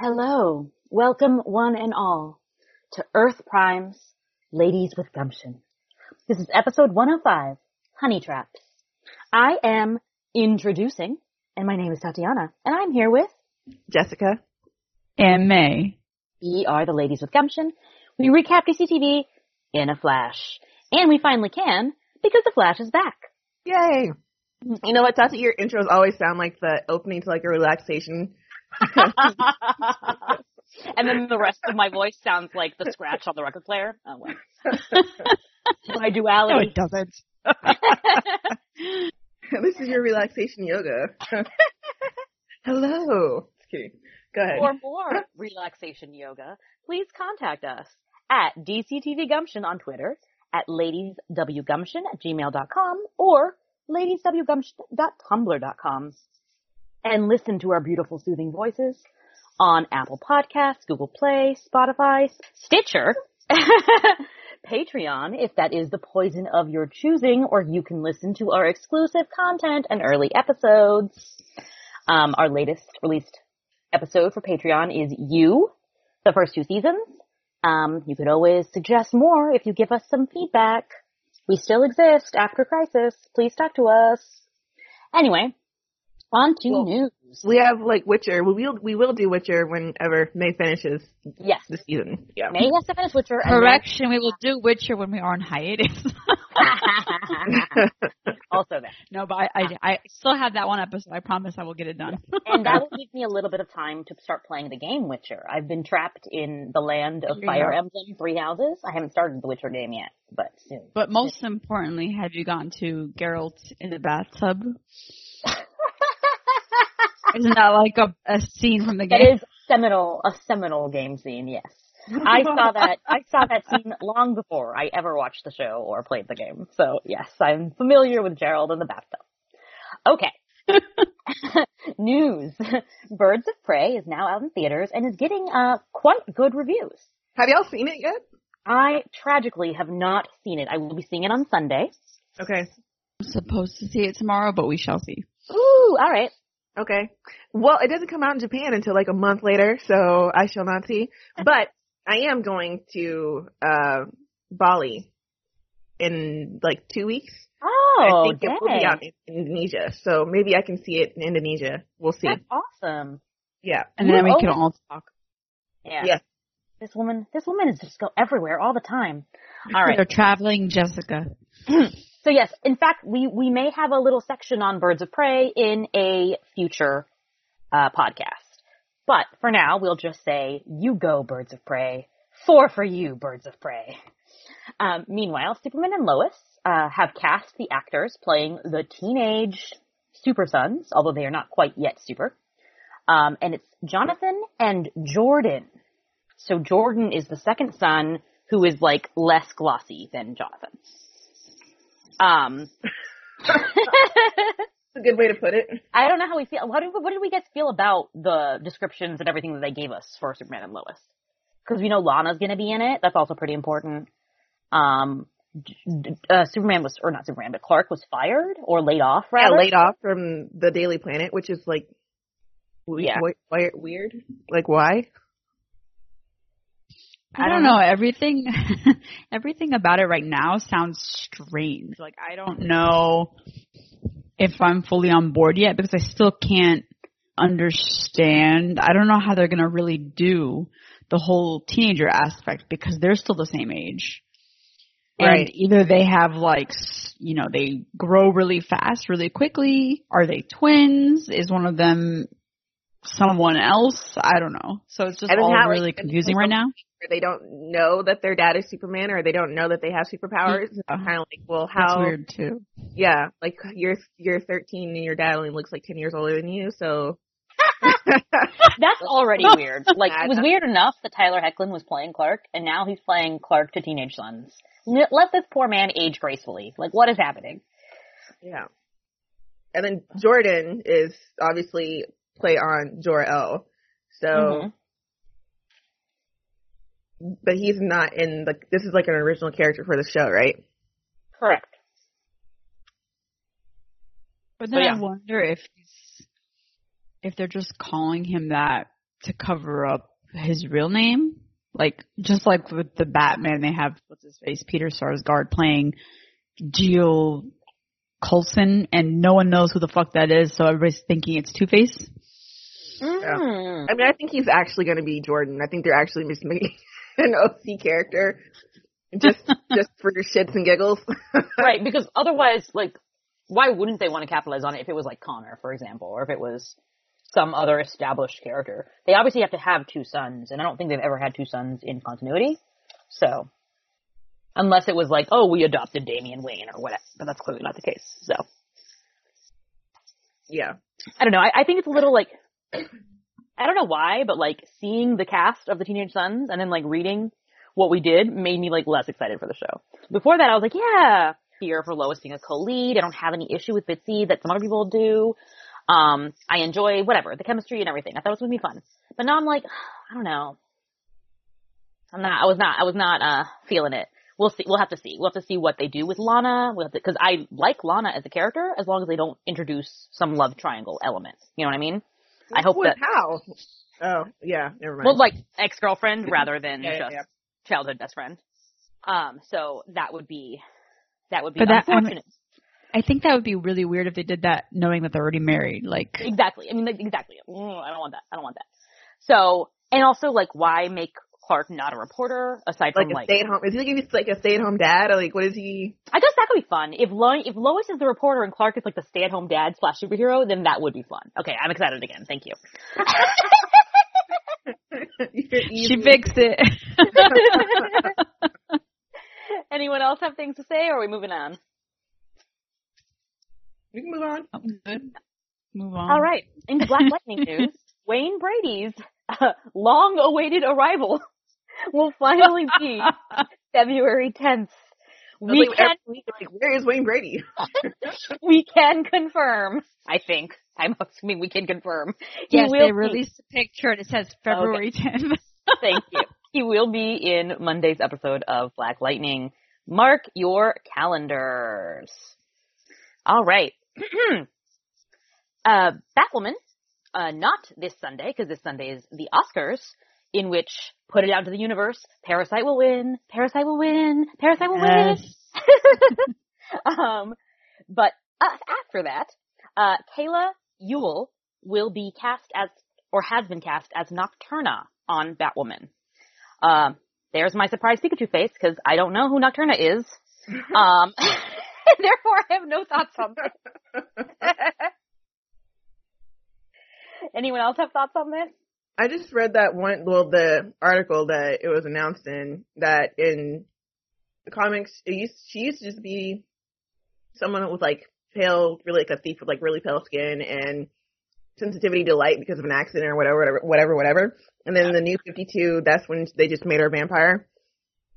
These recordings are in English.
Hello. Welcome one and all to Earth Prime's Ladies with Gumption. This is episode 105, Honey Traps. I am introducing, and my name is Tatiana, and I'm here with Jessica. And May. We are the Ladies with Gumption. We recap DCTV in a flash. And we finally can, because the flash is back. Yay! You know what, Tati? Your intros always sound like the opening to like a relaxation. And then the rest of my voice sounds like the scratch on the record player. Oh well. my duality. No, it doesn't. this is your relaxation yoga. Hello. Okay, go ahead. For more relaxation yoga, please contact us at DCTV Gumption on Twitter, at ladieswgumption at gmail.com, or ladieswgumption.tumblr.com. And listen to our beautiful soothing voices on Apple Podcasts, Google Play, Spotify, Stitcher, Patreon, if that is the poison of your choosing, or you can listen to our exclusive content and early episodes. Um, our latest released episode for Patreon is You, the first two seasons. Um, you could always suggest more if you give us some feedback. We still exist after Crisis. Please talk to us. Anyway, on to Well, news. We have like Witcher. We will we will do Witcher whenever May finishes Yes. the season. Yeah. May has to finish Witcher. and Correction, we will do Witcher when we are on hiatus. also that. no, but I, I, I still have that one episode. I promise I will get it done. And that will give me a little bit of time to start playing the game Witcher. I've been trapped in the land of Yeah. Fire Emblem Three Houses. I haven't started the Witcher game yet, but soon. But most importantly, have you gotten to Geralt in the bathtub? Isn't that like a, a scene from the game? is seminal, a seminal game scene, yes. I saw that, I saw that scene long before I ever watched the show or played the game. So yes, I'm familiar with Geralt in the bathtub. Okay. News. Birds of Prey is now out in theaters and is getting, uh, quite good reviews. Have y'all seen it yet? I tragically have not seen it. I will be seeing it on Sunday. Okay. I'm supposed to see it tomorrow, but we shall see. Ooh, alright. Okay. Well, it doesn't come out in Japan until like a month later, so I shall not see. But I am going to uh Bali in like two weeks. Oh, I think it will be out in Indonesia, so maybe I can see it in Indonesia. We'll see. That's awesome. Yeah. And then Ooh, we can all talk. Yeah. Yes. This woman, this woman is just go everywhere all the time. All right. They're traveling Jessica. So yes, in fact, we, we may have a little section on birds of prey in a future, uh, podcast. But for now, we'll just say, you go birds of prey. Four for you, birds of prey. Um, meanwhile, Superman and Lois, uh, have cast the actors playing the teenage super sons, although they are not quite yet super. Um, and it's Jonathan and Jordan. So Jordan is the second son who is like less glossy than Jonathan. Um, That's a good way to put it. I don't know how we feel. What did, what did we guys feel about the descriptions and everything that they gave us for Superman and Lois? Because we know Lana's going to be in it. That's also pretty important. Um, uh, Superman was, or not Superman, but Clark was fired or laid off, Yeah, laid off from the Daily Planet, which is like Yeah. weird. Like why? I, I don't don't know. Everything, everything about it right now sounds strange. Like I don't know if I'm fully on board yet because I still can't understand. I don't know how they're gonna really do the whole teenager aspect because they're still the same age. Right. And either they have like, s- you know, they grow really fast, really quickly. Are they twins? Is one of them someone else? I don't know. So it's just all like, really and confusing right now. Or they don't know that their dad is Superman, or they don't know that they have superpowers. It's Yeah. kind of like, well, That's how? weird too. Yeah, like you're you're 13 and your dad only looks like 10 years older than you, so That's already weird. Like, it was weird enough that Tyler Hoechlin was playing Clark, and now he's playing Clark to teenage sons. Let this poor man age gracefully. Like, what is happening? yeah. And then Jordan is obviously play on Jor El, so Mhm. But he's not in the. This is like an original character for the show, right? Correct. But So, then yeah. I wonder if he's, if they're just calling him that to cover up his real name. Like just like with the Batman, they have what's his face, Peter Sarsgaard playing Geo Coulson, and no one knows who the fuck that is, so everybody's thinking it's Two Face. Mm. I mean, I think he's actually going to be Jordan. I think they're actually just making an OC character just just for your shits and giggles. right, because otherwise, like, why wouldn't they want to capitalize on it if it was like Connor, for example, or if it was some other established character? They obviously have to have two sons, and I don't think they've ever had two sons in continuity. So, unless it was like, oh, we adopted Damian Wayne or whatever, but that's clearly not the case. So, yeah. I don't know. I, I think it's a little like, I don't know why, but like seeing the cast of the Teenage Sons and then like reading what we did made me like less excited for the show. Before that, I was like, yeah, here for Lois being a co-lead. I don't have any issue with Bitsie that some other people do. Um, I enjoy whatever the chemistry and everything. I thought it was gonna be fun, but now I'm like, I don't know. I'm not. I was not. I was not uh feeling it. We'll see. We'll have to see. We'll have to see what they do with Lana. We'll have to because I like Lana as a character as long as they don't introduce some love triangle element. You know what I mean? I hope What- that how. Oh yeah, never mind. well, like ex girlfriend rather than Yeah, yeah, just yeah. childhood best friend. Um, so that would be that would be But that- I'm- unfortunate. I think that would be really weird if they did that knowing that they're already married. Like, Exactly. I mean, like, exactly. Mm, I don't want that. I don't want that. So, and also, like, why make Clark not a reporter aside like from a like? stay at home. Is he like he's like a stay at home dad? Or like what is he? I guess that could be fun. If Lo- if Lois is the reporter and Clark is like the stay at home dad slash superhero, then that would be fun. Okay, I'm excited again. Thank you. she fixed it. Anyone else have things to say, or are we moving on? We can move on. Oh, good. Move on. All right. Into Black Lightning news, Wayne Brady's uh, long-awaited arrival will finally be February 10th. We Like, can week, like, where is Wayne Brady? we can confirm. I think I'm assuming we can confirm. Yes, they be- released a picture and it says February 10th. Thank you. He will be in Monday's episode of Black Lightning. Mark your calendars. All right. uh, Batwoman, uh, not this Sunday, because this Sunday is the Oscars, in which, put it out to the universe, Parasite will win, Parasite will win, Parasite will win. Yes. um, but uh, after that, uh, Kayla Ewell will be cast as, or has been cast as Nocturna on Batwoman. Um, there's my surprise Pikachu face because I don't know who Nocturna is. Um, therefore I have no thoughts on this. Anyone else have thoughts on this? I just read that one, well, the article that it was announced in that in the comics, it used, she used to just be someone with like pale, really like a thief with like really pale skin and sensitivity to light because of an accident or whatever, whatever, whatever, whatever. And then in the new 52, that's when they just made her a vampire.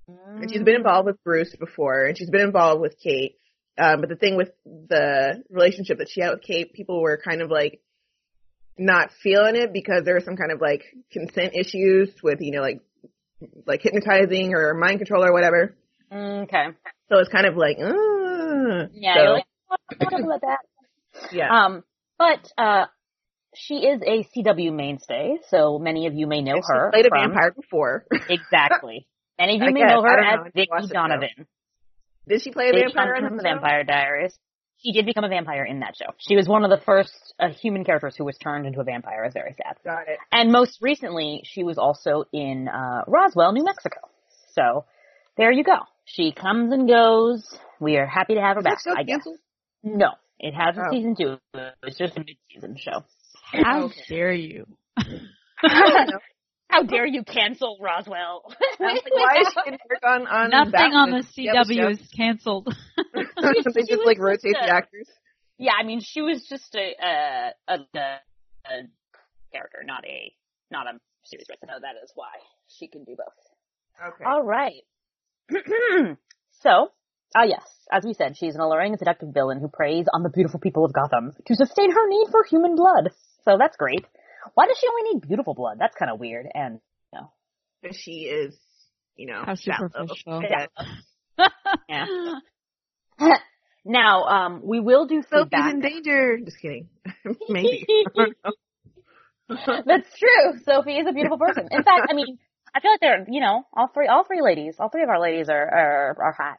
And she's been involved with Bruce before, and she's been involved with Kate. Um, but the thing with the relationship that she had with Kate, people were kind of like not feeling it because there were some kind of like consent issues with, you know, like like hypnotizing or mind control or whatever. Mm, Okay. So it's kind of like, uh, Yeah, so, like, "Oh, about that. yeah. Um, but uh, she is a CW mainstay, so many of you may know And she her. played a vampire before. Exactly. Many of you I may guess. know her know. As Vicki watch the show. Donovan. Did she play a vampire in Donovan the from Vampire Diaries. She did become a vampire in that show. She was one of the first uh, human characters who was turned into a vampire. It's very sad. Got it. And most recently, she was also in uh, Roswell, New Mexico. So there you go. She comes and goes. We are happy to have her Is that back. show I guess. canceled? No, it has a Oh. season two. It's just a mid-season show. How Okay. dare you? I don't know. How dare you cancel Roswell? Like, why is she didn't work on, on Nothing on Batman? the the CW is canceled. they just was like just rotate the actors. Yeah, I mean, she was just a a, a, a character, not a not a series regular. So that is why she can do both. Okay. All right. so, ah yes, as we said, she's an alluring and seductive villain who preys on the beautiful people of Gotham to sustain her need for human blood. So that's great. Why does she only need beautiful blood? That's kind of weird. And you know, she is, you know, How superficial. Yeah. yeah. now, um, we will do Sophie's feedback. in danger. Just kidding. Maybe. That's true. Sophie is a beautiful person. In fact, I mean, I feel like they're, you know, all three, all three ladies, all three of our ladies are, are, are hot.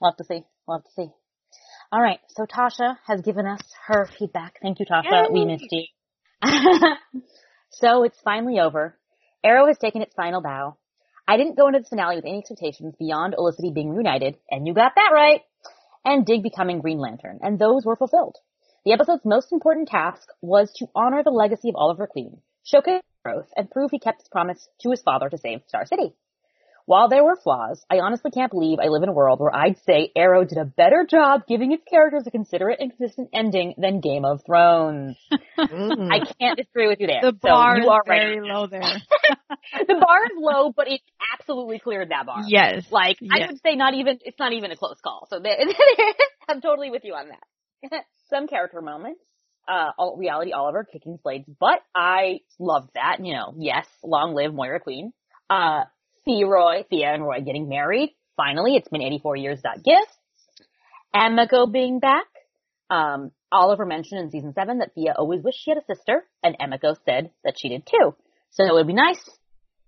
We'll have to see. We'll have to see. All right. So Tasha has given us her feedback. Thank you, Tasha. Yay. We missed you. so it's finally over. Arrow has taken its final bow. I didn't go into the finale with any expectations beyond Olicity being reunited, and you got that right, and Dig becoming Green Lantern, and those were fulfilled. The episode's most important task was to honor the legacy of Oliver Queen, showcase growth, and prove he kept his promise to his father to save Star City. While there were flaws, I honestly can't believe I live in a world where I'd say Arrow did a better job giving its characters a considerate and consistent ending than Game of Thrones. Mhm. I can't disagree with you there. The bar so you are is very right. low there. the bar is low, but it absolutely cleared that bar. yes. Like I would say, not even it's not even a close call. So there, I'm totally with you on that. Some character moments. Uh, all, reality Oliver kicking Slade's butt. I loved that. You know, yes, long live Moira Queen. Uh, Theroy, Thea and Roy getting married. Finally, it's been 84 years. That gift. Emiko being back. Um, Oliver mentioned in season seven that Thea always wished she had a sister, and Emiko said that she did too. So it would be nice.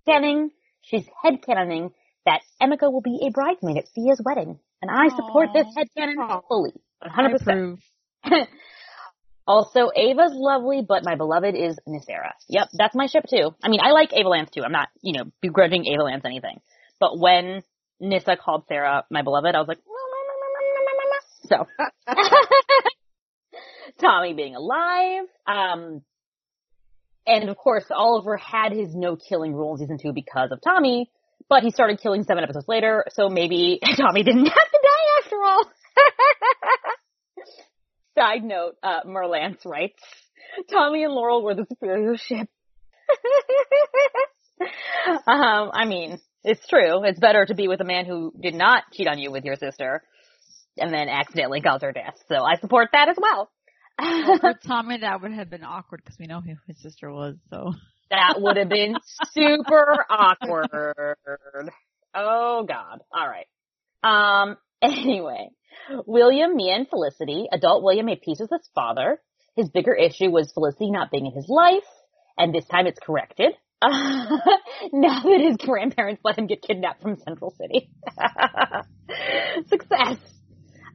Canning, she's head headcanoning that Emiko will be a bridesmaid at Thea's wedding. And I support this headcanon fully. 100%. also, Ava's lovely, but my beloved is Nyssara. Yep, that's my ship too. I mean, I like Ava Lance too. I'm not, you know, begrudging Ava Lance anything. But when Nyssa called Sara my beloved, I was like, so. Tommy being alive. Um, and of course, Oliver had his no killing rule in season two because of Tommy, but he started killing seven episodes later, so maybe Tommy didn't have to die after all. Side note, uh, Merlance writes, Tommy and Laurel were the superior ship. um, I mean, it's true. It's better to be with a man who did not cheat on you with your sister and then accidentally caused her death. So I support that as well. Well, for Tommy, that would have been awkward because we know who his sister was. So that would have been super awkward. Oh god. All right. Um, anyway, William, Mia, and Felicity, adult William made peace with his father. His bigger issue was Felicity not being in his life, and this time it's corrected. now that his grandparents let him get kidnapped from Central City. Success.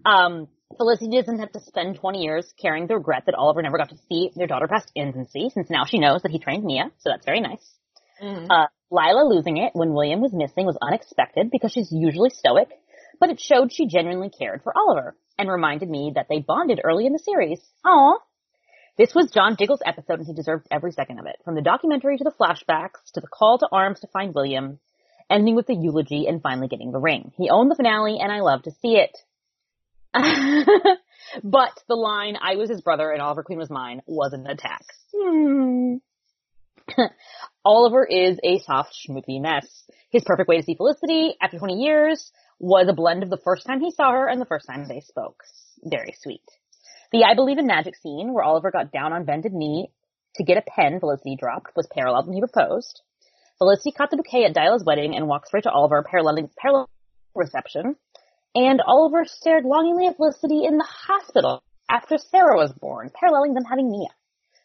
Um, Felicity doesn't have to spend 20 years carrying the regret that Oliver never got to see their daughter past infancy, since now she knows that he trained Mia, so that's very nice. Mhm. Uh, Lyla losing it when William was missing was unexpected because she's usually stoic, but it showed she genuinely cared for Oliver and reminded me that they bonded early in the series. Aw. This was John Diggle's episode and he deserved every second of it. From the documentary to the flashbacks to the call to arms to find William, ending with the eulogy and finally getting the ring. He owned the finale and I love to see it. but the line, I was his brother and Oliver Queen was mine, was an attack. Hmm. Oliver is a soft, schmoopy mess. His perfect way to see Felicity after 20 years was a blend of the first time he saw her and the first time they spoke. Very sweet. The I Believe in Magic scene, where Oliver got down on bended knee to get a pen Felicity dropped, was paralleled when he proposed. Felicity caught the bouquet at Diala's wedding and walked straight to Oliver, paralleling parallel reception. And Oliver stared longingly at Felicity in the hospital after Sara was born, paralleling them having Mia.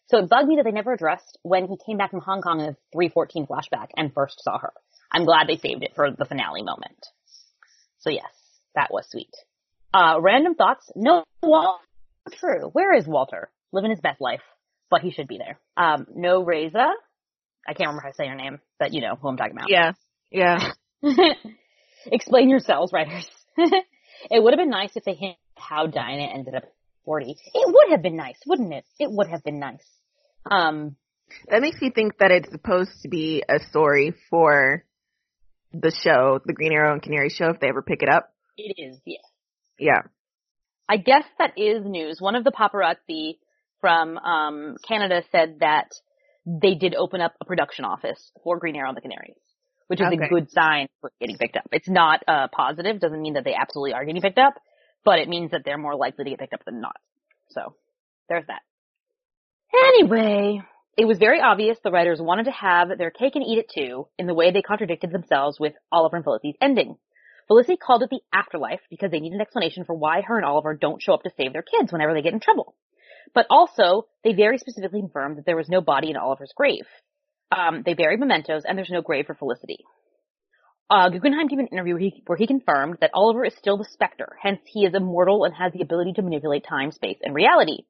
So it bugged me that they never addressed when he came back from Hong Kong in the 314 flashback and first saw her. I'm glad they saved it for the finale moment. So yes, that was sweet. Uh, random thoughts. No, Walter. True. Where is Walter? Living his best life, but he should be there. Um, no Reza. I can't remember how to say her name, but you know who I'm talking about. Yeah. Yeah. Explain yourselves, writers. it would have been nice if they hinted how Diana ended up 40. It would have been nice, wouldn't it? It would have been nice. Um, That makes me think that it's supposed to be a story for the show, the Green Arrow and Canary show, if they ever pick it up. it is, yeah. Yeah. I guess that is news. One of the paparazzi from um, Canada said that they did open up a production office for Green Arrow and the Canaries, which is Okay. a good sign for getting picked up. It's not uh, positive, doesn't mean that they absolutely are getting picked up, but it means that they're more likely to get picked up than not. So there's that. Anyway, it was very obvious the writers wanted to have their cake and eat it too in the way they contradicted themselves with Oliver and Felicity's ending. Felicity called it the afterlife because they need an explanation for why her and Oliver don't show up to save their kids whenever they get in trouble. But also, they very specifically confirmed that there was no body in Oliver's grave. Um, they buried mementos, and there's no grave for Felicity. Uh, Guggenheim gave an interview where he, where he confirmed that Oliver is still the Spectre, hence he is immortal and has the ability to manipulate time, space, and reality.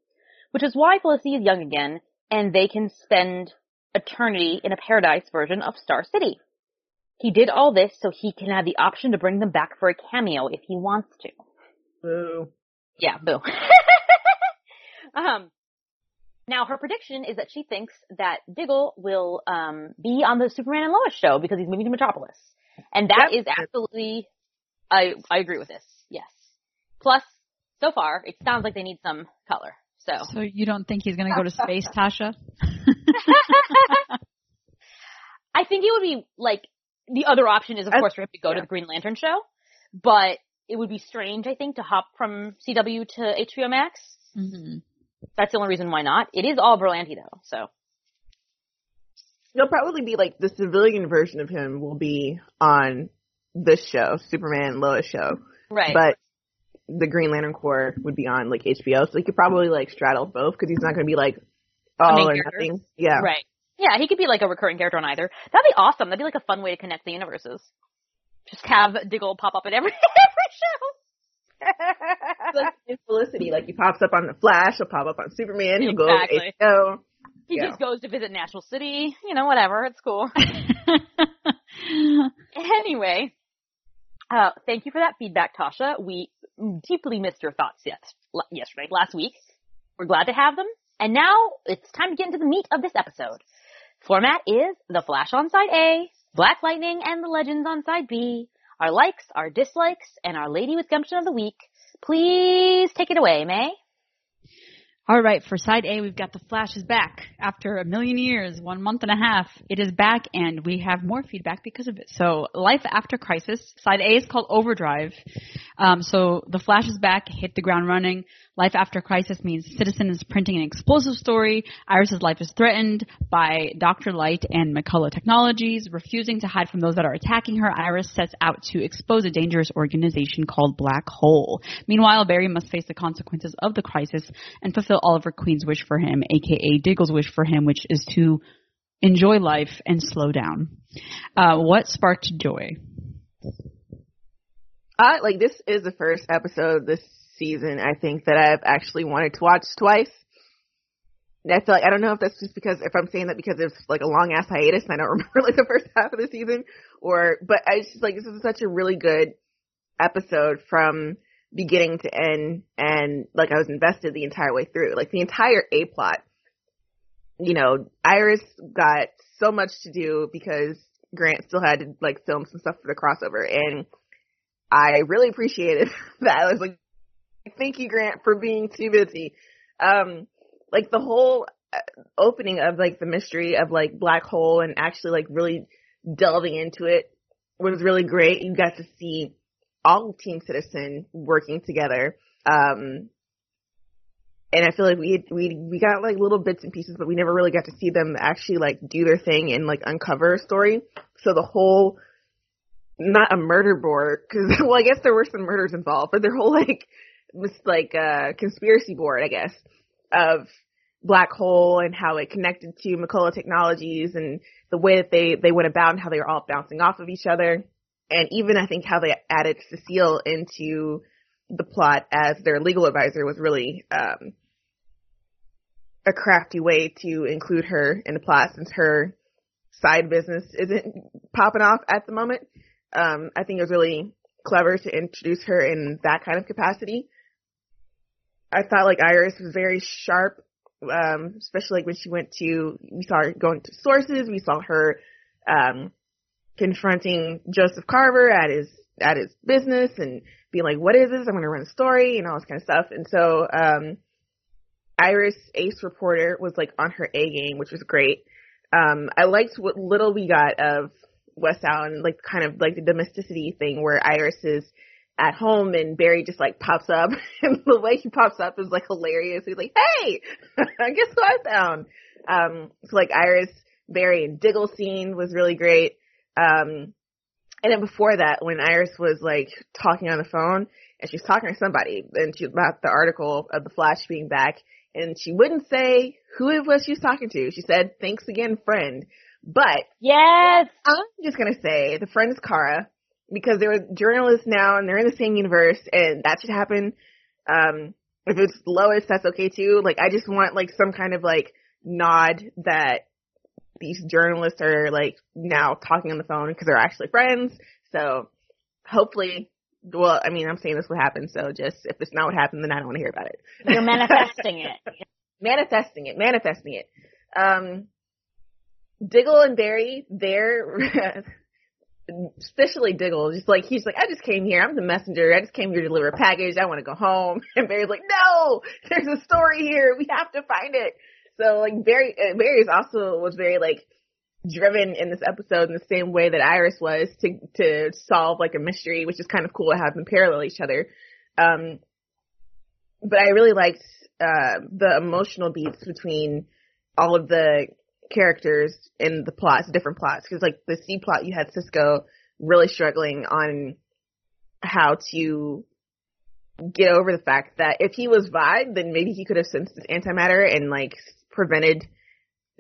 Which is why Felicity is young again, and they can spend eternity in a paradise version of Star City. He did all this so he can have the option to bring them back for a cameo if he wants to. Boo. Yeah, boo. um, now her prediction is that she thinks that Diggle will um, be on the Superman and Lois show because he's moving to Metropolis, and that Yep. is absolutely. I I agree with this. Yes. Plus, so far it sounds like they need some color. So So you don't think he's gonna go to space, Tasha? I think it would be like the other option is of I- course for him to go to the Green Lantern show, but it would be strange I think to hop from CW to HBO Max. hmm That's the only reason why not. It is all Berlanti though, so It'll probably be like the civilian version of him will be on this show, Superman Lois show, right. but the Green Lantern Corps would be on like HBO, so he could probably like straddle both because he's not going to be like all or character. nothing. Yeah. Right. Yeah, he could be like a recurring character on either. That'd be awesome. That'd be like a fun way to connect the universes. Just have Diggle pop up in every every show. like in Felicity, like he pops up on the Flash, he'll pop up on Superman, he'll Exactly. go to HBO. he yeah. just goes to visit National City, you know, whatever. It's cool. Anyway, uh, thank you for that feedback, Tasha. We deeply missed your thoughts yes, yesterday, last week. We're glad to have them. And now it's time to get into the meat of this episode. Format is The Flash on side A, Black Lightning and the Legends on side B, our likes, our dislikes, and our Lady with Gumption of the Week. Please take it away, May. All right, for side A, we've got the Flash is back after a million years, one month and a half. It is back, and we have more feedback because of it. So, Life After Crisis. Side A is called Overdrive. Um, so, the Flash is back, hit the ground running. Life After Crisis means Citizen is printing an explosive story. Iris's life is threatened by Dr. Light and McCullough Technologies. Refusing to hide from those that are attacking her, Iris sets out to expose a dangerous organization called Black Hole. Meanwhile, Barry must face the consequences of the crisis and fulfill Oliver Queen's wish for him, aka Diggle's wish for him, which is to enjoy life and slow down. Uh, what sparked joy? I like this is the first episode this season I think that I've actually wanted to watch twice. I feel like I don't know if that's just because if I'm saying that because it's like a long ass hiatus and I don't remember like the first half of the season or but I just like this is such a really good episode from beginning to end and like I was invested the entire way through. Like the entire A plot. You know, Iris got so much to do because Grant still had to like film some stuff for the crossover and I really appreciated that. I was like, thank you, Grant, for being too busy. Um, like the whole uh, opening of like the mystery of like black hole and actually like really delving into it was really great. You got to see all of Team Citizen working together. Um, and I feel like we we we got like little bits and pieces, but we never really got to see them actually like do their thing and like uncover a story. So the whole not a murder board because well I guess there were some murders involved, but their whole like like a conspiracy board I guess of black hole and how it connected to McCullough Technologies and the way that they they went about and how they were all bouncing off of each other and even I think how they added Cecile into the plot as their legal advisor was really um a crafty way to include her in the plot since her side business isn't popping off at the moment. Um, I think it was really clever to introduce her in that kind of capacity. I thought like Iris was very sharp, um, especially like when she went to, we saw her going to sources, we saw her, um, confronting Joseph Carver at his, at his business and being like, what is this? I'm going to run a story and all this kind of stuff. And so, um, Iris Ace Reporter was like on her A game, which was great. Um, I liked what little we got of West Allen, like kind of like the domesticity thing where Iris is at home and Barry just like pops up and the way he pops up is like hilarious. He's like, Hey, I guess who I found? Um, so like Iris, Barry and Diggle scene was really great. Um, and then before that, when Iris was like talking on the phone and she's talking to somebody and she about the article of the Flash being back and she wouldn't say who it was she was talking to. She said, thanks again, friend. But Yes. I'm just gonna say the friend is Kara because they're journalists now and they're in the same universe and that should happen. Um, if it's Lois, that's okay too. Like I just want like some kind of like nod that these journalists are like now talking on the phone because they're actually friends. So hopefully, well, I mean, I'm saying this will happen. So just if it's not what happened, then I don't want to hear about it. You're manifesting it. manifesting it, manifesting it. Um, Diggle and Barry, they're especially Diggle, just like he's like, I just came here. I'm the messenger. I just came here to deliver a package. I want to go home. And Barry's like, No, there's a story here. We have to find it. So like Barry, Barry's also was very like driven in this episode in the same way that Iris was to to solve like a mystery, which is kind of cool to have them parallel each other. Um, but I really liked uh, the emotional beats between all of the characters in the plots, different plots. Because like the C plot, you had Cisco really struggling on how to get over the fact that if he was Vibe, then maybe he could have sensed this antimatter and like prevented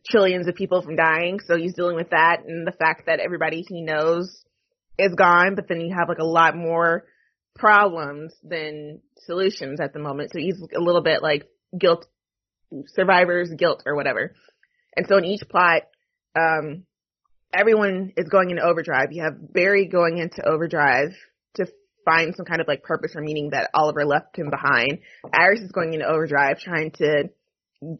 trillions of people from dying. So he's dealing with that and the fact that everybody he knows is gone, but then you have like a lot more problems than solutions at the moment. So he's a little bit like guilt, survivor's guilt or whatever. And so in each plot, um, everyone is going into overdrive. You have Barry going into overdrive to find some kind of like purpose or meaning that Oliver left him behind. Iris is going into overdrive trying to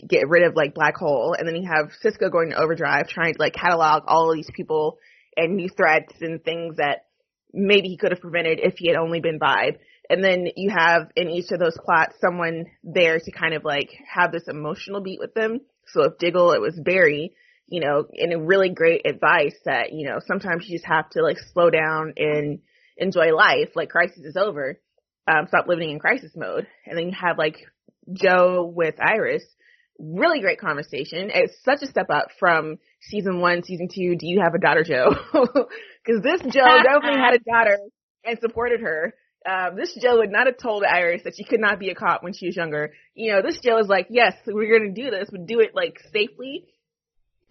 get rid of like black hole. And then you have Cisco going to overdrive trying to like catalog all of these people and new threats and things that maybe he could have prevented if he had only been Vibe. And then you have in each of those plots someone there to kind of like have this emotional beat with them. So if Diggle, it was Barry, you know, and a really great advice that, you know, sometimes you just have to like slow down and enjoy life. Like crisis is over. Um, stop living in crisis mode. And then you have like Joe with Iris. Really great conversation. It's such a step up from season one, season two. Do you have a daughter, Joe? Cause this Joe definitely had a daughter and supported her. Um, this Joe would not have told Iris that she could not be a cop when she was younger. You know, this Joe is like, yes, we're going to do this, but do it like safely.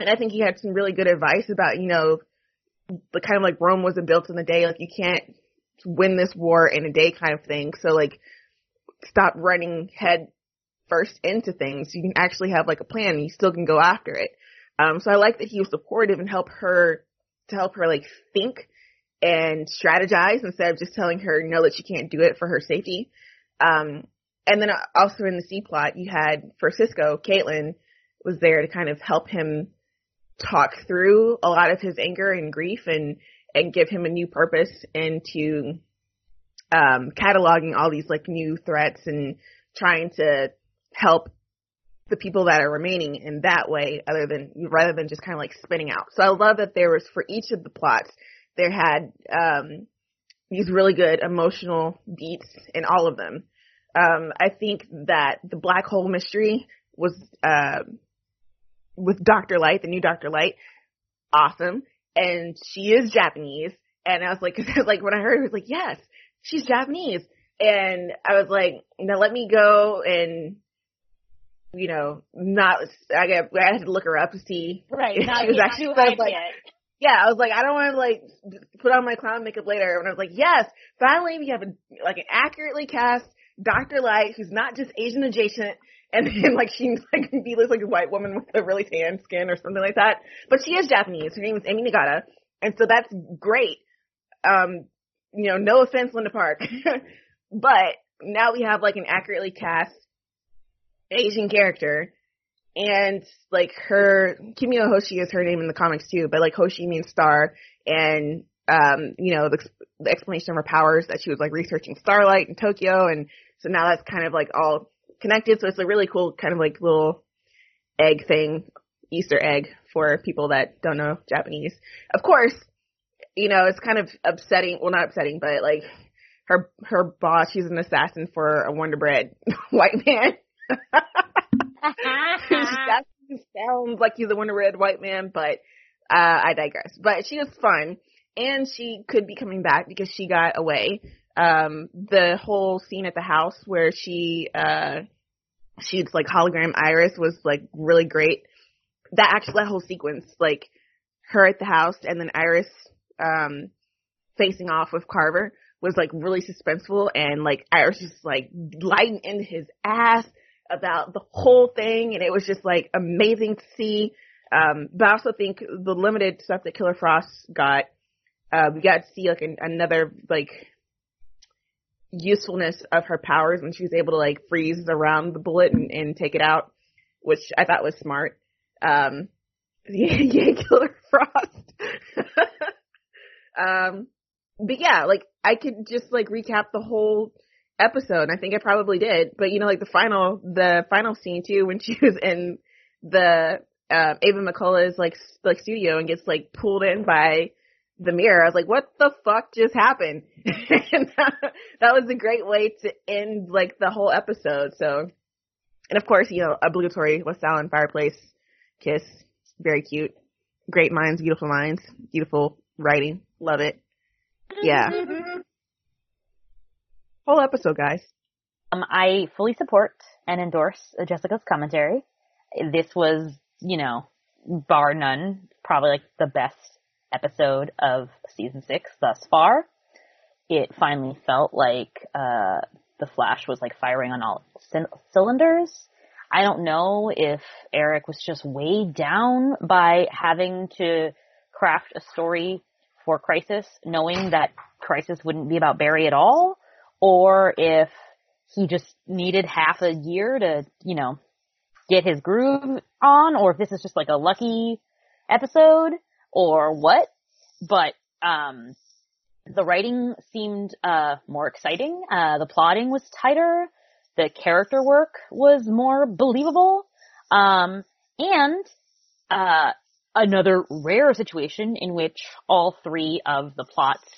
And I think he had some really good advice about, you know, the kind of like Rome wasn't built in a day. Like you can't win this war in a day kind of thing. So like stop running head first into things. You can actually have like a plan and you still can go after it. Um, so I like that he was supportive and help her to help her like think and strategize instead of just telling her no that she can't do it for her safety. Um, and then also in the C plot, you had for Cisco, Caitlin was there to kind of help him talk through a lot of his anger and grief and and give him a new purpose into um, cataloging all these like new threats and trying to help the people that are remaining in that way other than rather than just kind of like spinning out. So I love that there was for each of the plots there had um these really good emotional beats in all of them. Um I think that the black hole mystery was uh with Dr. Light, the new Dr. Light, awesome. And she is Japanese. And I was like, because like when I heard it, I was like, yes, she's Japanese. And I was like, now let me go and, you know, not, I got, I had to look her up to see Right. if she was actually, I was like, yet. Yeah, I was like, I don't want to like put on my clown makeup later. And I was like, yes, finally we have a, like an accurately cast Dr. Light who's not just Asian adjacent. And then like she like be looks like a white woman with a really tan skin or something like that. But she is Japanese. Her name is Amy Nagata. And so that's great. Um, you know, no offense, Linda Park. but now we have like an accurately cast Asian character and like her Kimiyo Hoshi is her name in the comics too, but like Hoshi means star, and um, you know the, the explanation of her powers that she was like researching starlight in Tokyo, and so now that's kind of like all connected. So it's a really cool kind of like little egg thing, Easter egg for people that don't know Japanese. Of course, you know it's kind of upsetting. Well, not upsetting, but like her her boss, she's an assassin for a Wonder Bread white man. sounds like he's a Wonder Red white man, but uh, I digress. But she was fun, and she could be coming back because she got away. Um, the whole scene at the house where she uh, shoots like hologram Iris was like really great. That actually that whole sequence, like her at the house and then Iris um facing off with Carver was like really suspenseful and like Iris just like lighting into his ass about the whole thing and it was just like amazing to see. Um but I also think the limited stuff that Killer Frost got, uh we got to see like an, another like usefulness of her powers when she was able to like freeze around the bullet and, and take it out, which I thought was smart. Um, yeah, yeah Killer Frost. um, but yeah, like I could just like recap the whole episode. I think I probably did, but you know, like the final, the final scene too, when she was in the uh, Ava McCullough's like like studio and gets like pulled in by the mirror. I was like, what the fuck just happened? and that, that was a great way to end like the whole episode. So, and of course, you know, obligatory West Allen fireplace kiss. Very cute. Great minds, beautiful minds, beautiful writing. Love it. Yeah. Whole episode, guys. Um, I fully support and endorse Jessica's commentary. This was, you know, bar none, probably like the best episode of season six thus far. It finally felt like uh, the Flash was like firing on all c- cylinders. I don't know if Eric was just weighed down by having to craft a story for Crisis, knowing that Crisis wouldn't be about Barry at all, or if he just needed half a year to, you know, get his groove on, or if this is just like a lucky episode or what, but um, the writing seemed uh, more exciting. Uh, the plotting was tighter. The character work was more believable. Um, and uh, another rare situation in which all three of the plots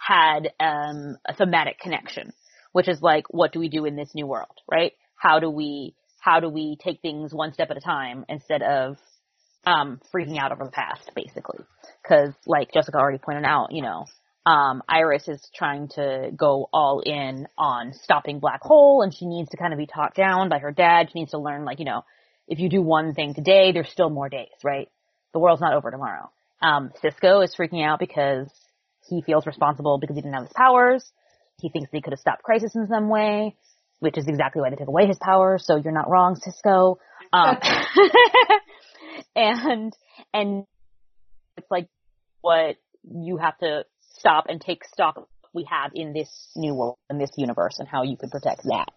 had um, a thematic connection, which is like, what do we do in this new world, right? How do we how do we take things one step at a time instead of um, freaking out over the past, basically. Cause like Jessica already pointed out, you know, um, Iris is trying to go all in on stopping Black Hole and she needs to kind of be taught down by her dad. She needs to learn like, you know, if you do one thing today, there's still more days, right? The world's not over tomorrow. Um, Cisco is freaking out because he feels responsible because he didn't have his powers. He thinks he could have stopped Crisis in some way, which is exactly why they took away his powers. So you're not wrong, Cisco. Um, and and it's like what you have to stop and take stock we have in this new world in this universe and how you could protect that.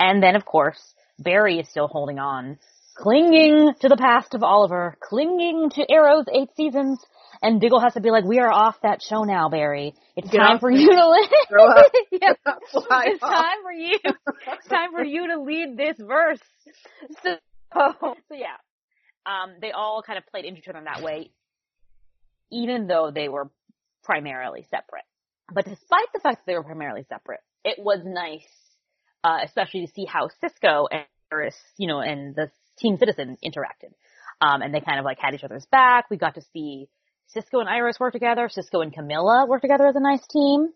And then of course Barry is still holding on, clinging to the past of Oliver, clinging to Arrow's eight seasons. And Diggle has to be like, we are off that show now, Barry. It's Get time for you to. Grow yeah. It's off. time for you. It's time for you to lead this verse. So, so yeah. Um, they all kind of played into each other in that way, even though they were primarily separate. But despite the fact that they were primarily separate, it was nice, uh, especially to see how Cisco and Iris, you know, and the Team Citizen interacted. Um, and they kind of like had each other's back. We got to see Cisco and Iris work together. Cisco and Camilla work together as a nice team.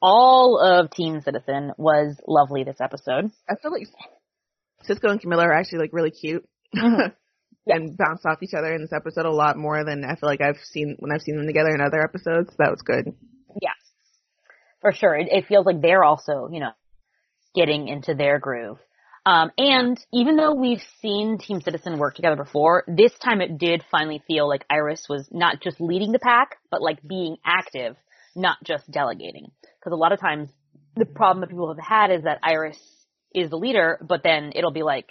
All of Team Citizen was lovely this episode. I feel like Cisco and Camilla are actually like really cute. Mhm. and bounce off each other in this episode a lot more than I feel like I've seen when I've seen them together in other episodes. That was good. Yeah, for sure. It, it feels like they're also, you know, getting into their groove. Um, and even though we've seen Team Citizen work together before, this time it did finally feel like Iris was not just leading the pack, but like being active, not just delegating. Because a lot of times the problem that people have had is that Iris is the leader, but then it'll be like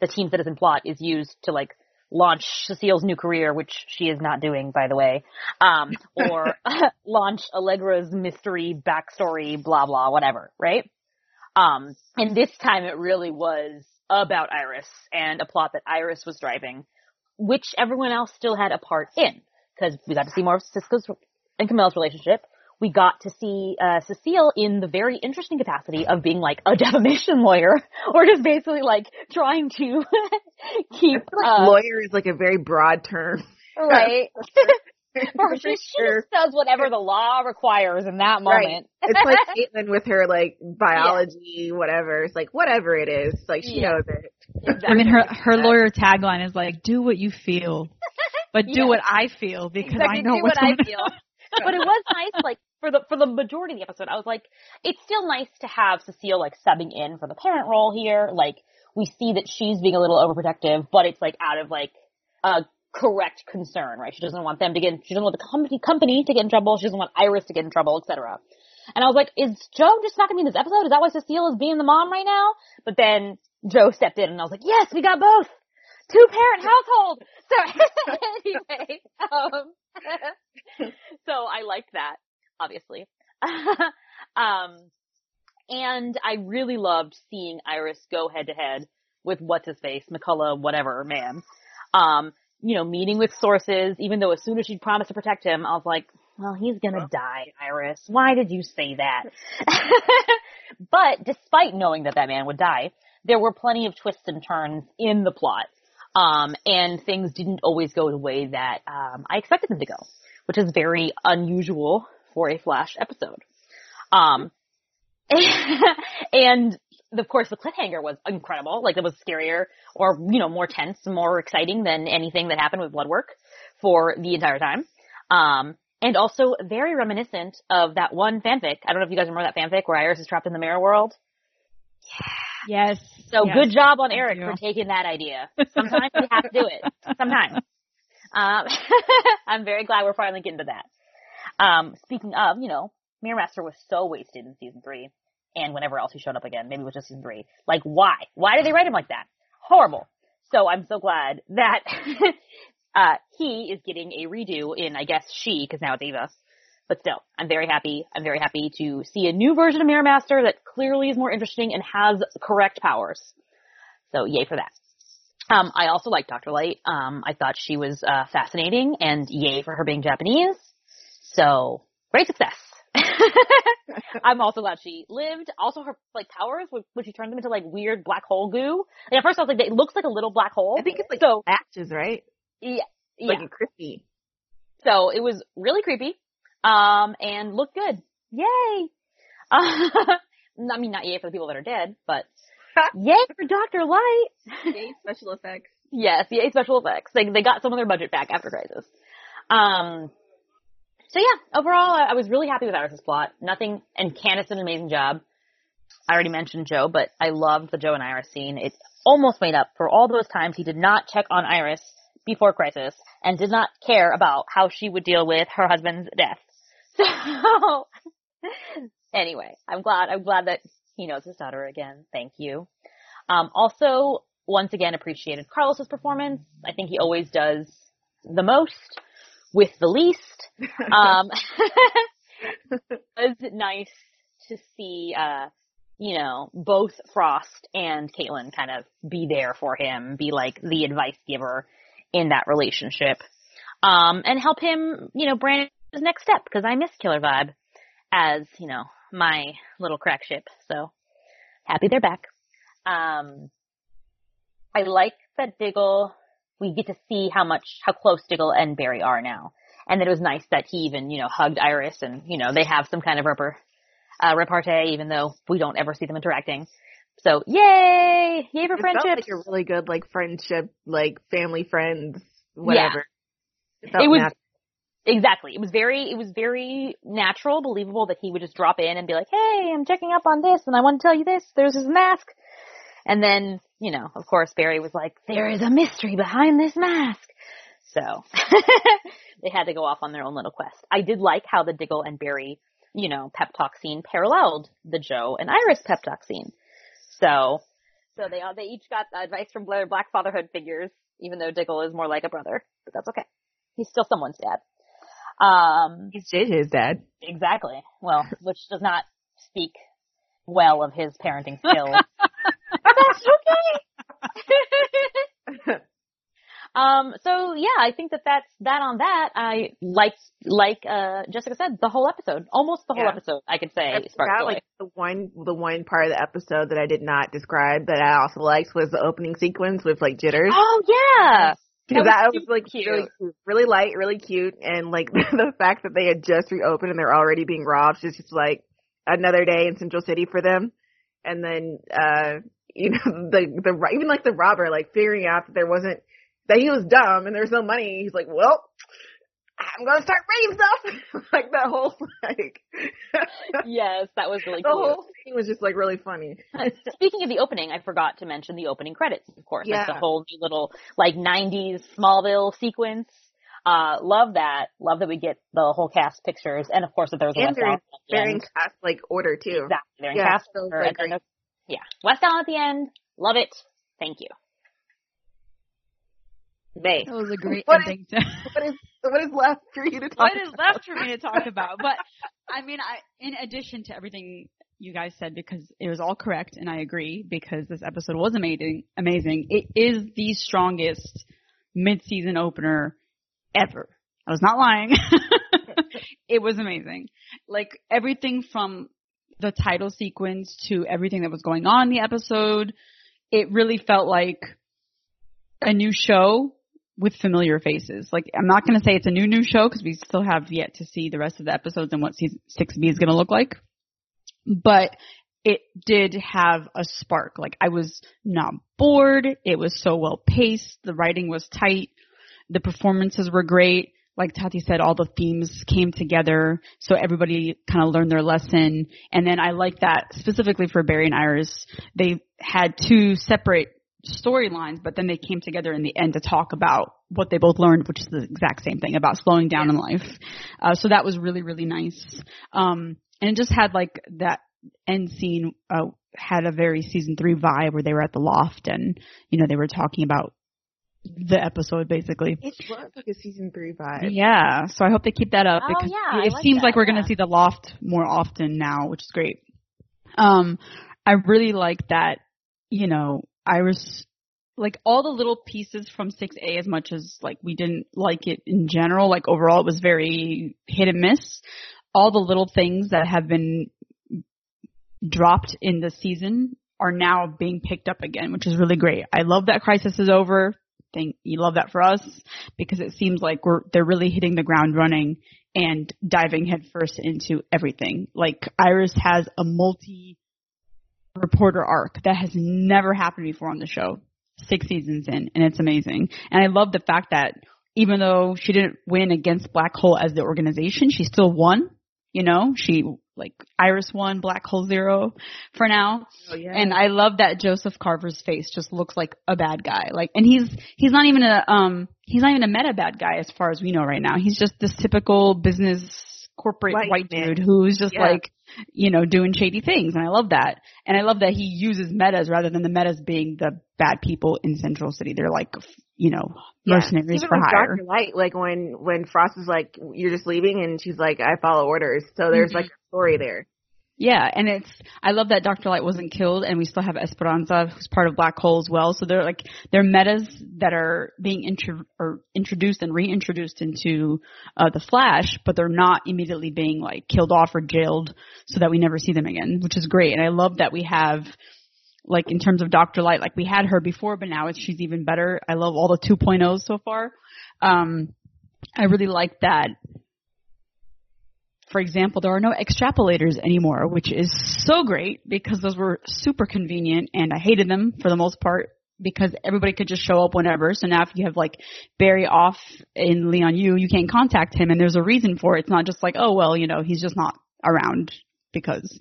the Team Citizen plot is used to like launch Cecile's new career, which she is not doing, by the way, um, or launch Allegra's mystery backstory, blah blah, whatever, right? Um, and this time it really was about Iris and a plot that Iris was driving, which everyone else still had a part in, because we got to see more of Cisco's and Camilla's relationship. We got to see uh, Cecile in the very interesting capacity of being like a defamation lawyer, or just basically like trying to keep uh, Lawyer is like a very broad term. right. or she, she just does whatever the law requires in that moment. Right. It's like Caitlin with her like biology, yeah. whatever. It's like whatever it is, like she yeah. knows it. Exactly. I mean, her her lawyer tagline is like, "Do what you feel, but do what I feel because exactly, I know do what I feel." but it was nice, like for the for the majority of the episode, I was like, it's still nice to have Cecile like subbing in for the parent role here. Like we see that she's being a little overprotective, but it's like out of like a correct concern, right? She doesn't want them to get, she doesn't want the company company to get in trouble. She doesn't want Iris to get in trouble, etc. And I was like, is Joe just not gonna be in this episode? Is that why Cecile is being the mom right now? But then Joe stepped in and I was like, yes, we got both. Two parent household. So anyway, um, so I liked that, obviously. um, and I really loved seeing Iris go head to head with what's his face, McCullough, whatever man. Um, you know, meeting with sources, even though as soon as she promised to protect him, I was like, well, he's gonna die, Iris. Why did you say that? but despite knowing that that man would die, there were plenty of twists and turns in the plot. Um, and things didn't always go the way that, um, I expected them to go, which is very unusual for a Flash episode. Um, and of course the cliffhanger was incredible. Like it was scarier or, you know, more tense, more exciting than anything that happened with Bloodwork for the entire time. Um, and also very reminiscent of that one fanfic. I don't know if you guys remember that fanfic where Iris is trapped in the mirror world. Yeah. Yes. So yes. good job on Eric for taking that idea. Sometimes we have to do it. Sometimes. Um, I'm very glad we're finally getting to that. Um, speaking of, you know, Mirror Master was so wasted in season three and whenever else he showed up again. Maybe it was just season three. Like, why? Why did they write him like that? Horrible. So I'm so glad that uh, he is getting a redo in, I guess, she, because now it's Ava. But still, I'm very happy. I'm very happy to see a new version of Mirror Master that clearly is more interesting and has correct powers. So yay for that. Um, I also like Dr. Light. Um, I thought she was uh, fascinating, and yay for her being Japanese. So great success. I'm also glad she lived. Also, her like powers when she turned them into like weird black hole goo. And at first, I was like, it looks like a little black hole. I think it's like so patches, right? Yeah, like yeah. crispy. So it was really creepy, um, and looked good. Yay! Uh, I mean, not yay for the people that are dead, but yay for Doctor Light. yay special effects. Yes, yay special effects. They they got some of their budget back after Crisis. Um, so yeah, overall, I was really happy with Iris's plot. Nothing, and Candice did an amazing job. I already mentioned Joe, but I loved the Joe and Iris scene. It almost made up for all those times he did not check on Iris before Crisis and did not care about how she would deal with her husband's death. So, anyway, I'm glad, I'm glad that he knows his daughter again. Thank you. Um, also, once again, appreciated Carlos's performance. I think he always does the most with the least. Um, it was nice to see, uh, you know, both Frost and Caitlin kind of be there for him, be like the advice giver in that relationship, um, and help him, you know, brand his next step because I miss Killer Vibe as, you know, my little crack ship. So happy they're back. Um, I like that Diggle we get to see how much, how close Diggle and Barry are now. And that it was nice that he even, you know, hugged Iris and, you know, they have some kind of repar, uh, repartee even though we don't ever see them interacting. So yay! Yay for friendship. Felt like a really good like friendship, like family friends, whatever. Yeah. It, it was natural. exactly. It was very it was very natural, believable that he would just drop in and be like, "Hey, I'm checking up on this, and I want to tell you this. There's this mask." And then, you know, of course, Barry was like, "There is a mystery behind this mask." So they had to go off on their own little quest. I did like how the Diggle and Barry, you know, pep talk scene paralleled the Joe and Iris pep talk scene. So, so they they each got advice from their black fatherhood figures, even though Diggle is more like a brother, but that's okay. He's still someone's dad. Um, he's JJ's dad. Exactly. Well, which does not speak well of his parenting skills. that's okay. Um, so yeah, I think that that's that on that. I like, like, uh, Jessica said, the whole episode, almost the whole Yeah. episode, I could say, sparked like the one the one part of the episode that I did not describe that I also liked was the opening sequence with like jitters. oh yeah! Because That that was was like cute. really cute, really light, really cute, and like the fact that they had just reopened and they're already being robbed is just like another day in Central City for them. And then, uh, you know, the the even like the robber, like figuring out that there wasn't that he was dumb and there was no money. He's like, well, I'm gonna start bringing stuff. like that whole like yes, that was really the cute. whole thing was just like really funny. Speaking of the opening, I forgot to mention the opening credits, of course. Like the whole new little like 90s Smallville sequence. Uh, love that. Love that we get the whole cast pictures, and of course that there was a And they're Allen at the They're in cast like order too. Exactly, they're in Yeah, cast order, like, and then yeah, West Allen at the end. Love it. Thank you. May. That was a great What ending. to- What is what is left for you to talk what is about? left for me to talk about? But I mean, I in addition to everything you guys said, because it was all correct, and I agree, because this episode was amazing. Amazing. It is the strongest mid-season opener ever. I was not lying. it was amazing. Like everything from the title sequence to everything that was going on in the episode, it really felt like a new show with familiar faces. Like I'm not going to say it's a new new show because we still have yet to see the rest of the episodes and what season 6B is going to look like. But it did have a spark. Like I was not bored. It was so well paced. The writing was tight. The performances were great. Like Tati said, all the themes came together, so everybody kind of learned their lesson. And then I like that specifically for Barry and Iris, they had two separate storylines, but then they came together in the end to talk about what they both learned, which is the exact same thing about slowing down in life. Uh, so that was really, really nice. Um, and it just had like that end scene, uh, had a very season three vibe where they were at the loft and, you know, they were talking about the episode basically. It was like a season three vibe. Yeah, so I hope they keep that up Oh, because yeah, it like seems that, like we're gonna see the loft more often now, which is great. Um, I really like that, you know, Iris, like all the little pieces from 6A as much as like we didn't like it in general, like overall it was very hit and miss. All the little things that have been dropped in the season are now being picked up again, which is really great. I love that crisis is over. You love that for us because it seems like we're they're really hitting the ground running and diving headfirst into everything. Like Iris has a multi reporter arc that has never happened before on the show. Six seasons in, and it's amazing. And I love the fact that even though she didn't win against Black Hole as the organization, she still won. You know, she like Iris One, Black Hole zero for now. Oh yeah. And I love that Joseph Carver's face just looks like a bad guy. Like, and he's he's not even a um he's not even a meta bad guy as far as we know right now. He's just this typical business corporate White white, dude who's just Yeah. like you know doing shady things, and I love that. And I love that he uses metas rather than the metas being the bad people in Central City. They're like you know Yeah. mercenaries Even for with hire. Dr. Light, like when when Frost is like, "You're just leaving," and she's like, "I follow orders." So there's Mhm. like story there. Yeah, and it's I love that Dr. Light wasn't killed and we still have Esperanza who's part of Black Hole as well. So they're like they're metas that are being intro- or introduced and reintroduced into uh the Flash, but they're not immediately being like killed off or jailed so that we never see them again, which is great. And I love that we have like in terms of Dr. Light, like we had her before, but now it's she's even better. I love all the 2.0s so far. Um I really like that for example, there are no extrapolators anymore, which is so great because those were super convenient and I hated them for the most part because everybody could just show up whenever. So now if you have like Barry off in Lian Yu, you can't contact him and there's a reason for it. It's not just like, oh well, you know, he's just not around because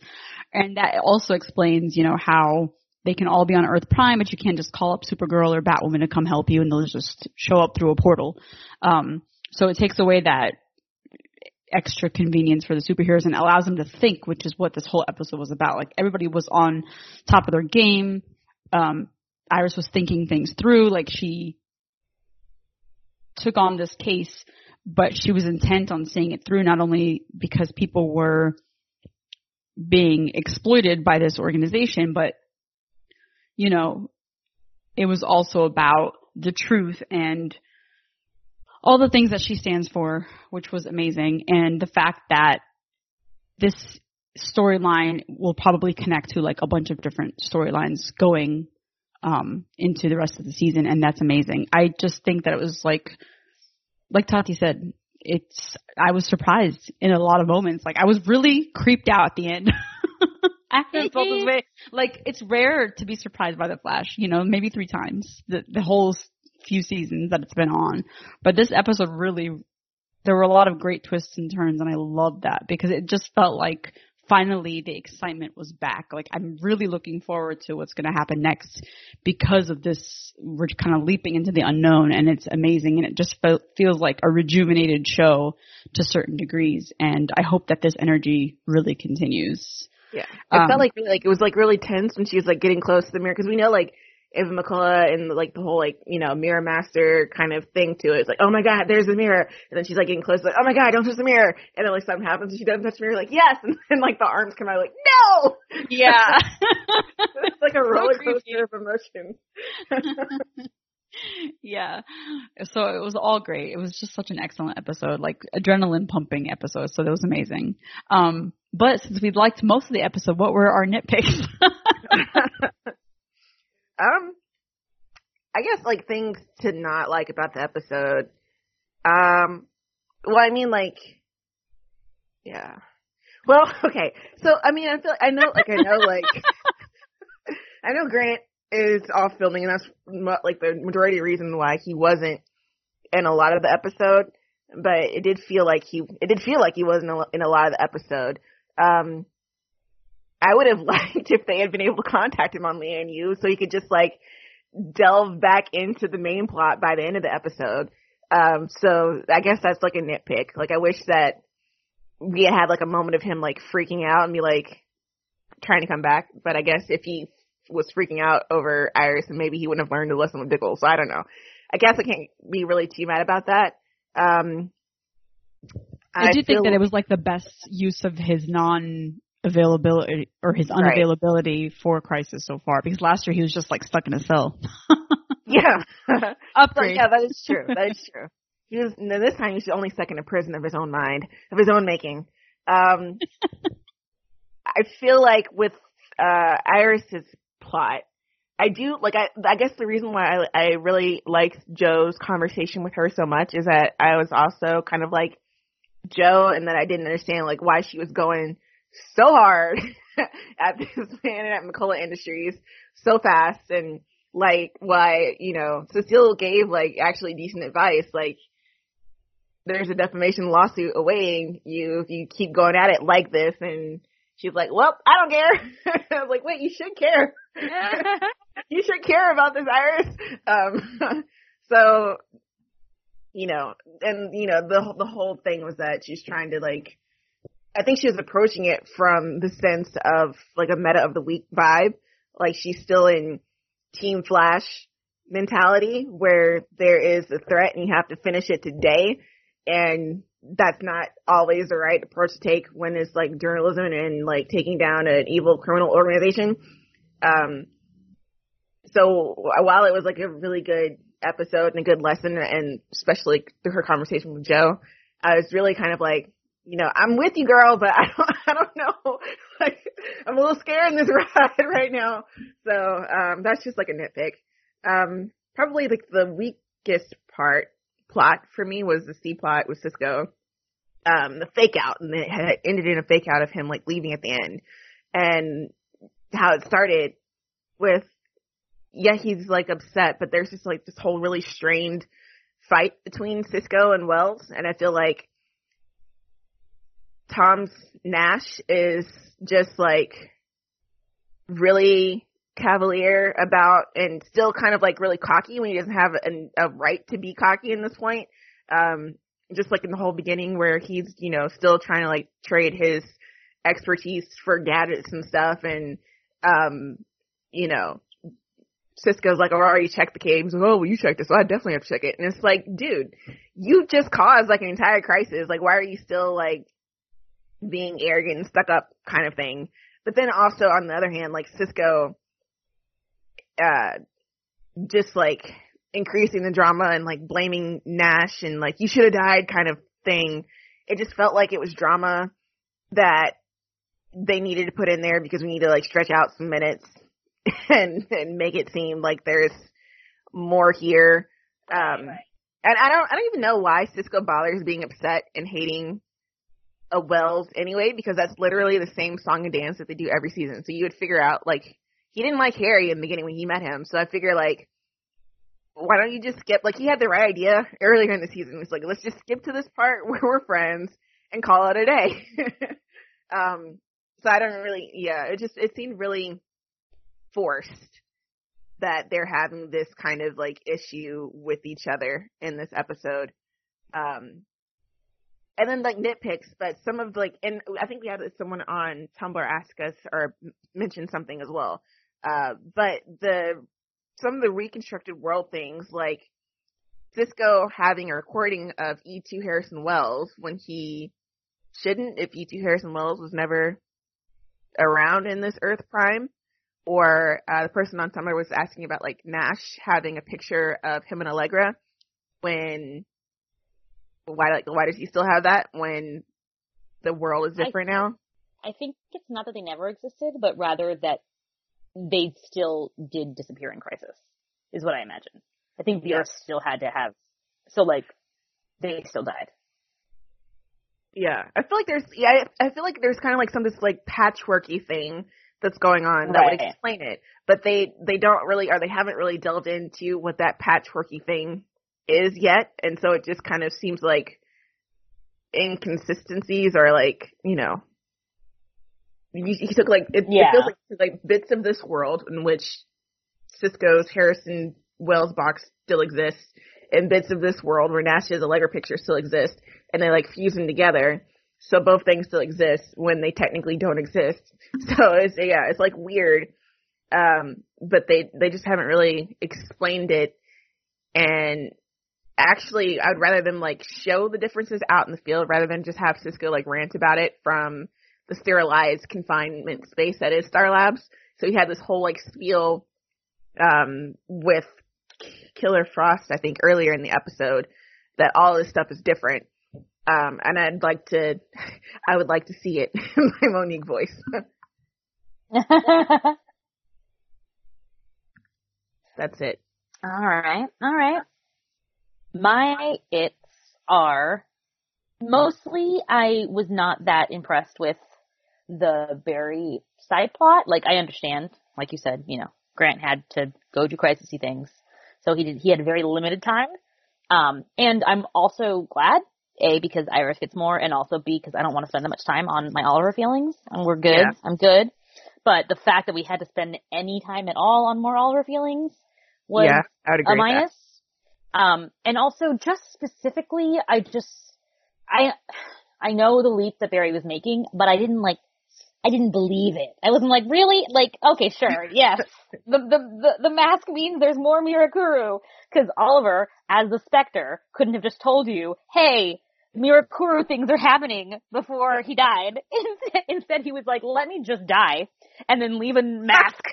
and that also explains, you know, how they can all be on Earth Prime, but you can't just call up Supergirl or Batwoman to come help you and they'll just show up through a portal. Um, so it takes away that extra convenience for the superheroes and allows them to think, which is what this whole episode was about. Like everybody was on top of their game. Um, Iris was thinking things through. Like she took on this case, but she was intent on seeing it through, not only because people were being exploited by this organization, but you know, it was also about the truth and all the things that she stands for, which was amazing, and the fact that this storyline will probably connect to like a bunch of different storylines going um, into the rest of the season, and that's amazing. I just think that it was like, like Tati said, it's. I was surprised in a lot of moments. Like I was really creeped out at the end. I haven't felt this way. Like it's rare to be surprised by the Flash. You know, maybe three times the the whole few seasons that it's been on, but this episode really. There were a lot of great twists and turns, and I loved that because it just felt like finally the excitement was back. Like I'm really looking forward to what's going to happen next because of this. We're kind of leaping into the unknown and it's amazing and it just fe- feels like a rejuvenated show to certain degrees. And I hope that this energy really continues. Yeah. It Um, felt like like it was like really tense when she was like getting close to the mirror because we know like Ava McCullough and like the whole like you know mirror master kind of thing to it. It's like oh my god, there's the mirror, and then she's like getting close, like oh my god, don't touch the mirror, and then like something happens and she doesn't touch the mirror, like yes, and then like the arms come out like no, Yeah. it's like a roller coaster of emotions. yeah. So it was all great. It was just such an excellent episode, like adrenaline pumping episode. So that was amazing. Um, but since we liked most of the episode, what were our nitpicks? I guess like things to not like about the episode. Um, well, I mean like, yeah. Well, okay. So I mean, I feel I know like I know like I know Grant is off filming, and that's like the majority reason why he wasn't in a lot of the episode. But it did feel like he it did feel like he wasn't in a lot of the episode. Um, I would have liked if they had been able to contact him on Lian Yu so he could just like delve back into the main plot by the end of the episode. Um, so I guess that's like a nitpick. Like I wish that we had had like a moment of him like freaking out and be like trying to come back. But I guess if he was freaking out over Iris, then maybe he wouldn't have learned to lesson with Diggle. So I don't know. I guess I can't be really too mad about that. Um, I, do think that it was like the best use of his non availability or his Right. unavailability for Crisis so far because last year he was just like stuck in a cell. yeah. Upgrade. yeah, that is true. That is true. He was no, this time he's only stuck in a prison of his own mind, of his own making. Um, I feel like with uh Iris's plot, I do like I I guess the reason why I I really liked Joe's conversation with her so much is that I was also kind of like Joe and that I didn't understand like why she was going so hard at this man and at McCullough Industries so fast and like why, you know, Cecile gave like actually decent advice, like there's a defamation lawsuit awaiting you if you keep going at it like this and she's like, Well, I don't care. I was like, Wait, you should care. you should care about this Iris. Um so you know, and you know, the the whole thing was that she's trying to like I think she was approaching it from the sense of like a meta of the week vibe. Like she's still in Team Flash mentality where there is a threat and you have to finish it today. And that's not always the right approach to take when it's like journalism and like taking down an evil criminal organization. Um, so while it was like a really good episode and a good lesson and especially through her conversation with Joe, I was really kind of like, you know, I'm with you, girl, but I don't, I don't know. Like, I'm a little scared in this ride right now. So, um, that's just like a nitpick. Um, probably like the weakest part plot for me was the C plot with Cisco. Um, the fake out and it had ended in a fake out of him like leaving at the end and how it started with, yeah, he's like upset, but there's just like this whole really strained fight between Cisco and Wells. And I feel like Tom's Nash is just like really cavalier about and still kind of like really cocky when he doesn't have an, a right to be cocky in this point. Um, just like in the whole beginning where he's, you know, still trying to like trade his expertise for gadgets and stuff and, um, you know, Cisco's like, oh, I already checked the cave. He's like, oh, well, you checked it, so I definitely have to check it. And it's like, dude, you just caused like an entire crisis. Like, why are you still like being arrogant and stuck up kind of thing? But then also on the other hand, like Cisco, uh, just like increasing the drama and like blaming Nash and like you should have died kind of thing. It just felt like it was drama that they needed to put in there because we need to like stretch out some minutes and and make it seem like there's more here. Um, and I don't I don't even know why Cisco bothers being upset and hating a Wells anyway, because that's literally the same song and dance that they do every season. So you would figure out like he didn't like Harry in the beginning when he met him. So I figure like why don't you just skip like he had the right idea earlier in the season. He's like, let's just skip to this part where we're friends and call it a day. um so I don't really yeah, it just it seemed really forced that they're having this kind of like issue with each other in this episode. Um, and then like nitpicks, but some of like, and I think we had someone on Tumblr ask us or mention something as well. Uh, but the, some of the reconstructed world things like Cisco having a recording of E2 Harrison Wells when he shouldn't if E2 Harrison Wells was never around in this Earth Prime or uh, the person on Tumblr was asking about like Nash having a picture of him and Allegra when why like why does he still have that when the world is different I, now? I think it's not that they never existed, but rather that they still did disappear in Crisis, is what I imagine. I think the Yeah. Earth still had to have, so like, they still died. Yeah, I feel like there's yeah, I I feel like there's kind of like some this like patchworky thing that's going on that would explain it, but they they don't really or they haven't really delved into what that patchworky thing is yet, and so it just kind of seems like inconsistencies are like you know. He, he took like it, Yeah. it feels like like bits of this world in which Cisco's Harrison Wells box still exists, and bits of this world where Nash's Allegra picture still exists, and they like fuse them together. So both things still exist when they technically don't exist. So it's yeah, it's like weird. Um, but they they just haven't really explained it. And actually, I'd rather them like show the differences out in the field rather than just have Cisco like rant about it from the sterilized confinement space that is Star Labs. So he had this whole like spiel um with Killer Frost, I think, earlier in the episode, that all this stuff is different. Um, and I'd like to, I would like to see it in my Monique voice. That's it. All right, all right. My its are mostly I was not that impressed with the Barry side plot. Like I understand, like you said, you know, Grant had to go do crisisy things, so he did. He had very limited time. Um, and I'm also glad a because Iris gets more, and also b because I don't want to spend that much time on my Oliver feelings, and we're good. Yeah. I'm good. But the fact that we had to spend any time at all on more Oliver feelings was yeah, I would agree. a minus. Um, and also just specifically, I just, I, I know the leap that Barry was making, but I didn't like, I didn't believe it. I wasn't like, really? Like, okay, sure, yes. the, the, the, the mask means there's more Mirakuru. Cause Oliver, as the Spectre, couldn't have just told you, hey, Mirakuru things are happening before he died. Instead, instead he was like, let me just die and then leave a mask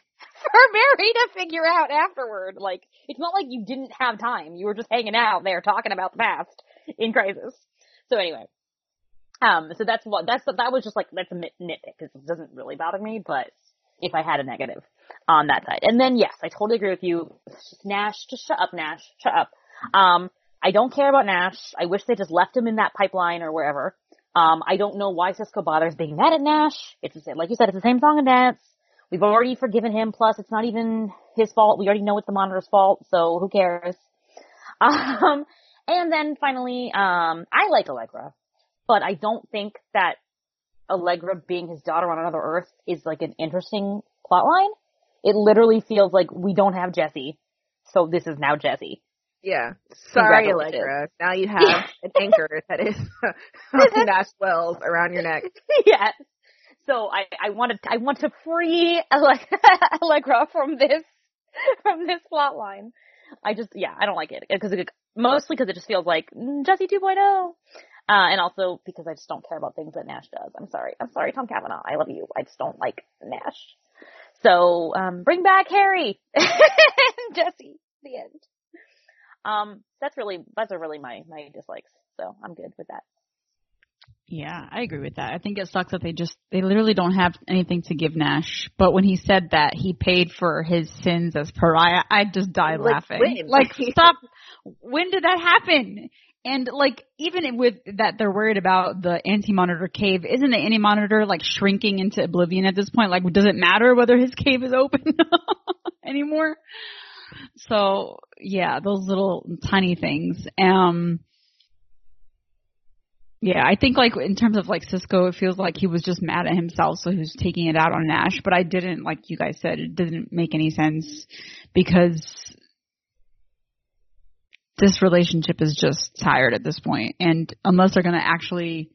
for Mary to figure out afterward. Like, it's not like you didn't have time. You were just hanging out there talking about the past in Crisis. So anyway. Um, so that's what, that's, that was just like, that's a nit- nitpick because it doesn't really bother me, but if I had a negative on that side. And then yes, I totally agree with you. Nash, just shut up, Nash, shut up. Um, I don't care about Nash. I wish they just left him in that pipeline or wherever. Um, I don't know why Cisco bothers being mad at Nash. It's the same, like you said, it's the same song and dance. We've already forgiven him. Plus, it's not even his fault. We already know it's the monitor's fault, so who cares? Um, and then finally, um, I like Allegra, but I don't think that Allegra being his daughter on another Earth is like an interesting plotline. It literally feels like we don't have Jesse, so this is now Jesse. Yeah. Sorry, Allegra. Now you have an anchor that is Nash Wells around your neck. yes. So I, I want to, I want to free Alle- Allegra from this, from this plot line. I just, yeah, I don't like it because mostly because it just feels like mm, Jesse 2.0. Uh, and also because I just don't care about things that Nash does. I'm sorry. I'm sorry, Tom Cavanagh. I love you. I just don't like Nash. So, um, bring back Harry and Jesse. The end. Um, that's really, that's are really my, my dislikes. So I'm good with that. Yeah, I agree with that. I think it sucks that they just they literally don't have anything to give Nash. But when he said that he paid for his sins as pariah, I just died Like, laughing. when? Like stop. When did that happen? And like even with that they're worried about the anti-monitor cave, isn't the anti-monitor like shrinking into oblivion at this point? Like does it matter whether his cave is open anymore? So yeah, those little tiny things. Um yeah, I think like in terms of like Cisco, it feels like he was just mad at himself, so he was taking it out on Nash. But I didn't, like you guys said, it didn't make any sense because this relationship is just tired at this point, and unless they're gonna actually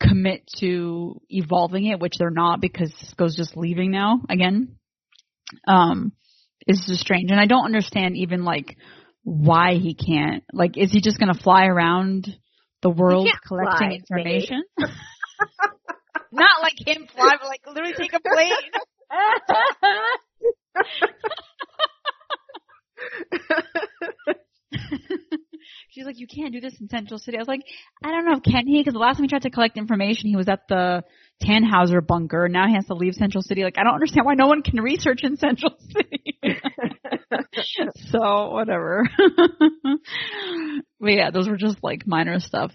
commit to evolving it, which they're not because Cisco's just leaving now again, um, is just strange. And I don't understand even like why he can't. Like, is he just gonna fly around? The world collecting fly, information. Not like him fly, but like literally take a plane. She's like, you can't do this in Central City. I was like, I don't know, can he? Because the last time he tried to collect information, he was at the Tannhauser bunker. Now he has to leave Central City. Like, I don't understand why no one can research in Central City. so whatever. but yeah, those were just like minor stuff.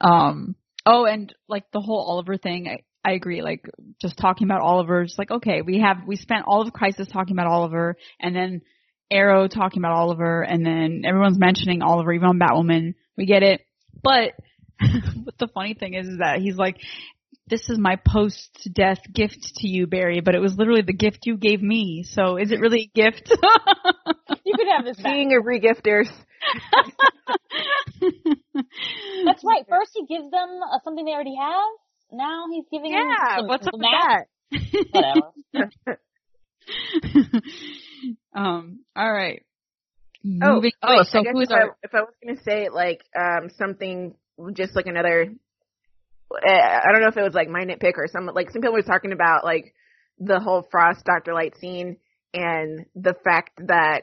Um, oh, and like the whole Oliver thing, I, I agree. Like just talking about Oliver, just like okay, we have we spent all of Crisis talking about Oliver, and then Arrow talking about Oliver, and then everyone's mentioning Oliver, even on Batwoman. We get it, but but the funny thing is, is that he's like, this is my post-death gift to you, Barry, but it was literally the gift you gave me. So is it really a gift? you could have this back. King of regifters. That's right. First he gives them uh, something they already have. Now he's giving them yeah, some, what's up with that? Whatever. um, all right. Oh, Moving, oh, wait, so I guess who's if, I, our, if I was gonna say like um something, just like another, Eh, I don't know if it was like my nitpick or some like some people were talking about like the whole Frost Doctor Light scene and the fact that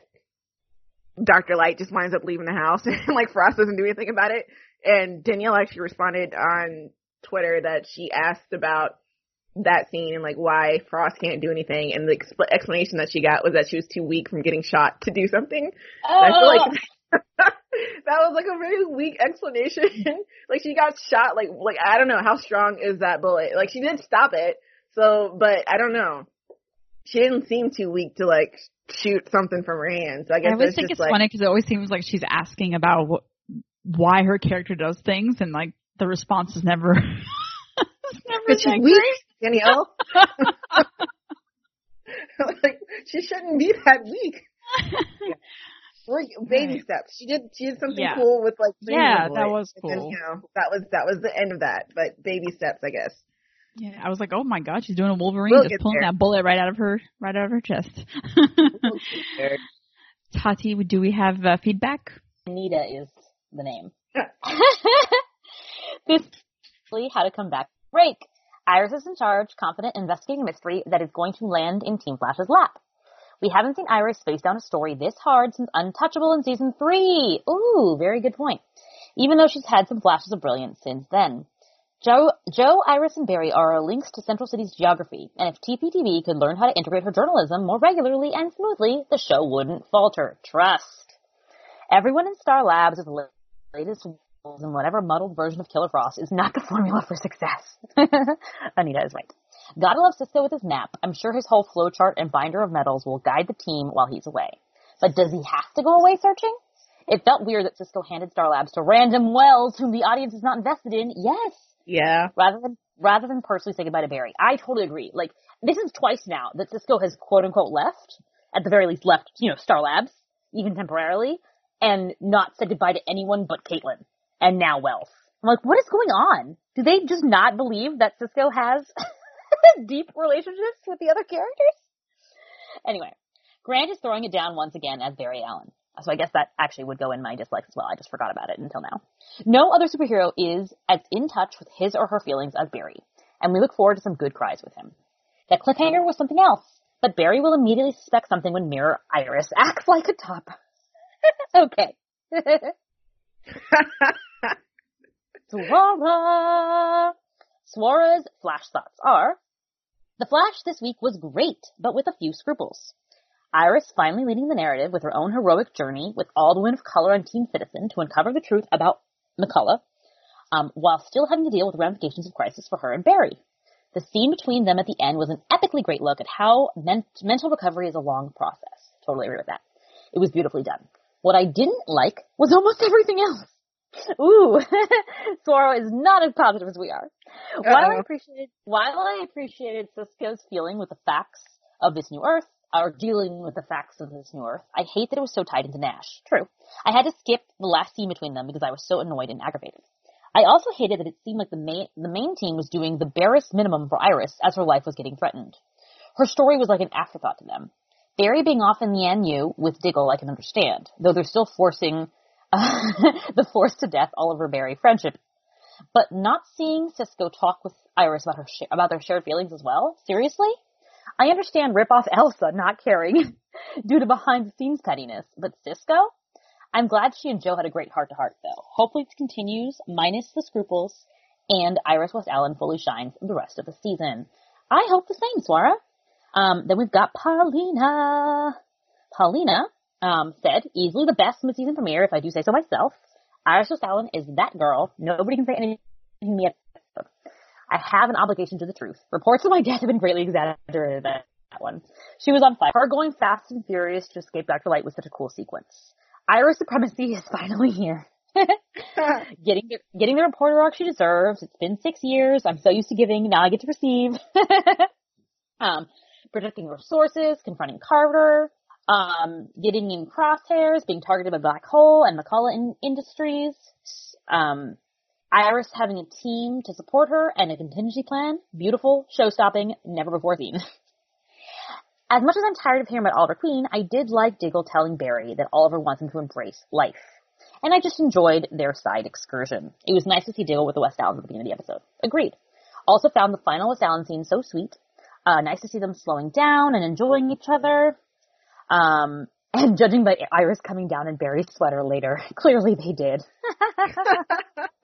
Doctor Light just winds up leaving the house and like Frost doesn't do anything about it. And Danielle actually responded on Twitter that she asked about that scene and like why Frost can't do anything, and the expl- explanation that she got was that she was too weak from getting shot to do something. And I feel like oh. That was like a very weak explanation. like she got shot like like I don't know how strong is that bullet. Like she did stop it. So, but I don't know. She didn't seem too weak to like shoot something from her hand. So I guess I always think it's like funny because it always seems like she's asking about what, why her character does things, and like the response is never. it's never she's weak. Danielle. like she shouldn't be that weak. Like baby Right. steps. She did she did something Yeah. cool with like Yeah, that was And then, cool. you know, that was that was the end of that. But baby steps, I guess. Yeah, I was like, oh my god, she's doing a Wolverine, We'll just pulling there. that bullet right out of her, right out of her chest. Tati, do we have uh, feedback? Anita is the name. this is really how to come back. Break. Iris is in charge, confident, investigating a mystery that is going to land in Team Flash's lap. We haven't seen Iris face down a story this hard since Untouchable in season three. Ooh, very good point. Even though she's had some flashes of brilliance since then. Joe, Joe, Iris, and Barry are our links to Central City's geography, and if TPTB could learn how to integrate her journalism more regularly and smoothly, the show wouldn't falter. Trust. Everyone in Star Labs is the latest in whatever muddled version of Killer Frost is not the formula for success. Anita is right. Gotta love Cisco with his map. I'm sure his whole flowchart and binder of medals will guide the team while he's away. But does he have to go away searching? It felt weird that Cisco handed Star Labs to random Wells whom the audience is not invested in. Yes, Yeah. rather than rather than personally say goodbye to Barry. I totally agree. Like this is twice now that Cisco has quote unquote left, at the very least left, you know, Star Labs, even temporarily, and not said goodbye to anyone but Caitlin. And now Wells. I'm like, what is going on? Do they just not believe that Cisco has deep relationships with the other characters? Anyway, Grant is throwing it down once again as Barry Allen. So I guess that actually would go in my dislikes as well. I just forgot about it until now. No other superhero is as in touch with his or her feelings as Barry, and we look forward to some good cries with him. That cliffhanger was something else, but Barry will immediately suspect something when Mirror Iris acts like a top. okay. Swara! Swara's flash thoughts are, the Flash this week was great, but with a few scruples. Iris finally leading the narrative with her own heroic journey with all the women of color on Team Citizen to uncover the truth about McCullough, um, while still having to deal with ramifications of crisis for her and Barry. The scene between them at the end was an epically great look at how men- mental recovery is a long process. Totally agree with that. It was beautifully done. What I didn't like was almost everything else. Ooh, Swara is not as positive as we are. While I appreciated, while I appreciated Cisco's feeling with the facts of this new Earth, or dealing with the facts of this new Earth, I hate that it was so tied into Nash. True. I had to skip the last scene between them because I was so annoyed and aggravated. I also hated that it seemed like the main, the main team was doing the barest minimum for Iris as her life was getting threatened. Her story was like an afterthought to them. Barry being off in the NU with Diggle I can understand, though they're still forcing the forced to death Oliver Barry friendship. But not seeing Cisco talk with Iris about her sh- about their shared feelings as well. Seriously, I understand rip off Elsa not caring due to behind the scenes pettiness, but Cisco. I'm glad she and Joe had a great heart to heart though. Hopefully it continues minus the scruples and Iris West Allen fully shines the rest of the season. I hope the same, Swara. Um, then we've got Paulina. Paulina um, said, easily the best in the season premiere, if I do say so myself. Iris West Allen is that girl. Nobody can say anything to me. I have an obligation to the truth. Reports of my death have been greatly exaggerated. That, that one. She was on fire. Her going fast and furious to escape Dr. Light was such a cool sequence. Iris supremacy is finally here. getting the, getting the reporter arc she deserves. It's been six years. I'm so used to giving. Now I get to receive. um, protecting resources, confronting Carter, um, getting in crosshairs, being targeted by Black Hole and McCullough in- Industries, um, Iris having a team to support her and a contingency plan. Beautiful, show-stopping, never before seen. As much as I'm tired of hearing about Oliver Queen, I did like Diggle telling Barry that Oliver wants him to embrace life. And I just enjoyed their side excursion. It was nice to see Diggle with the West Allens at the beginning of the episode. Agreed. Also found the final West Allen scene so sweet. Uh, nice to see them slowing down and enjoying each other. Um, and judging by Iris coming down in Barry's sweater later, clearly they did.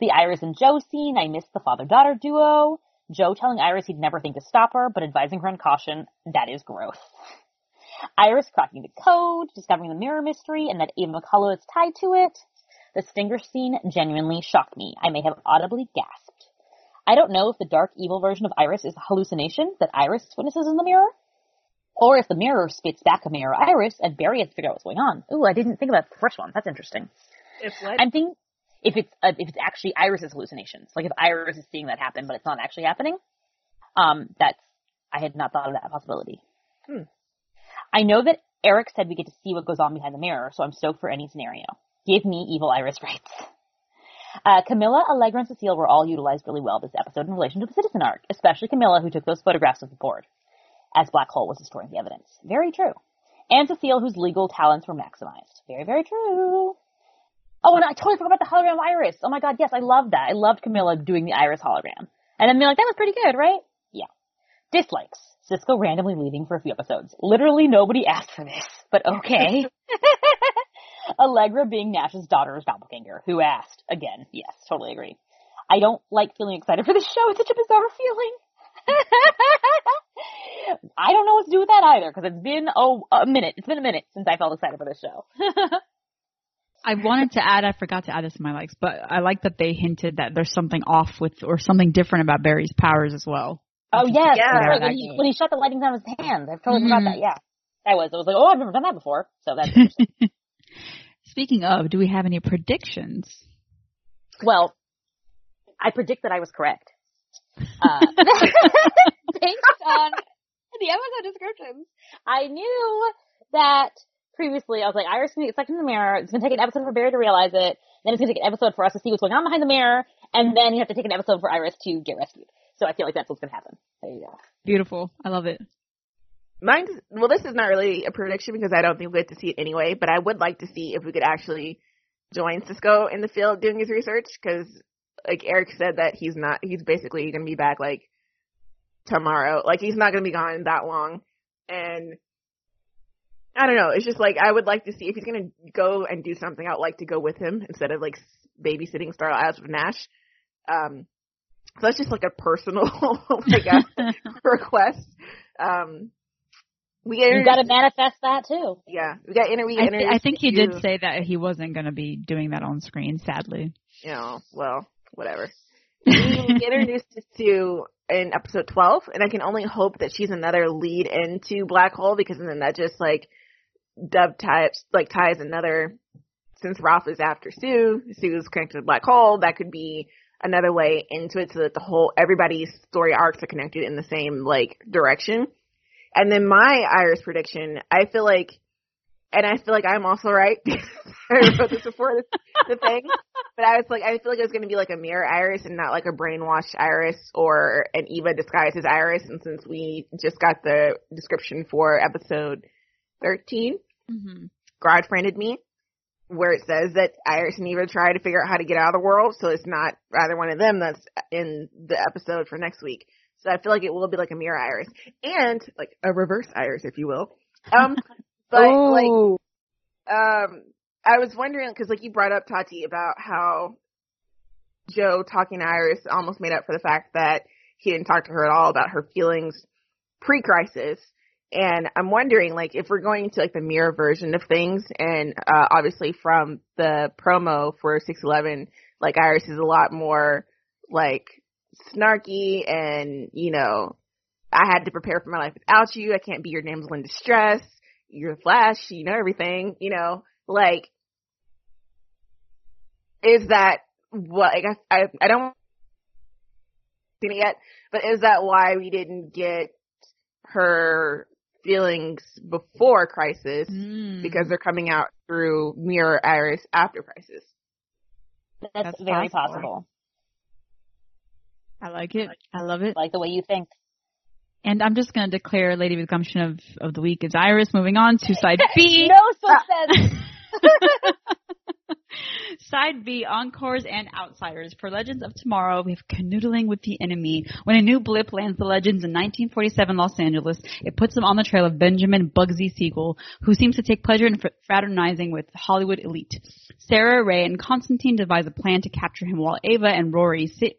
the Iris and Joe scene, I missed the father-daughter duo. Joe telling Iris he'd never think to stop her, but advising her on caution, that is growth. Iris cracking the code, discovering the mirror mystery, and that Ava McCullough is tied to it. The stinger scene genuinely shocked me. I may have audibly gasped. I don't know if the dark evil version of Iris is a hallucination that Iris witnesses in the mirror, or if the mirror spits back a mirror Iris and Barry has to figure out what's going on. Ooh, I didn't think about the first one. That's interesting. If what? I'm thinking if it's uh, if it's actually Iris's hallucinations, like if Iris is seeing that happen, but it's not actually happening. Um, that's I had not thought of that possibility. Hmm. I know that Eric said we get to see what goes on behind the mirror, so I'm stoked for any scenario. Give me evil Iris rights. Uh, Camilla, Allegra, and Cecile were all utilized really well this episode in relation to the citizen arc, especially Camilla, who took those photographs of the board, as Black Hole was destroying the evidence. Very true. And Cecile, whose legal talents were maximized. Very, very true. Oh, and I totally forgot about the hologram Iris. Oh my god, yes, I loved that. I loved Camilla doing the Iris hologram. And then being like, that was pretty good, right? Yeah. Dislikes. Cisco randomly leaving for a few episodes. Literally nobody asked for this, but okay. Allegra being Nash's daughter's doppelganger. Who asked? Again, yes, totally agree. I don't like feeling excited for this show. It's such a bizarre feeling. I don't know what to do with that either, because it's been, oh, a minute. It's been a minute since I felt excited for this show. I wanted to add, I forgot to add this to my likes, but I like that they hinted that there's something off with, or something different about Barry's powers as well. Oh yes, Yeah. right. When he, when he shot the lightning down his hands, I've totally Mhm. forgot that. Yeah, I was. I was like, oh, I've never done that before. So that's interesting. Speaking of, do we have any predictions? well. I predict that I was correct. Uh, based on the episode descriptions, I knew that previously. I was like, Iris can get stuck in the mirror. It's going to take an episode for Barry to realize it. Then it's going to take an episode for us to see what's going on behind the mirror, and then you have to take an episode for Iris to get rescued. So I feel like that's what's going to happen. There you go. Beautiful. I love it. Mine's well, this is not really a prediction because I don't think we get to see it anyway. But I would like to see if we could actually join Cisco in the field doing his research because, like Eric said, that he's not. He's basically going to be back like tomorrow. Like he's not going to be gone that long, and I don't know. It's just like I would like to see if he's gonna go and do something. I'd like to go with him instead of like babysitting Starlight Eyes with Nash. Um, so that's just like a personal, I guess, request. Um, we You got to manifest that too. yeah, we got inter- we I, introduced th- I think he you- did say that he wasn't going to be doing that on screen, sadly. you know, well, whatever. We get introduced to Sue in episode 12, and I can only hope that she's another lead into Black Hole because then that just like dub ties like ties another. Since Ralph is after Sue, Sue's connected to Black Hole. That could be another way into it, so that the whole everybody's story arcs are connected in the same like direction. And then my Iris prediction, I feel like, and I feel like I'm also right. I wrote this before the, the thing. But I was like, I feel like it was going to be like a mirror iris and not like a brainwashed iris or an Eva disguised as iris. And since we just got the description for episode 13, Mm-hmm. Grodd friended me, where it says that Iris and Eva try to figure out how to get out of the world. So it's not either one of them that's in the episode for next week. So I feel like it will be like a mirror iris and like a reverse iris, if you will. Um, but like, um, I was wondering because like you brought up Tati about how Joe talking to Iris almost made up for the fact that he didn't talk to her at all about her feelings pre-crisis. And I'm wondering, like, if we're going to like the mirror version of things, and uh, obviously from the promo for 611, like Iris is a lot more like snarky, and you know, I had to prepare for my life without you. I can't be your damsel in distress. You're the Flash. You know everything. You know, like, is that what? Like, I I, I don't seen it yet, but is that why we didn't get her feelings before Crisis? Mm. Because they're coming out through Mirror Iris after Crisis. That's, That's very possible. possible. I like it. I love it. I Like the way you think. And I'm just going to declare Lady with Gumption of, of the week is Iris. Moving on to side B. No suspense. Side B, Encores and Outsiders. For Legends of Tomorrow, we have Canoodling with the Enemy. When a new blip lands the Legends in 1947 Los Angeles, it puts them on the trail of Benjamin Bugsy Siegel, who seems to take pleasure in fraternizing with the Hollywood elite. Sara, Ray, and Constantine devise a plan to capture him while Ava and Rory sit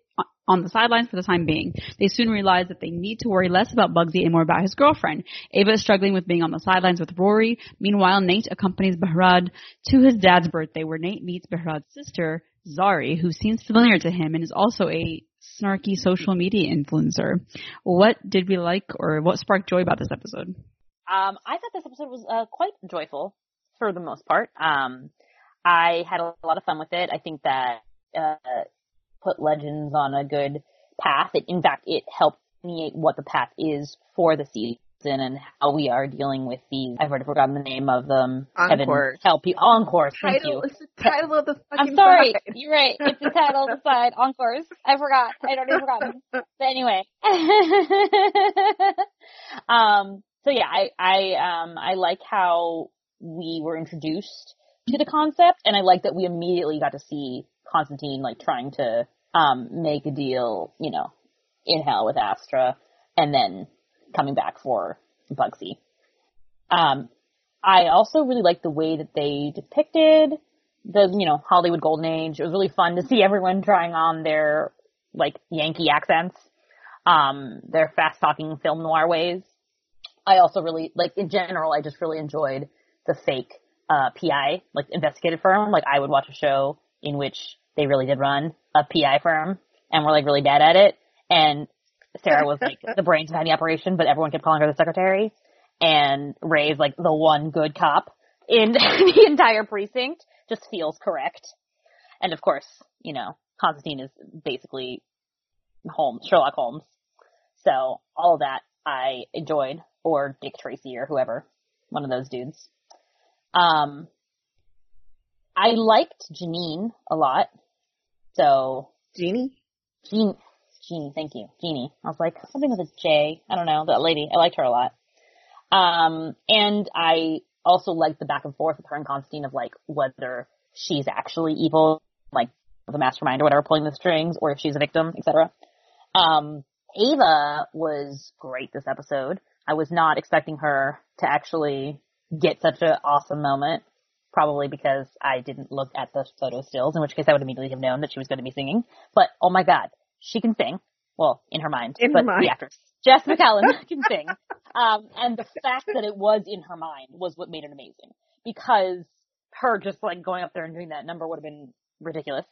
on the sidelines for the time being. They soon realize that they need to worry less about Bugsy and more about his girlfriend. Ava is struggling with being on the sidelines with Rory. Meanwhile, Nate accompanies Behrad to his dad's birthday where Nate meets Behrad's sister, Zari, who seems familiar to him and is also a snarky social media influencer. What did we like or what sparked joy about this episode? Um, I thought this episode was uh, quite joyful for the most part. Um, I had a lot of fun with it. I think that uh, put Legends on a good path. It, in fact, it helped delineate what the path is for the season and how we are dealing with these. I've already forgotten the name of them. Kevin, Encores. help you. Encore. Thank Title, you. it's the title of the fucking I'm sorry. side. You're right. It's the title of the side. Encores. I forgot. I don't even forgot. But anyway. um, so yeah, I, I, um, I like how we were introduced to the concept and I like that we immediately got to see Constantine like trying to, um, make a deal, you know, in hell with Astra and then coming back for Bugsy. Um, I also really like the way that they depicted the, you know, Hollywood Golden Age. It was really fun to see everyone trying on their, like, Yankee accents, um, their fast talking film noir ways. I also really, like, in general, I just really enjoyed the fake, uh, PI, like, investigative firm. Like, I would watch a show in which they really did run a PI firm and were, like, really bad at it. And Sara was, like, the brains behind the operation, but everyone kept calling her the secretary. And Ray's, like, the one good cop in the entire precinct just feels correct. And of course, you know, Constantine is basically Holmes, Sherlock Holmes. So all of that I enjoyed, or Dick Tracy or whoever, one of those dudes. Um, I liked Janine a lot. So Genie? Jean, Jeannie, thank you, Jeannie. I was like something with a J. I don't know that lady. I liked her a lot. Um, and I also liked the back and forth with her and Constantine of like whether she's actually evil, like the mastermind or whatever, pulling the strings, or if she's a victim, etc. Um, Ava was great this episode. I was not expecting her to actually get such an awesome moment. Probably because I didn't look at the photo stills, in which case I would immediately have known that she was going to be singing. But oh my god, she can sing. Well, in her mind. In but her mind. The actress, Jess Macallan, can sing. Um, and the fact that it was in her mind was what made it amazing. Because her just like going up there and doing that number would have been ridiculous.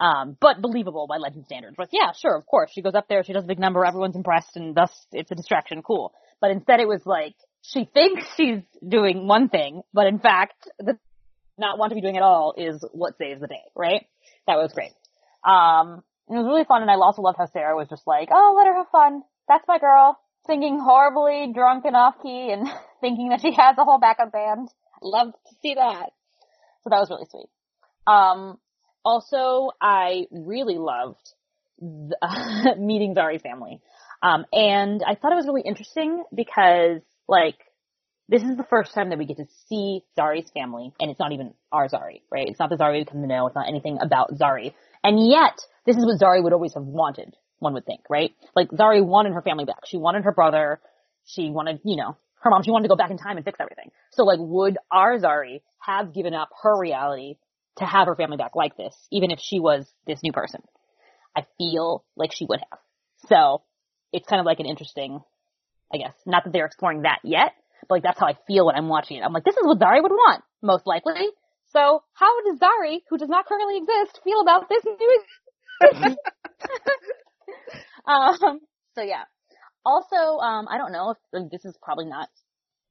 Um, but believable by legend standards. But yeah, sure, of course. She goes up there, she does a big number, everyone's impressed, and thus it's a distraction. Cool. But instead it was like, she thinks she's doing one thing, but in fact, the not want to be doing at all is what saves the day, right? That was great. Um, it was really fun, and I also loved how Sara was just like, oh, let her have fun. That's my girl. Singing horribly drunk and off key and thinking that she has a whole backup band. Love to see that. So that was really sweet. Um, also, I really loved the, meeting Zari's family. Um, and I thought it was really interesting because, like, this is the first time that we get to see Zari's family, and it's not even our Zari, right? It's not the Zari we come to know. It's not anything about Zari. And yet, this is what Zari would always have wanted, one would think, right? Like, Zari wanted her family back. She wanted her brother. She wanted, you know, her mom. She wanted to go back in time and fix everything. So, like, would our Zari have given up her reality to have her family back like this, even if she was this new person? I feel like she would have. So, it's kind of like an interesting, I guess, not that they're exploring that yet, but like that's how I feel when I'm watching it. I'm like, this is what Zari would want, most likely. So how does Zari, who does not currently exist, feel about this new um, so yeah. Also, um, I don't know if like, this is probably not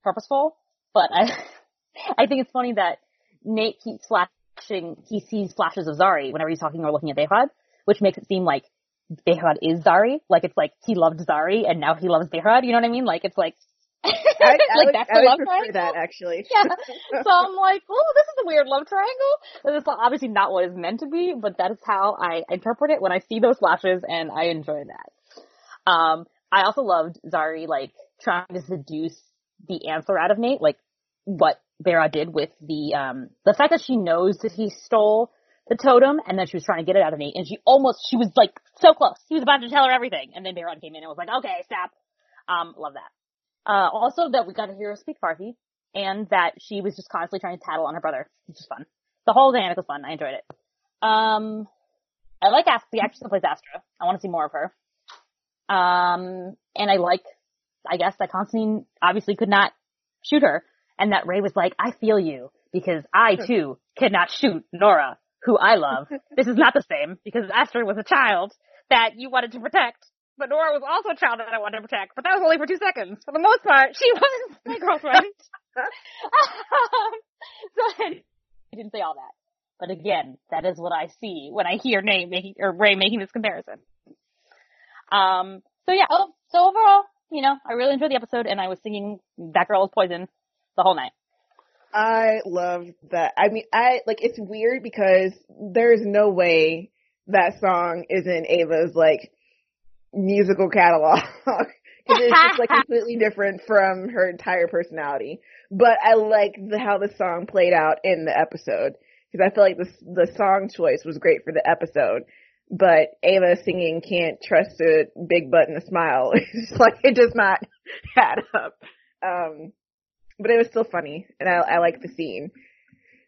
purposeful, but I, I think it's funny that Nate keeps flashing, he sees flashes of Zari whenever he's talking or looking at Behrad, which makes it seem like Behrad is Zari. Like it's like he loved Zari and now he loves Behrad. You know what I mean? Like it's like I, I like would, that's the love triangle. that actually. Yeah. So I'm like, oh, this is a weird love triangle. And it's obviously not what it's meant to be, but that is how I interpret it when I see those flashes, and I enjoy that. Um, I also loved Zari like trying to seduce the answer out of Nate, like what Vera did with the um the fact that she knows that he stole the totem and then she was trying to get it out of Nate and she almost she was like so close. He was about to tell her everything and then Behrad came in and was like, Okay, stop. Um, love that. Uh also that we got to hear her speak Farsi and that she was just constantly trying to tattle on her brother, which is fun. The whole dynamic was fun. I enjoyed it. Um I like Ast- the actress that plays Astra. I want to see more of her. Um and I like I guess that Constantine obviously could not shoot her and that Ray was like, I feel you because I too cannot shoot Nora, who I love. this is not the same because Astra was a child that you wanted to protect, but Nora was also a child that I wanted to protect, but that was only for two seconds. For the most part, she was my girlfriend. um, so I didn't say all that. But again, that is what I see when I hear Nate making, or Ray making this comparison. Um, so yeah, oh, so overall, you know, I really enjoyed the episode and I was singing That Girl is Poison the whole night. I love that. I mean, I like it's weird because there's no way that song is in Ava's like musical catalog. Cause it's just like completely different from her entire personality. But I like the, how the song played out in the episode because I feel like the the song choice was great for the episode. But Ava singing "Can't Trust a Big Butt and a Smile" it's like it does not add up. Um, but it was still funny, and I, I like the scene.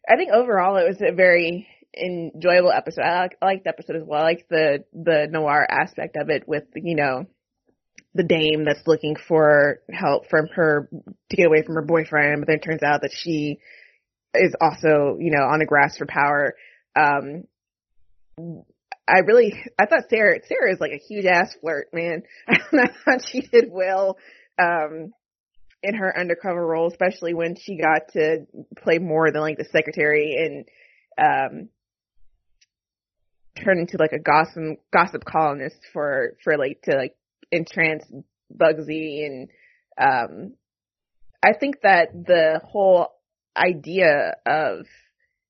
I think overall it was a very enjoyable episode. I like I liked the episode as well. I like the the noir aspect of it with you know the dame that's looking for help from her to get away from her boyfriend, but then it turns out that she is also you know on the grass for power. Um, I really I thought Sara Sara is like a huge ass flirt, man. I thought she did well. Um, in her undercover role, especially when she got to play more than like the secretary and um turn into like a gossip gossip columnist for for like to like entrance Bugsy and um I think that the whole idea of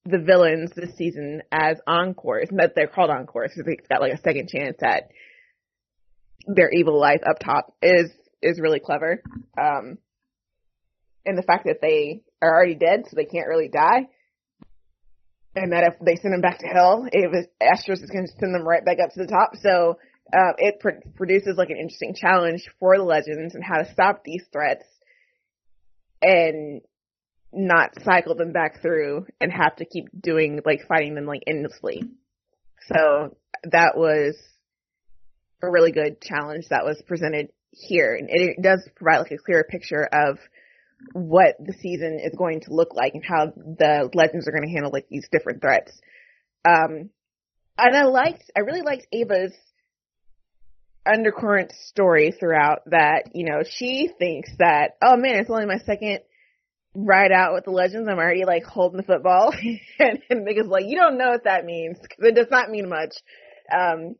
the villains this season as encores, and that they're called encores because they've got like a second chance at their evil life up top is is really clever. Um and the fact that they are already dead, so they can't really die. And that if they send them back to hell, it was Astros is going to send them right back up to the top. So uh, it pr- produces like an interesting challenge for the legends and how to stop these threats. And not cycle them back through and have to keep doing like fighting them like endlessly. So that was a really good challenge that was presented here, and it, does provide like a clearer picture of what the season is going to look like and how the legends are going to handle like these different threats. Um, and I liked, I really liked Ava's undercurrent story throughout that, you know, she thinks that, oh man, it's only my second ride out with the legends. I'm already like holding the football. and, and Mick is like, you don't know what that means because it does not mean much. Um,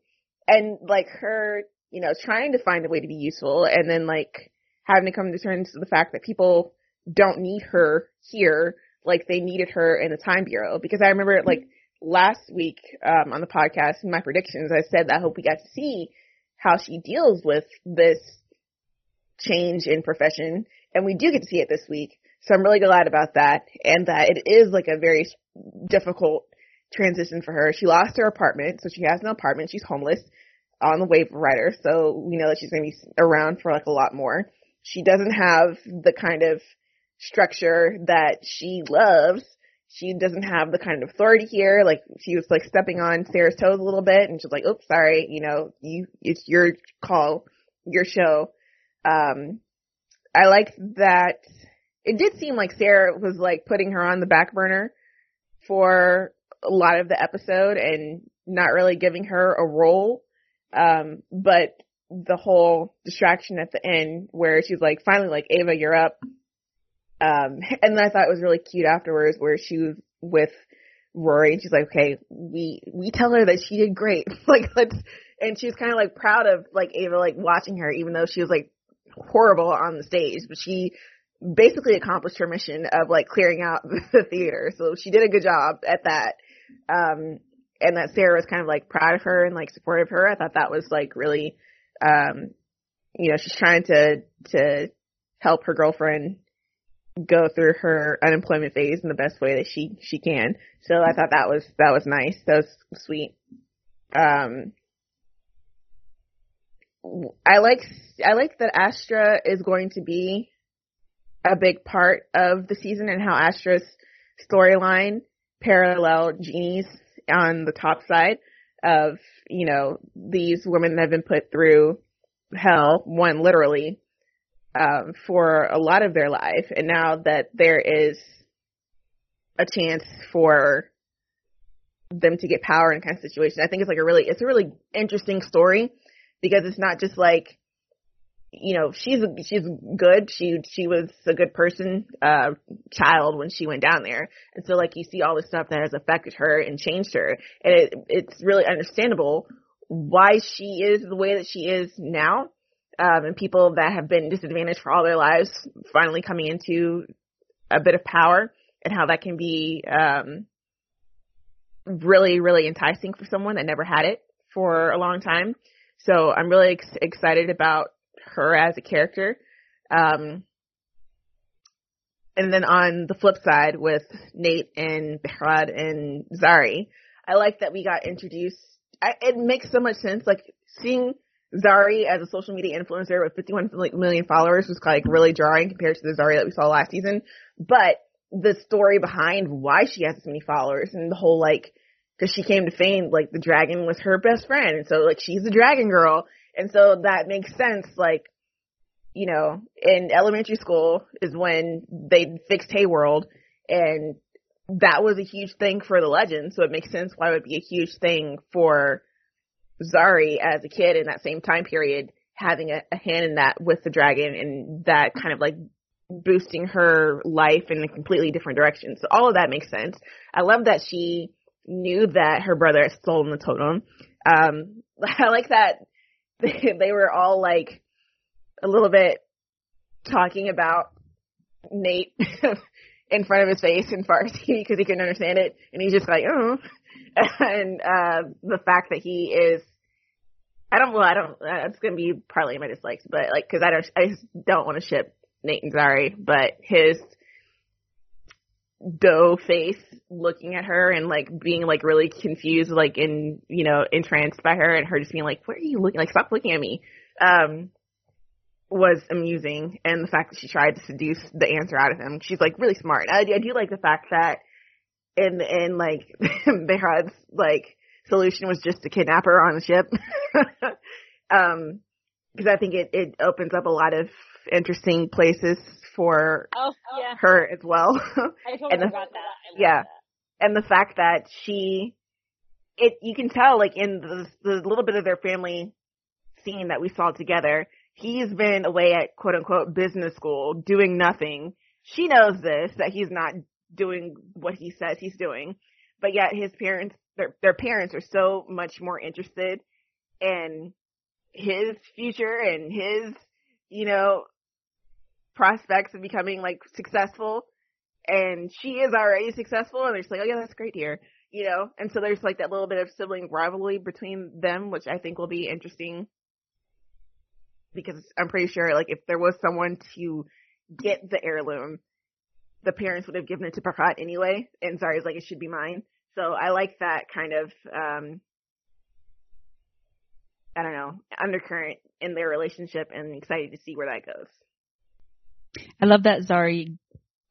and like her, you know, trying to find a way to be useful and then like having to come to terms with the fact that people don't need her here like they needed her in the time bureau because I remember like last week um, on the podcast in my predictions I said that I hope we got to see how she deals with this change in profession and we do get to see it this week so I'm really glad about that and that it is like a very difficult transition for her. She lost her apartment, so she has an apartment. She's homeless on the wave rider, so we know that she's going to be around for like a lot more. She doesn't have the kind of structure that she loves. She doesn't have the kind of authority here. Like she was like stepping on Sara's toes a little bit, and she's like, "Oops, sorry. You know, you it's your call, your show." Um, I like that. It did seem like Sara was like putting her on the back burner for a lot of the episode and not really giving her a role. Um, but the whole distraction at the end where she's like, finally like, Ava, you're up. Um, and then I thought it was really cute afterwards where she was with Rory and she's like, okay, we, we tell her that she did great. like, let's, and she was kind of like proud of like Ava like watching her even though she was like horrible on the stage, but she basically accomplished her mission of like clearing out the theater. So she did a good job at that. Um, and that Sara was kind of like proud of her and like supportive of her. I thought that was like really, um, you know, she's trying to, to help her girlfriend go through her unemployment phase in the best way that she, she can. So I thought that was, that was nice. That was sweet. Um, I like, I like that Astra is going to be a big part of the season and how Astra's storyline parallel Jeannie's on the top side of, you know, these women that have been put through hell, one literally, um, for a lot of their life. And now that there is a chance for them to get power in kind of situation, I think it's like a really, it's a really interesting story because it's not just like, you know, she's she's good. She she was a good person, uh, child when she went down there, and so like you see all the stuff that has affected her and changed her, and it it's really understandable why she is the way that she is now, um, and people that have been disadvantaged for all their lives finally coming into a bit of power, and how that can be um, really really enticing for someone that never had it for a long time. So I'm really ex- excited about her as a character. Um, and then on the flip side with Nate and Behrad and Zari, I like that we got introduced. I, it makes so much sense. Like seeing Zari as a social media influencer with 51 million followers was like really jarring compared to the Zari that we saw last season. But the story behind why she has so many followers and the whole like, cause she came to fame, like the dragon was her best friend. And so like she's the dragon girl and so that makes sense, like, you know, in elementary school is when they fixed Heyworld and that was a huge thing for the legend. So it makes sense why it would be a huge thing for Zari as a kid in that same time period having a, a hand in that with the dragon and that kind of like boosting her life in a completely different direction. So all of that makes sense. I love that she knew that her brother had stolen the totem. Um, I like that they, were all like a little bit talking about Nate in front of his face in Farsi because he couldn't understand it, and he's just like, oh, and uh the fact that he is. I don't. Well, I don't. That's gonna be partly my dislikes, but like, because I don't. I just don't want to ship Nate and Zari, but his doe face looking at her and like being like really confused, like in you know entranced by her, and her just being like, "What are you looking? Like, stop looking at me." Um, was amusing, and the fact that she tried to seduce the answer out of him. She's like really smart. I, I do like the fact that in in like Behrad's like solution was just to kidnap her on the ship. um, because I think it it opens up a lot of interesting places for Oh, yeah. her as well. I totally and the- forgot that. I yeah. that. and the fact that she it you can tell like in the the little bit of their family scene that we saw together he's been away at quote unquote business school doing nothing she knows this that he's not doing what he says he's doing but yet his parents their their parents are so much more interested in his future and his you know prospects of becoming like successful and she is already successful and they're just like, oh yeah, that's great here, you know? And so there's like that little bit of sibling rivalry between them, which I think will be interesting because I'm pretty sure like if there was someone to get the heirloom, the parents would have given it to Prakat anyway, and Zari's like, it should be mine. So I like that kind of, um, I don't know, undercurrent in their relationship and excited to see where that goes. I love that Zari,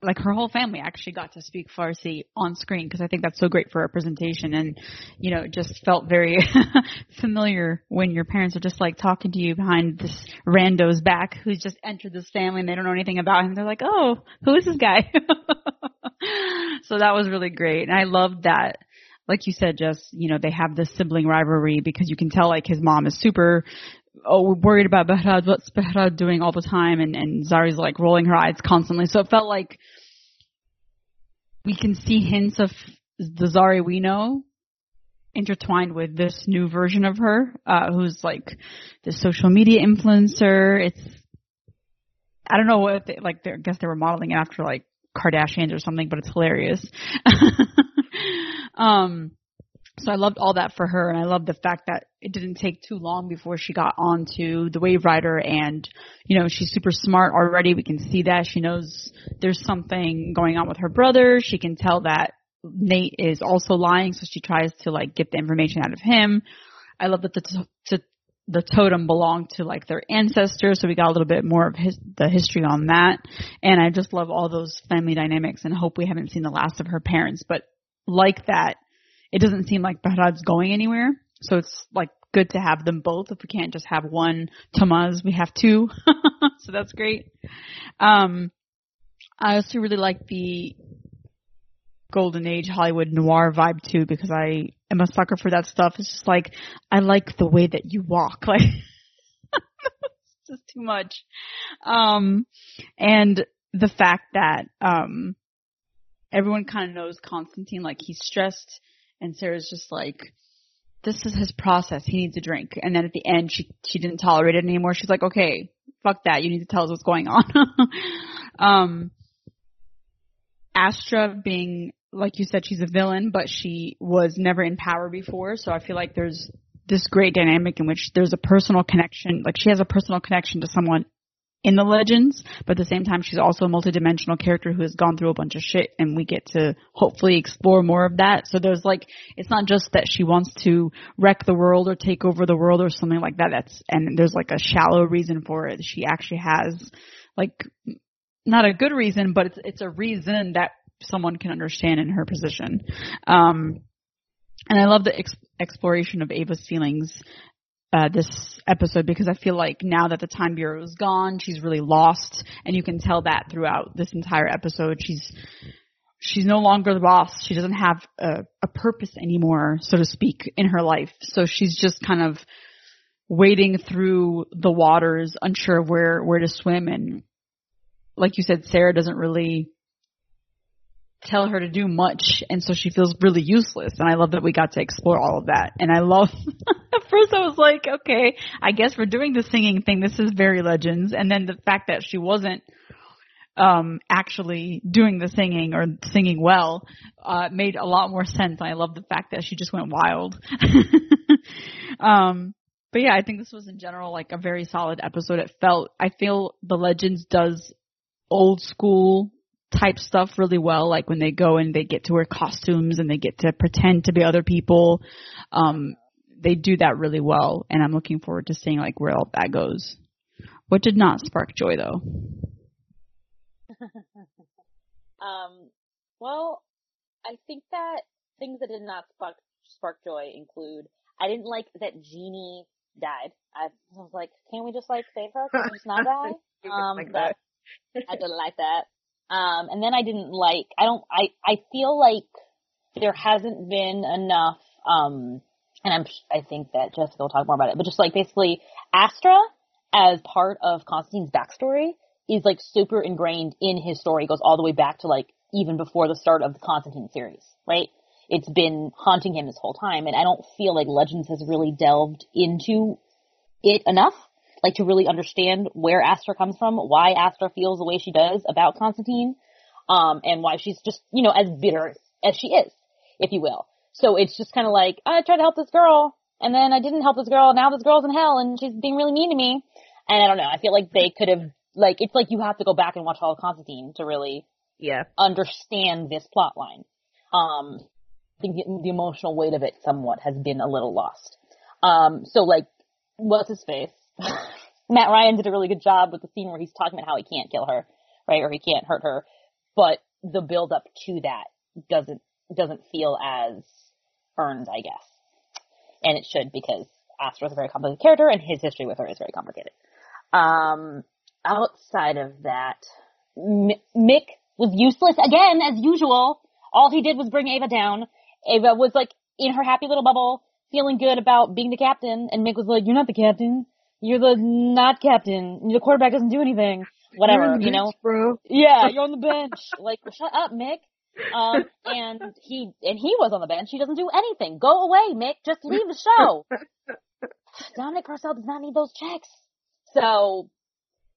like her whole family actually got to speak Farsi on screen because I think that's so great for representation and, you know, it just felt very familiar when your parents are just like talking to you behind this rando's back who's just entered this family and they don't know anything about him. They're like, oh, who is this guy? so that was really great. And I loved that like you said, just you know, they have this sibling rivalry because you can tell like his mom is super oh we're worried about Behrad, what's Behrad doing all the time, and and Zari's like rolling her eyes constantly. So it felt like we can see hints of the Zari we know intertwined with this new version of her, uh, who's like the social media influencer. It's I don't know what they, like. I guess they were modeling it after like Kardashians or something, but it's hilarious. um, so I loved all that for her, and I loved the fact that it didn't take too long before she got onto the Wave Rider, and you know she's super smart already. We can see that she knows there's something going on with her brother. She can tell that Nate is also lying, so she tries to like get the information out of him. I love that the t- t- the totem belonged to like their ancestors, so we got a little bit more of his the history on that. And I just love all those family dynamics, and hope we haven't seen the last of her parents. But like that, it doesn't seem like Behrad's going anywhere, so it's like good to have them both. If we can't just have one Tomaz, we have two, so that's great. Um, I also really like the golden age Hollywood noir vibe too because I am a sucker for that stuff. It's just like I like the way that you walk. Like it's just too much. Um and the fact that um everyone kind of knows Constantine like he's stressed and Sara's just like this is his process. He needs a drink. And then at the end she she didn't tolerate it anymore. She's like, "Okay, fuck that. You need to tell us what's going on." um Astra being like you said, she's a villain, but she was never in power before. So I feel like there's this great dynamic in which there's a personal connection. Like she has a personal connection to someone in the legends, but at the same time, she's also a multidimensional character who has gone through a bunch of shit, and we get to hopefully explore more of that. So there's like, it's not just that she wants to wreck the world or take over the world or something like that. That's and there's like a shallow reason for it. She actually has like not a good reason, but it's it's a reason that someone can understand in her position. Um, and I love the ex- exploration of Ava's feelings uh, this episode because I feel like now that the time bureau is gone, she's really lost, and you can tell that throughout this entire episode. She's she's no longer the boss. She doesn't have a, a purpose anymore, so to speak, in her life. So she's just kind of wading through the waters, unsure of where where to swim, and like you said, Sara doesn't really tell her to do much and so she feels really useless and I love that we got to explore all of that and I love at first I was like okay I guess we're doing the singing thing this is very legends and then the fact that she wasn't um actually doing the singing or singing well uh made a lot more sense and I love the fact that she just went wild. Um but yeah I think this was in general like a very solid episode. It felt I feel the legends does old school type stuff really well, like when they go and they get to wear costumes and they get to pretend to be other people. Um, they do that really well, and I'm looking forward to seeing like where all that goes. What did not spark joy though? um, well, I think that things that did not spark spark joy include I didn't like that Jeannie died. I was like, can't we just like save her? Can she just not die? Um, like that, that. I didn't like that. Um, and then I didn't like, I don't, I, I feel like there hasn't been enough, um, and I'm, I think that Jessica will talk more about it, but just like basically Astra as part of Constantine's backstory is like super ingrained in his story. It goes all the way back to like even before the start of the Constantine series, right? It's been haunting him this whole time, and I don't feel like Legends has really delved into it enough, like to really understand where Astra comes from, why Astra feels the way she does about Constantine, um, and why she's just, you know, as bitter as she is, if you will. So it's just kind of like, I tried to help this girl, and then I didn't help this girl, now this girl's in hell, and she's being really mean to me. And I don't know, I feel like they could have, like, it's like you have to go back and watch all of Constantine to really Yeah. understand this plot line. Um, I think the, the emotional weight of it somewhat has been a little lost. Um, so like, what's his face? Matt Ryan did a really good job with the scene where he's talking about how he can't kill her, right, or he can't hurt her, but the build up to that doesn't doesn't feel as earned, I guess, and it should because Astra is a very complicated character and his history with her is very complicated. Um, outside of that, M- Mick was useless again as usual. All he did was bring Ava down. Ava was like in her happy little bubble, feeling good about being the captain, and Mick was like, "You're not the captain. You're the not captain. The quarterback doesn't do anything. Whatever, you know." bro. Yeah, you're on the bench. like, shut up, Mick. Um, and he and he was on the bench. He doesn't do anything. Go away, Mick. Just leave the show. Dominic Purcell does not need those checks. So,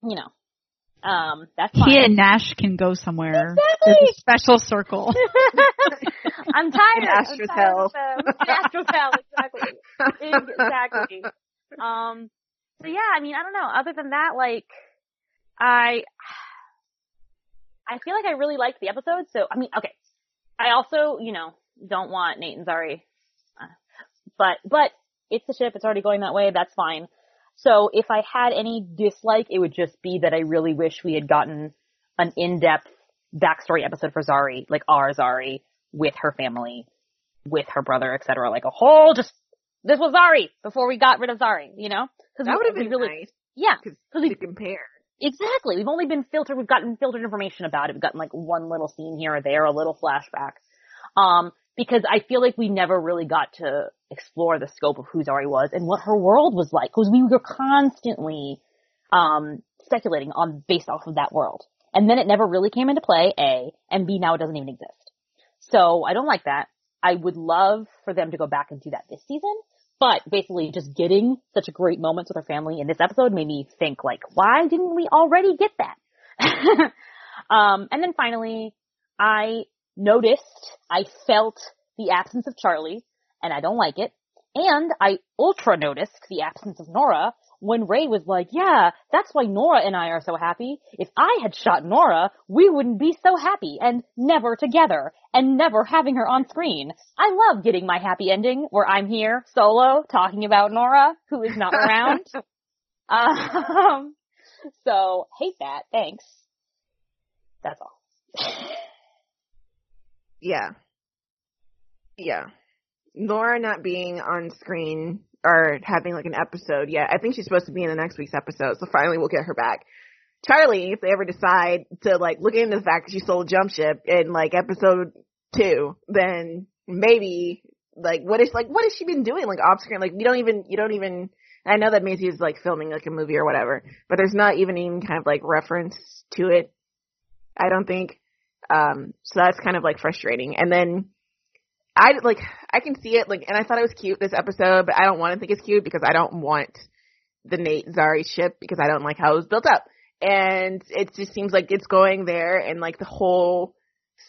you know, um, that's fine. He and Nash can go somewhere. Exactly. There's a special circle. I'm tired. In I'm tired hell. of them. In Astra's hell, exactly. exactly. Um, so yeah, I mean, I don't know. Other than that, like, I, I feel like I really liked the episode. So, I mean, okay. I also, you know, don't want Nate and Zari, uh, but, but it's the ship. It's already going that way. That's fine. So if I had any dislike, it would just be that I really wish we had gotten an in-depth backstory episode for Zari, like our Zari, with her family, with her brother, etc. Like a whole just this was Zari before we got rid of Zari, you know? Because That would have been really, nice yeah, because because we to compare. Exactly. We've only been filtered. We've gotten filtered information about it. We've gotten like one little scene here or there, a little flashback. Um, because I feel like we never really got to explore the scope of who Zari was and what her world was like. Because we were constantly um, speculating on based off of that world, and then it never really came into play. A and B now it doesn't even exist. So I don't like that. I would love for them to go back and do that this season. But basically just getting such a great moments with her family in this episode made me think like, why didn't we already get that? um, and then finally, I noticed, I felt the absence of Charlie, and I don't like it. And I ultra noticed the absence of Nora when Ray was like, yeah, that's why Nora and I are so happy. If I had shot Nora, we wouldn't be so happy and never together and never having her on screen. I love getting my happy ending where I'm here solo talking about Nora who is not around. um, so hate that. Thanks. That's all. Yeah. Yeah. Nora not being on screen or having like an episode yet. I think she's supposed to be in the next week's episode, so finally we'll get her back. Charlie, if they ever decide to like look into the fact that she sold Jump Ship in like episode two, then maybe like what is like what has she been doing like off screen? Like you don't even you don't even I know that Maisie is like filming like a movie or whatever, but there's not even even kind of like reference to it. I don't think. Um, so that's kind of like frustrating. And then I like I can see it like, and I thought it was cute this episode, but I don't want to think it's cute because I don't want the Nate Zari ship because I don't like how it was built up. And it just seems like it's going there, and like the whole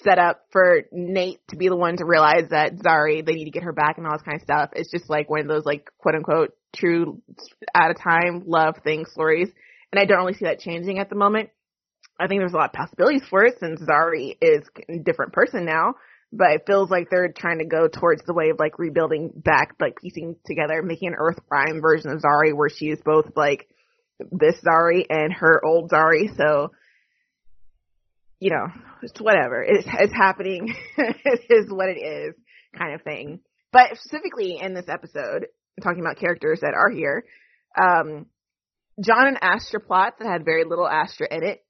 setup for Nate to be the one to realize that Zari they need to get her back and all this kind of stuff. It's just like one of those like quote unquote true at a time love thing stories, and I don't really see that changing at the moment. I think there's a lot of possibilities for it since Zari is a different person now, but it feels like they're trying to go towards the way of like rebuilding back, like piecing together, making an Earth Prime version of Zari where she is both like this Zari and her old Zari. So, you know, it's whatever. It's, it's happening. it is what it is kind of thing. But specifically in this episode, talking about characters that are here, um, John and Astra plot that had very little Astra in it.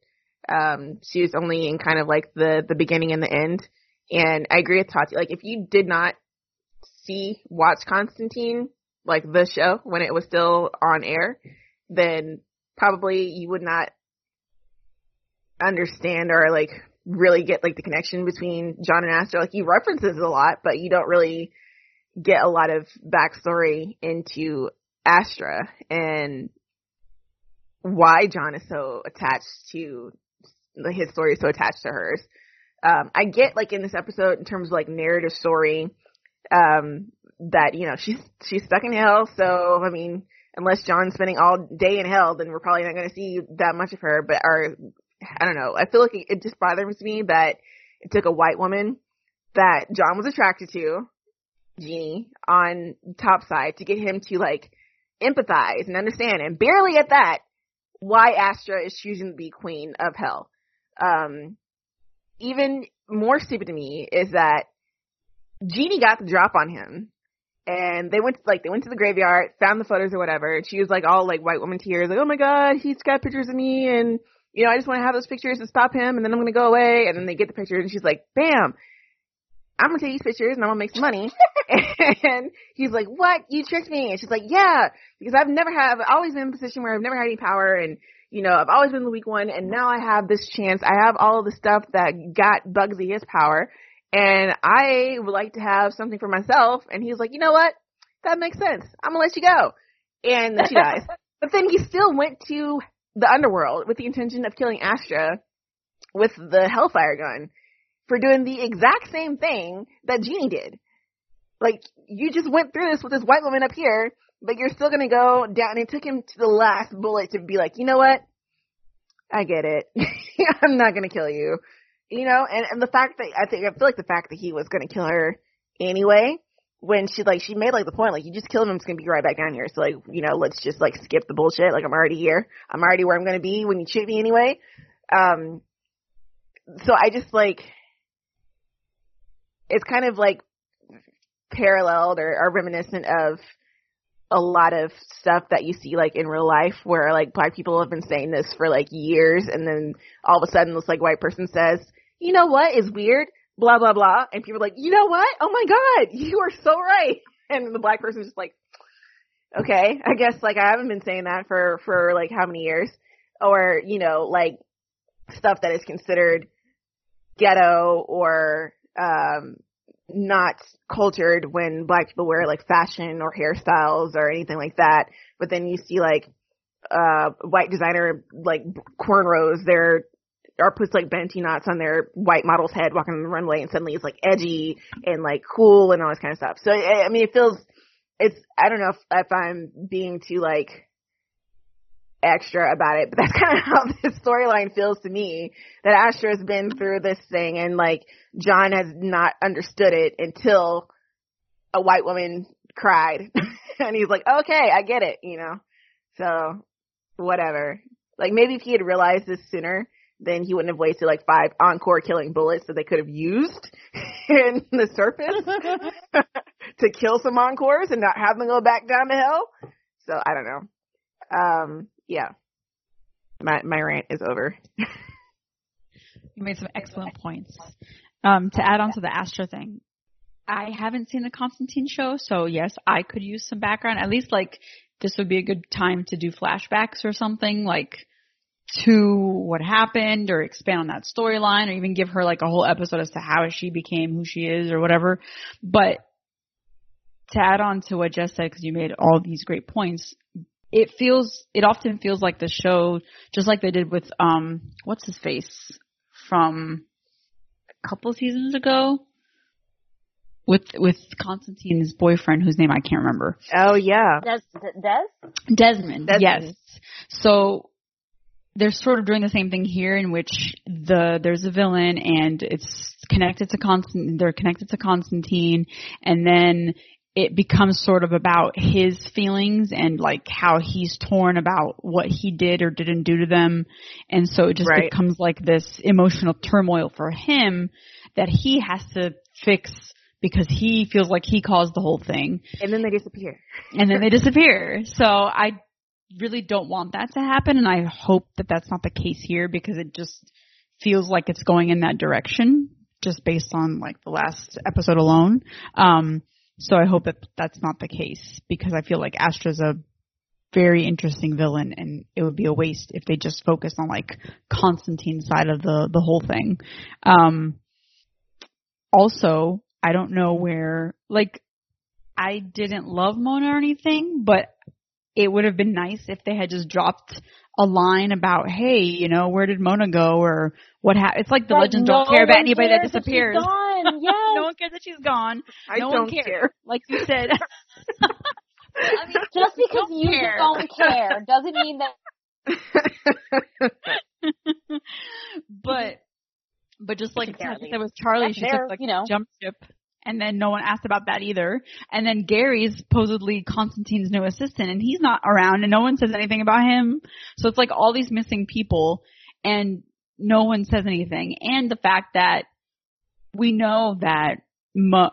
Um, she was only in kind of like the, the beginning and the end. And I agree with Tati. Like, if you did not see, watch Constantine, like the show, when it was still on air, then probably you would not understand or like really get like the connection between John and Astra. Like, he references a lot, but you don't really get a lot of backstory into Astra and why John is so attached to his story is so attached to hers. Um, I get like in this episode in terms of like narrative story, um, that, you know, she's, she's stuck in hell. So, I mean, unless John's spending all day in hell, then we're probably not going to see that much of her, but our, I don't know. I feel like it, just bothers me that it took a white woman that John was attracted to, Jeannie, on top side to get him to like empathize and understand and barely at that why Astra is choosing to be queen of hell. Um, even more stupid to me is that Jeannie got the drop on him and they went like they went to the graveyard, found the photos or whatever, and she was like all like white woman tears, like, Oh my god, he's got pictures of me and you know, I just want to have those pictures to stop him and then I'm gonna go away and then they get the pictures and she's like, Bam, I'm gonna take these pictures and I'm gonna make some money. and he's like, what? You tricked me. And she's like, yeah, because I've never have, I've always been in a position where I've never had any power and, you know, I've always been the weak one and now I have this chance. I have all the stuff that got Bugsy his power and I would like to have something for myself. And he's like, you know what? That makes sense. I'm gonna let you go. And she dies. but then he still went to the underworld with the intention of killing Astra with the Hellfire gun for doing the exact same thing that Jeannie did. Like, you just went through this with this white woman up here, but you're still gonna go down, and it took him to the last bullet to be like, you know what? I get it. I'm not gonna kill you. You know, and, and the fact that, I think, I feel like the fact that he was gonna kill her anyway, when she like, she made like the point, like, you just kill him, I'm just gonna be right back down here. So like, you know, let's just like skip the bullshit. Like, I'm already here. I'm already where I'm gonna be when you shoot me anyway. Um, so I just like, it's kind of like paralleled or, or reminiscent of a lot of stuff that you see like in real life where like black people have been saying this for like years and then all of a sudden this like white person says, you know what is weird? Blah blah blah and people are like, you know what? Oh my god, you are so right. And the black person is just like, okay, I guess like I haven't been saying that for, for like how many years? Or, you know, like stuff that is considered ghetto or um, not cultured when black people wear like fashion or hairstyles or anything like that. But then you see like uh white designer like cornrows, they're or puts like Bantu knots on their white model's head walking on the runway and suddenly it's like edgy and like cool and all this kind of stuff. So I mean it feels it's I don't know if, if I'm being too like extra about it, but that's kind of how this storyline feels to me. That Astra has been through this thing and like John has not understood it until a white woman cried. and he's like, okay, I get it, you know? So, whatever. Like maybe if he had realized this sooner, then he wouldn't have wasted like five encore killing bullets that they could have used in the surface to kill some encores and not have them go back down to hell. So I don't know. Um, yeah. My my rant is over. you made some excellent points. Um, to add on to the Astra thing, I haven't seen the Constantine show, so yes, I could use some background. At least like this would be a good time to do flashbacks or something like to what happened or expand on that storyline or even give her like a whole episode as to how she became who she is or whatever. But to add on to what Jess said, because you made all these great points, it feels it often feels like the show just like they did with um what's his face from a couple seasons ago with with Constantine's boyfriend whose name I can't remember. Oh yeah. Des Des? Desmond. Desmond. Yes. So they're sort of doing the same thing here in which the there's a villain and it's connected to Constant they're connected to Constantine and then it becomes sort of about his feelings and like how he's torn about what he did or didn't do to them. And so it just Right. becomes like this emotional turmoil for him that he has to fix because he feels like he caused the whole thing And then they disappear. and then they disappear. So I really don't want that to happen and I hope that that's not the case here because it just feels like it's going in that direction just based on like the last episode alone. Um so I hope that that's not the case because I feel like Astra's a very interesting villain and it would be a waste if they just focused on like Constantine's side of the the whole thing. Um also, I don't know where like I didn't love Mona or anything, but it would have been nice if they had just dropped a line about, hey, you know, where did Mona go or what happened. It's like the Like, legends no don't care about anybody that cares she's disappears. gone. Yes. no one cares that she's gone. I no don't one cares. care. Like you said. I mean, just because don't you care. don't care doesn't mean that but but just like Apparently. I said with Charlie, That's she their, took like you know. jump ship, and then no one asked about that either. And then Gary's supposedly Constantine's new assistant, and he's not around, and no one says anything about him. So it's like all these missing people, and no one says anything. And the fact that we know that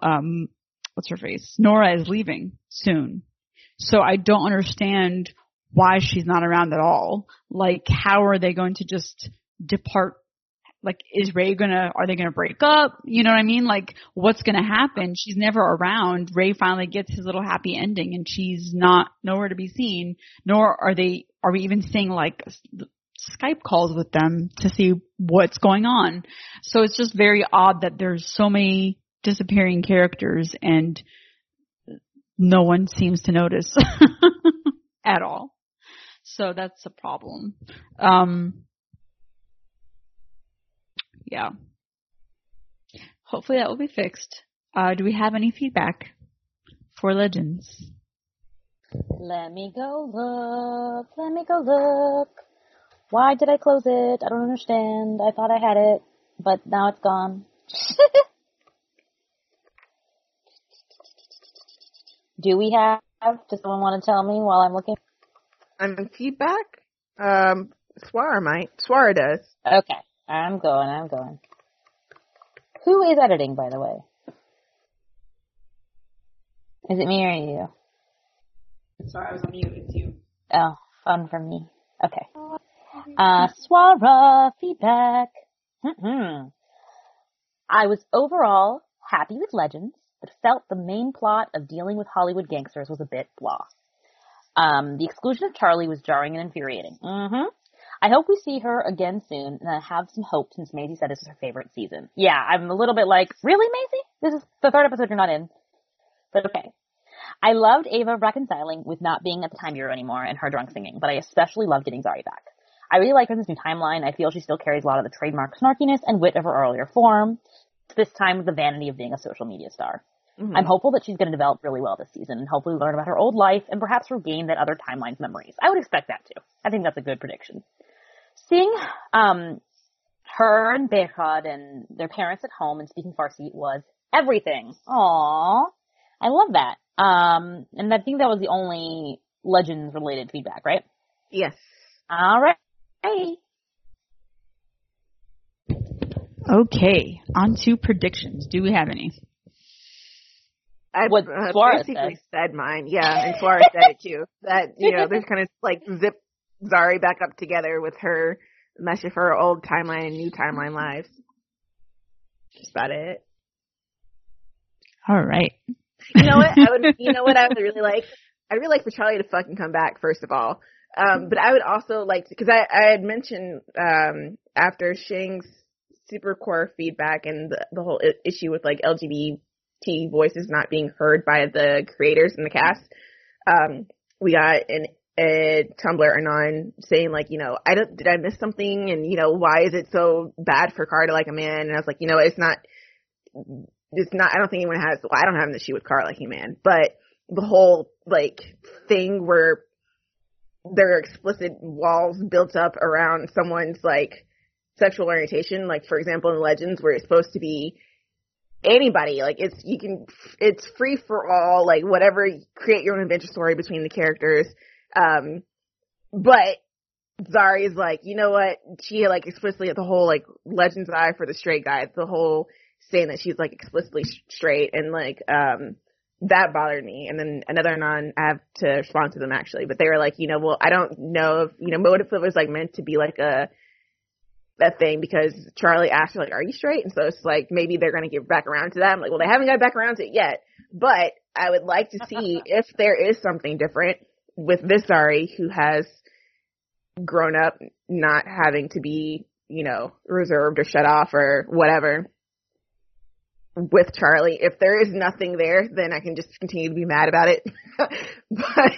um what's her face Nora is leaving soon, so I don't understand why she's not around at all. Like, how are they going to just depart? Like, is Ray gonna, are they gonna break up? You know what I mean? Like, what's gonna happen? She's never around. Ray finally gets his little happy ending and she's not, nowhere to be seen. Nor are they, are we even seeing like Skype calls with them to see what's going on? So it's just very odd that there's so many disappearing characters and no one seems to notice at all. So that's a problem. Um, yeah. Hopefully that will be fixed. Uh, do we have any feedback for Legends? Let me go look. Let me go look. Why did I close it? I don't understand. I thought I had it, but now it's gone. Do we have? Does someone want to tell me while I'm looking? I'm on feedback, um, Swara might. Swara does. Okay, I'm going. I'm going. Who is editing, by the way? Is it me or you? Sorry, I was on mute. It's you. Oh, fun for me. Okay. Uh, Swara feedback. hmm I was overall happy with Legends, but felt the main plot of dealing with Hollywood gangsters was a bit blah. Um, the exclusion of Charlie was jarring and infuriating. hmm I hope we see her again soon, and I have some hope since Maisie said this is her favorite season. Yeah, I'm a little bit like, really, Maisie? This is the third episode you're not in. But okay. I loved Ava reconciling with not being at the time bureau anymore and her drunk singing, but I especially loved getting Zari back. I really like her in this new timeline. I feel she still carries a lot of the trademark snarkiness and wit of her earlier form, this time with the vanity of being a social media star. Mhm. I'm hopeful that she's going to develop really well this season and hopefully learn about her old life and perhaps regain that other timeline's memories. I would expect that too. I think that's a good prediction. Seeing um, her and Behrad and their parents at home and speaking Farsi was everything. Aww. I love that. Um, and I think that was the only Legends related feedback, right? Yes. All right. Hey. Okay, on to predictions. Do we have any? I What uh, Swara basically said. said mine. Yeah, and Swara said it too. That you know, they're kind of like zip Zari back up together with her mesh of her old timeline and new timeline lives. That's about it. All right. You know what? I would. You know what? I would really like. I'd really like for Charlie to fucking come back first of all. Um, but I would also like because I I had mentioned um after Shing's super core feedback and the, the whole I- issue with like LGBT voices not being heard by the creators and the cast. Um, we got an a Tumblr anon saying like, you know, I don't, did I miss something? And, you know, why is it so bad for Car to like a man? And I was like, you know, it's not, it's not, I don't think anyone has, well, I don't have an issue with Car liking a man, but the whole like thing where there are explicit walls built up around someone's like sexual orientation, like for example in Legends where it's supposed to be anybody. Like it's you can it's free for all. Like whatever, create your own adventure story between the characters. Um, but Zari is like, you know what? She like explicitly the whole like Legends Eye for the straight guy. The whole saying that she's like explicitly straight and like um that bothered me. And then another non, I have to respond to them actually, but they were like, you know, well, I don't know if, you know, what if it was like meant to be like a, that thing because Charlie asked her like, are you straight? And so it's like, maybe they're going to get back around to that. I'm like, well, they haven't got back around to it yet, but I would like to see if there is something different with this Zari who has grown up not having to be, you know, reserved or shut off or whatever with Charlie. If there is nothing there, then I can just continue to be mad about it. but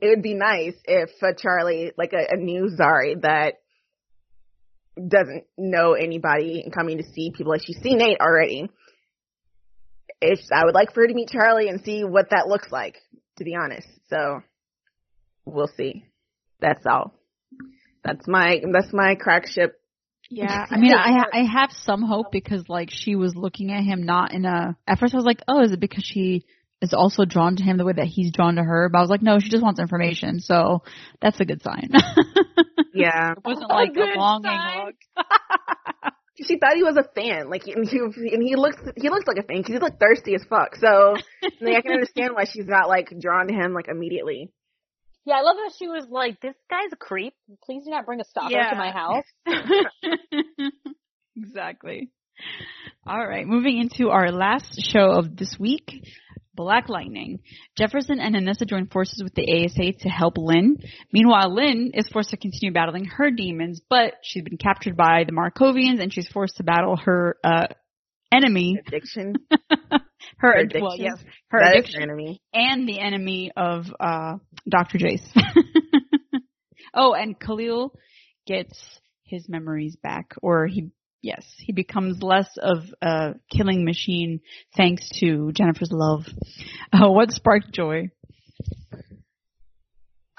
it would be nice if uh, Charlie, like a, a new Zari that doesn't know anybody and coming to see people like she's seen Nate already. If I would like for her to meet Charlie and see what that looks like, to be honest. So we'll see. That's all. That's my that's my crack ship yeah, I mean, I I have some hope because like she was looking at him not in a. At first, I was like, oh, is it because she is also drawn to him the way that he's drawn to her? But I was like, no, she just wants information, so that's a good sign. yeah, it wasn't like a, a longing look. she thought he was a fan, like, and he and he looks he looks like a fan because he's like thirsty as fuck. So, like, I can understand why she's not like drawn to him like immediately. Yeah, I love that she was like, "This guy's a creep. Please do not bring a stalker yeah. to my house." exactly. All right, moving into our last show of this week, Black Lightning. Jefferson and Anissa join forces with the ASA to help Lynn. Meanwhile, Lynn is forced to continue battling her demons, but she's been captured by the Markovians and she's forced to battle her uh, enemy. Addiction. her, her addiction. Well, yes, her that addiction enemy. and the enemy of uh, Dr. Jace. oh, and Khalil gets his memories back, or he yes, he becomes less of a killing machine thanks to Jennifer's love. Uh, what sparked joy?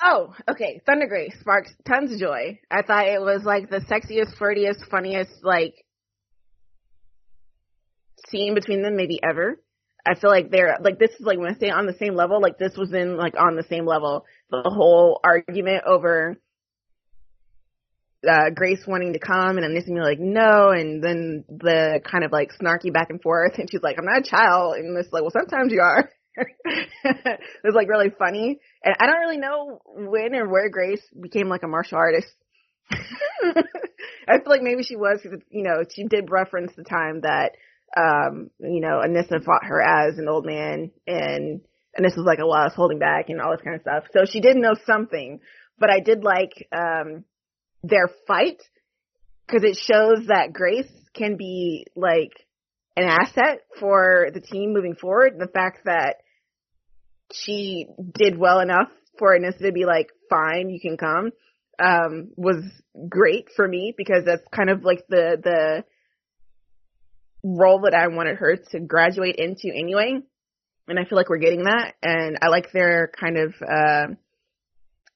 Oh, okay. Thunder Grace sparked tons of joy. I thought it was like the sexiest, flirtiest, funniest, like scene between them maybe ever. I feel like they're like this is like when I say on the same level, like this was in like on the same level. The whole argument over uh Grace wanting to come and Anissa being like no, and then the kind of like snarky back and forth, and she's like, I'm not a child, and it's like, well, sometimes you are. it was like really funny, and I don't really know when or where Grace became like a martial artist. I feel like maybe she was because you know she did reference the time that um, you know, Anissa fought her as an old man and Anissa's like, oh, well, I was holding back and all this kind of stuff. So she did know something, but I did like, um, their fight because it shows that Grace can be like an asset for the team moving forward. The fact that she did well enough for Anissa to be like, fine, you can come, um, was great for me because that's kind of like the, the, role that I wanted her to graduate into anyway. And I feel like we're getting that. And I like their kind of, uh,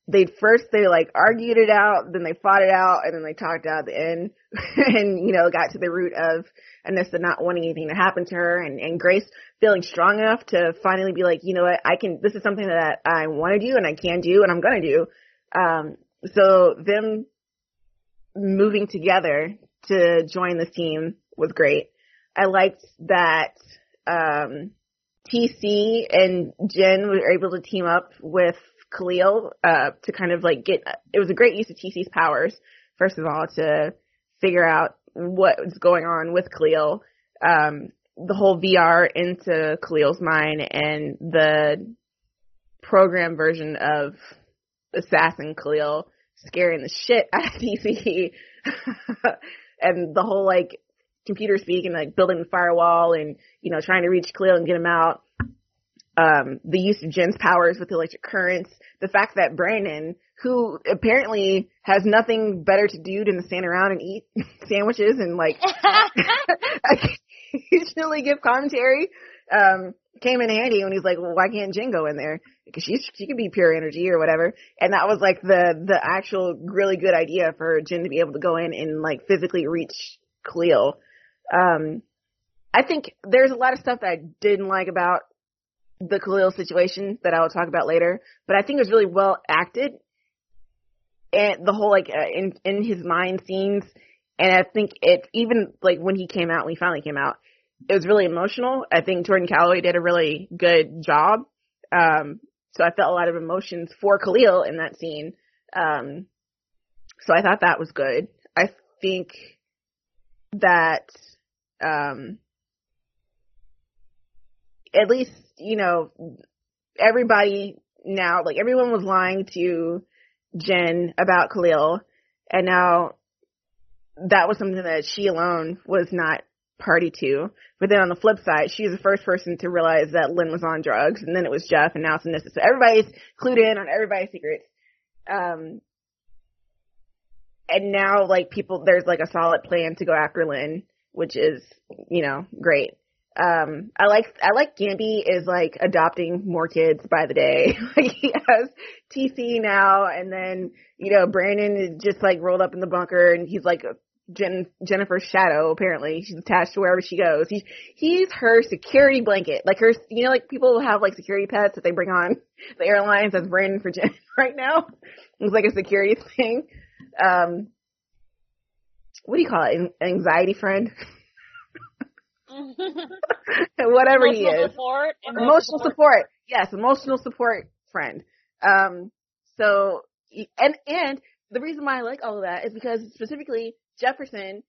they first, they like argued it out, then they fought it out, and then they talked out at the end and, you know, got to the root of Anissa not wanting anything to happen to her and, and Grace feeling strong enough to finally be like, you know what, I can, this is something that I want to do and I can do and I'm going to do. Um, so them moving together to join this team was great. I liked that um, TC and Jen were able to team up with Khalil uh, to kind of like get. It was a great use of TC's powers. First of all, to figure out what was going on with Khalil. Um, the whole VR into Khalil's mind and the program version of Assassin Khalil scaring the shit out of TC. and the whole like computer speak and like building the firewall and, you know, trying to reach Khalil and get him out. Um, the use of Jen's powers with the electric currents, the fact that Brandon, who apparently has nothing better to do than to stand around and eat sandwiches and like occasionally give commentary, um, came in handy when he's like, well, why can't Jen go in there? Because she's, she could be pure energy or whatever. And that was like the, the actual really good idea for Jen to be able to go in and like physically reach Khalil. Um, I think there's a lot of stuff that I didn't like about the Khalil situation that I will talk about later, but I think it was really well acted. And the whole like uh, in in his mind scenes, and I think it even like when he came out, when he finally came out, it was really emotional. I think Jordan Calloway did a really good job. Um, so I felt a lot of emotions for Khalil in that scene. Um, so I thought that was good. I think that, um, at least, you know, everybody now, like everyone was lying to Jen about Khalil and now that was something that she alone was not party to. But then on the flip side, she's the first person to realize that Lynn was on drugs, and then it was Jeff, and now it's Anissa. So everybody's clued in on everybody's secrets. Um, and now like people, there's like a solid plan to go after Lynn, which is, you know, great. Um, I like, I like Gambi is like adopting more kids by the day. like he has TC now and then, you know, Brandon is just like rolled up in the bunker and he's like Jen, Jennifer's shadow, apparently. She's attached to wherever she goes. He, he's her security blanket. Like her, you know, like people have like security pets that they bring on the airlines as Brandon for Jen right now. It's like a security thing. Um, what do you call it? Anxiety friend? Whatever emotional he is. Support, emotional support. Yes, emotional support friend. Um, so, and, and the reason why I like all of that is because specifically Jefferson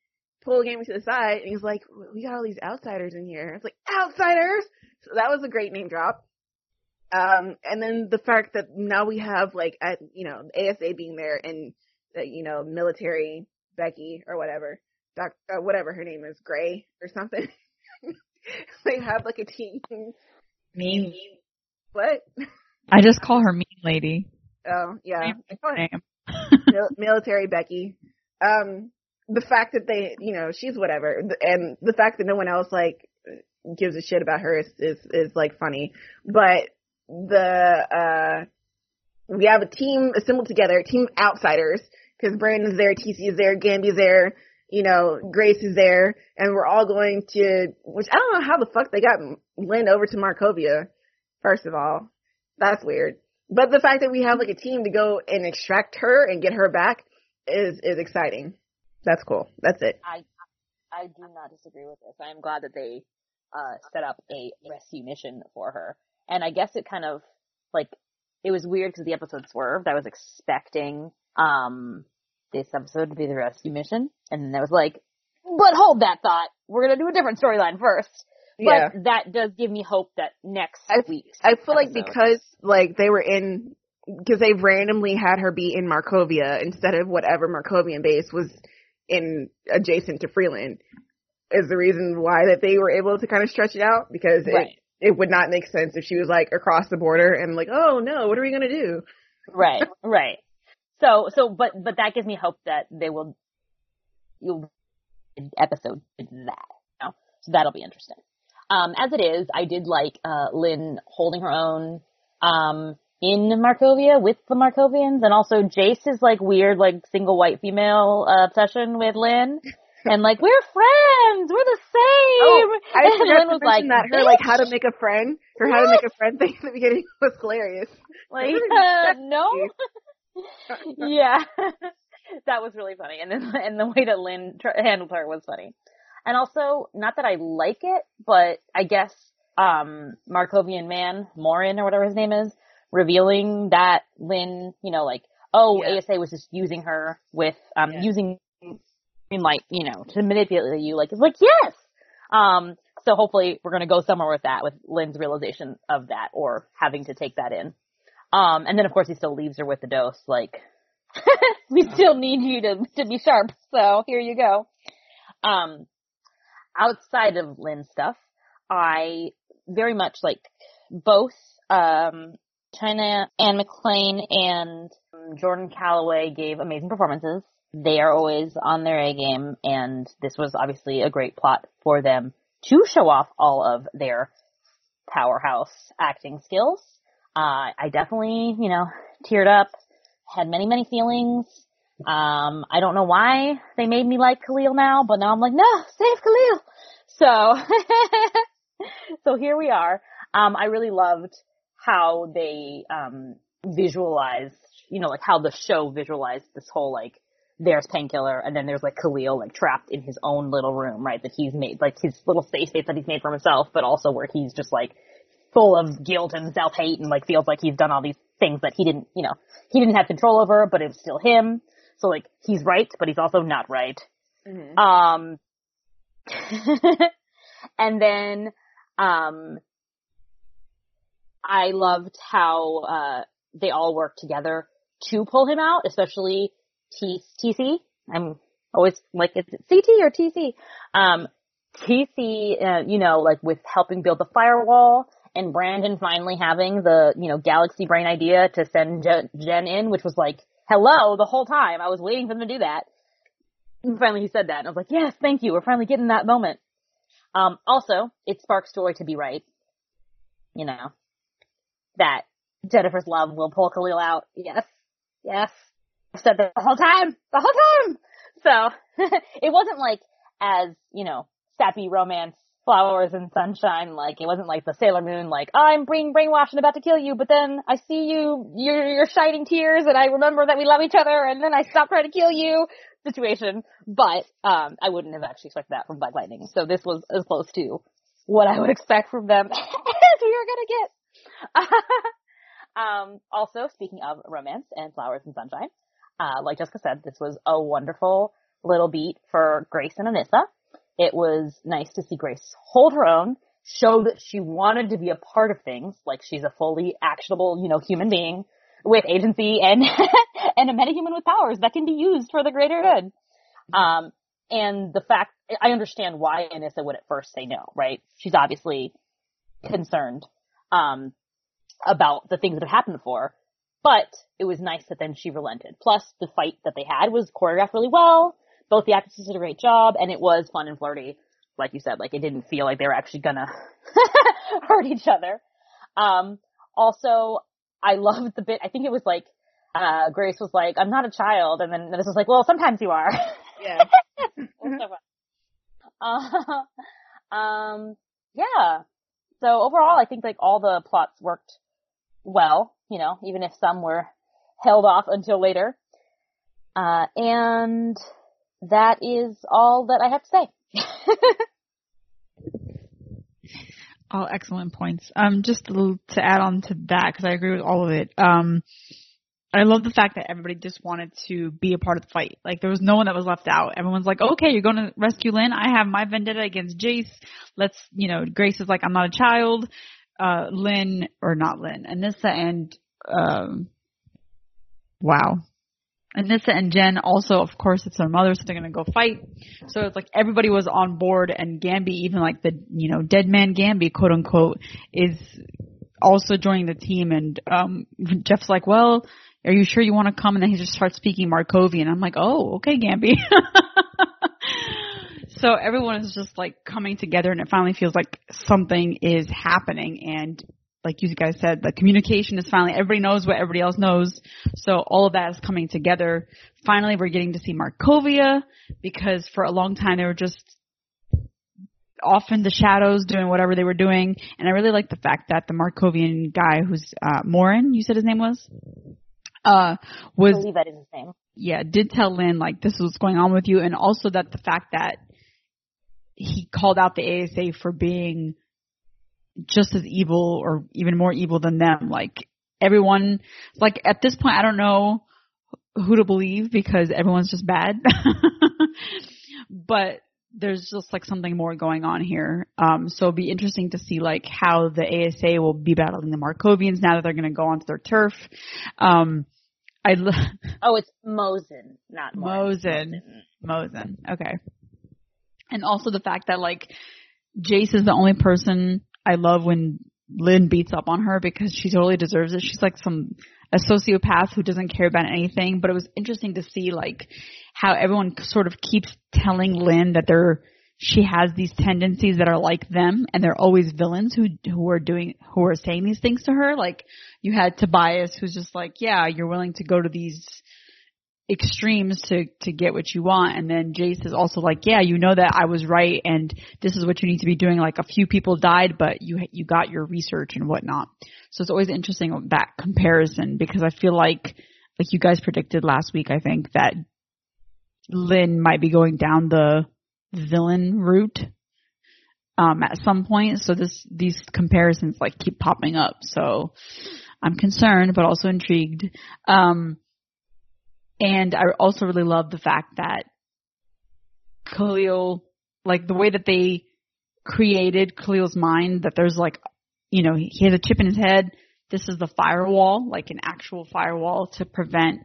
pulled Gambi to the side and he's like, we got all these outsiders in here. It's like, outsiders! So that was a great name drop. Um, and then the fact that now we have like, at, you know, ASA being there and, uh, you know, military Becky or whatever, doc, uh, whatever her name is, Gray or something. they have like a team. Mean. What? I just call her mean lady. Oh, yeah. Name. Mil- military Becky. Um, the fact that they, you know, she's whatever, and the fact that no one else like gives a shit about her is is, is like funny. But the uh, we have a team assembled together, team outsiders, because Brandon's there, TC is there, Gambi's there, you know, Grace is there, and we're all going to. Which I don't know how the fuck they got Lynn over to Markovia. First of all, that's weird. But the fact that we have like a team to go and extract her and get her back is is exciting. That's cool. That's it. I I do not disagree with this. I am glad that they uh set up a rescue mission for her. And I guess it kind of like it was weird because the episode swerved. I was expecting um this episode to be the rescue mission, and then I was like, but hold that thought. We're gonna do a different storyline first. But Yeah. that does give me hope that next I- week. I feel like because like they were in because they randomly had her be in Markovia instead of whatever Markovian base was in adjacent to Freeland is the reason why that they were able to kind of stretch it out because Right. it it would not make sense if she was like across the border and like oh no what are we gonna do Right, right. So, so, but, but that gives me hope that they will, you'll, episode that, you know? So that'll be interesting. Um, as it is, I did like, uh, Lynn holding her own, um, in Markovia with the Markovians and also Jace's like weird, like single white female, uh, obsession with Lynn. And like, we're friends! We're the same! Oh, I and Lynn was like, that her like how to make a friend her how to make a friend thing in the beginning was hilarious Like, uh, no. Yeah, that was really funny, and then and the way that Lynn tr- handled her was funny. And also, not that I like it, but I guess um Markovian man Morin or whatever his name is, revealing that Lynn, you know, like oh Yeah. ASA was just using her with um Yeah. using like you know to manipulate you, like it's like yes. Um, so hopefully we're gonna go somewhere with that, with Lynn's realization of that, or having to take that in. Um, and then of course he still leaves her with the dose, like, we still need you to, to be sharp, so here you go. Um, outside of Lynn stuff, I very much like both, um, China Anne McClain and Jordan Calloway gave amazing performances. They are always on their A game, and this was obviously a great plot for them to show off all of their powerhouse acting skills. Uh, I definitely, you know, teared up, had many, many feelings. Um, I don't know why they made me like Khalil now, but now I'm like, no, save Khalil! So, so here we are. Um, I really loved how they, um, visualized, you know, like how the show visualized this whole like, there's painkiller and then there's like Khalil like trapped in his own little room, right? That he's made, like his little safe space that he's made for himself, but also where he's just like full of guilt and self-hate and like feels like he's done all these things that he didn't, you know, he didn't have control over, but it was still him. So like he's right, but he's also not right. Mhm. Um, and then, um, I loved how, uh, they all worked together to pull him out, especially T- TC. I'm always like, is it CT or TC? Um, TC, uh, you know, like with helping build the firewall and Brandon finally having the, you know, galaxy brain idea to send Jen in, which was like, hello, the whole time. I was waiting for them to do that. And finally he said that and I was like, yes, thank you. We're finally getting that moment. Um, also, it sparks joy to be right. You know, that Jennifer's love will pull Khalil out. Yes. Yes. I've said that the whole time. The whole time. So, it wasn't like as, you know, sappy romance, flowers and sunshine, like it wasn't like the Sailor Moon, like, I'm being brainwashed and about to kill you, but then I see you, you're, you're shining tears and I remember that we love each other and then I stop trying to kill you situation. But, um, I wouldn't have actually expected that from Black Lightning. So this was as close to what I would expect from them as we were gonna get. um, also, speaking of romance and flowers and sunshine, uh, like Jessica said, this was a wonderful little beat for Grace and Anissa. It was nice to see Grace hold her own, show that she wanted to be a part of things, like she's a fully actionable, you know, human being with agency and, and a metahuman with powers that can be used for the greater good. Um, and the fact, I understand why Anissa would at first say no, right? She's obviously concerned, um, about the things that have happened before, but it was nice that then she relented. Plus, the fight that they had was choreographed really well. Both the actresses did a great job, and it was fun and flirty. Like you said, like it didn't feel like they were actually gonna hurt each other. Um, also, I loved the bit. I think it was like uh, Grace was like, "I'm not a child," and then this was like, "Well, sometimes you are." Yeah. Uh, um, yeah. So overall, I think like all the plots worked well, you know, even if some were held off until later. Uh, and that is all that I have to say. All excellent points. Um, just to add on to that because I agree with all of it. Um, I love the fact that everybody just wanted to be a part of the fight. Like there was no one that was left out. Everyone's like, okay, you're going to rescue Lynn. I have my vendetta against Jace. Let's, you know, Grace is like, I'm not a child. Uh, Lynn or not Lynn, Anissa and um, wow, Anissa and Jen also, of course, it's their mother, so they're gonna go fight. So it's like everybody was on board, and Gambi, even like the you know dead man Gambi, quote unquote, is also joining the team. And um Jeff's like, "Well, are you sure you want to come?" And then he just starts speaking Markovian. I'm like, "Oh, okay, Gambi." so everyone is just like coming together, and it finally feels like something is happening, and like you guys said, the communication is finally, everybody knows what everybody else knows. So all of that is coming together. Finally, we're getting to see Markovia because for a long time they were just off in the shadows doing whatever they were doing. And I really like the fact that the Markovian guy who's, uh, Morin, you said his name was? Uh, I was, believe that is his name. yeah, did tell Lynn like this was going on with you and also that the fact that he called out the ASA for being just as evil or even more evil than them. Like everyone, like at this point, I don't know who to believe because everyone's just bad. but there's just like something more going on here. Um, so it'll be interesting to see like how the ASA will be battling the Markovians now that they're going to go onto their turf. Um, I lo- Oh, it's Mosin, not Mosin. Mosin. Mosin. Okay. And also the fact that like Jace is the only person I love when Lynn beats up on her because she totally deserves it. She's like some a sociopath who doesn't care about anything. But it was interesting to see like how everyone sort of keeps telling Lynn that they're she has these tendencies that are like them and they're always villains who who are doing who are saying these things to her. Like you had Tobias who's just like, Yeah, you're willing to go to these extremes to to get what you want. And then Jace is also like yeah you know that I was right and this is what you need to be doing. Like a few people died but you you got your research and whatnot. So it's always interesting that comparison because I feel like like you guys predicted last week I think that Lynn might be going down the villain route um at some point. So this these comparisons like keep popping up. So I'm concerned but also intrigued. Um and I also really love the fact that Khalil, like the way that they created Khalil's mind, that there's like, you know, he has a chip in his head. This is the firewall, like an actual firewall to prevent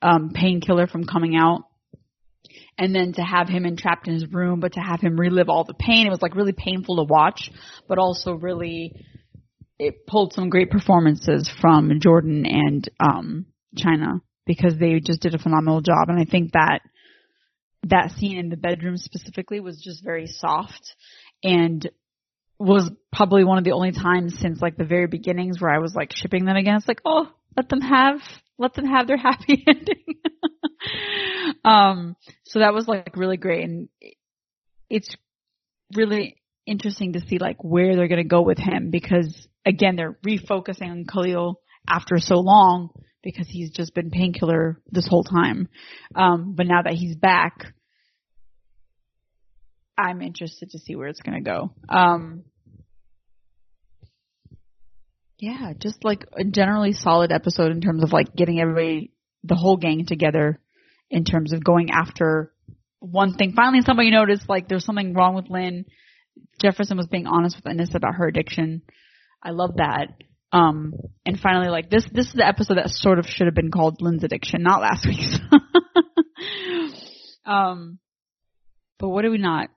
um, painkiller from coming out. And then to have him entrapped in his room, but to have him relive all the pain, it was like really painful to watch, but also really, it pulled some great performances from Jordan and um, China because they just did a phenomenal job. And I think that that scene in the bedroom specifically was just very soft and was probably one of the only times since like the very beginnings where I was like shipping them again. It's like, oh, let them have, let them have their happy ending. um, so that was like really great. And it's really interesting to see like where they're going to go with him because again, they're refocusing on Khalil after so long because he's just been painkiller this whole time. Um, but now that he's back, I'm interested to see where it's going to go. Um, yeah, just like a generally solid episode in terms of like getting everybody, the whole gang together in terms of going after one thing. Finally, somebody noticed like there's something wrong with Lynn. Jefferson was being honest with Anissa about her addiction. I love that. Um, and finally, like this, this is the episode that sort of should have been called Lynn's Addiction, not last week's. um, but what did we not?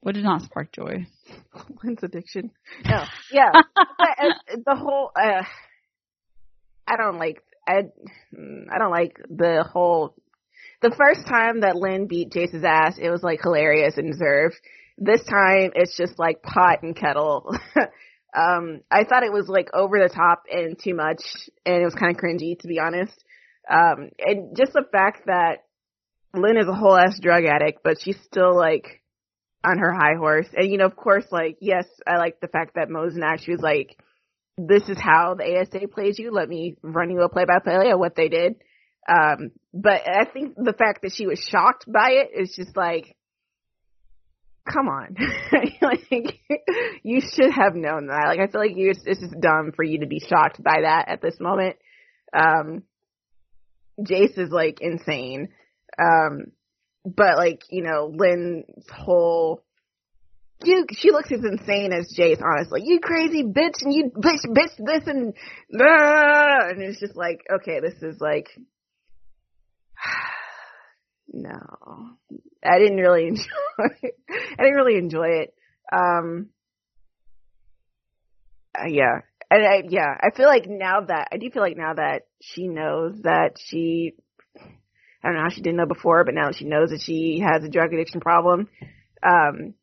What did not spark joy? Lynn's Addiction. No, yeah, uh, the whole. Uh, I don't like. I I don't like the whole. The first time that Lynn beat Jace's ass, it was like hilarious and deserved. This time, it's just like pot and kettle. Um, I thought it was like over the top and too much, and it was kind of cringy to be honest. Um, and just the fact that Lynn is a whole ass drug addict, but she's still like on her high horse. And you know, of course, like yes, I like the fact that Mosnack she was like, "This is how the ASA plays you. Let me run you a play by play of what they did." Um, but I think the fact that she was shocked by it is just like, come on. like, you should have known that. Like, I feel like you, it's just dumb for you to be shocked by that at this moment. Um, Jace is like insane. Um, but like, you know, Lynn's whole, you, she looks as insane as Jace, honestly. You crazy bitch and you bitch, bitch this and, uh, and it's just like, okay, this is like, no, I didn't really enjoy. It. I didn't really enjoy it. Um, uh, yeah, and I, yeah, I feel like now that I do feel like now that she knows that she, I don't know how she didn't know before, but now she knows that she has a drug addiction problem. Um,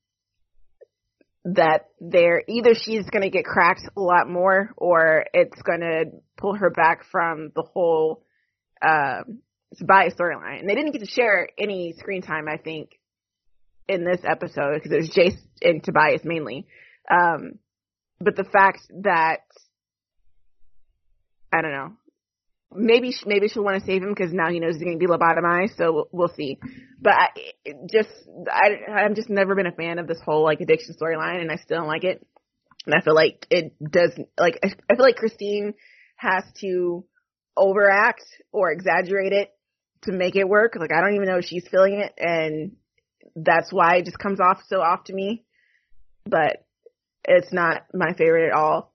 that there either she's going to get cracked a lot more, or it's going to pull her back from the whole um, Tobias storyline. And they didn't get to share any screen time, I think, in this episode because it was Jace and Tobias mainly. Um, but the fact that I don't know, maybe maybe she'll want to save him because now he knows he's going to be lobotomized. So we'll, we'll see. But I, just I I've just never been a fan of this whole like addiction storyline, and I still don't like it. And I feel like it does like I feel like Christine has to overact or exaggerate it to make it work. Like I don't even know if she's feeling it and that's why it just comes off so off to me. But it's not my favorite at all.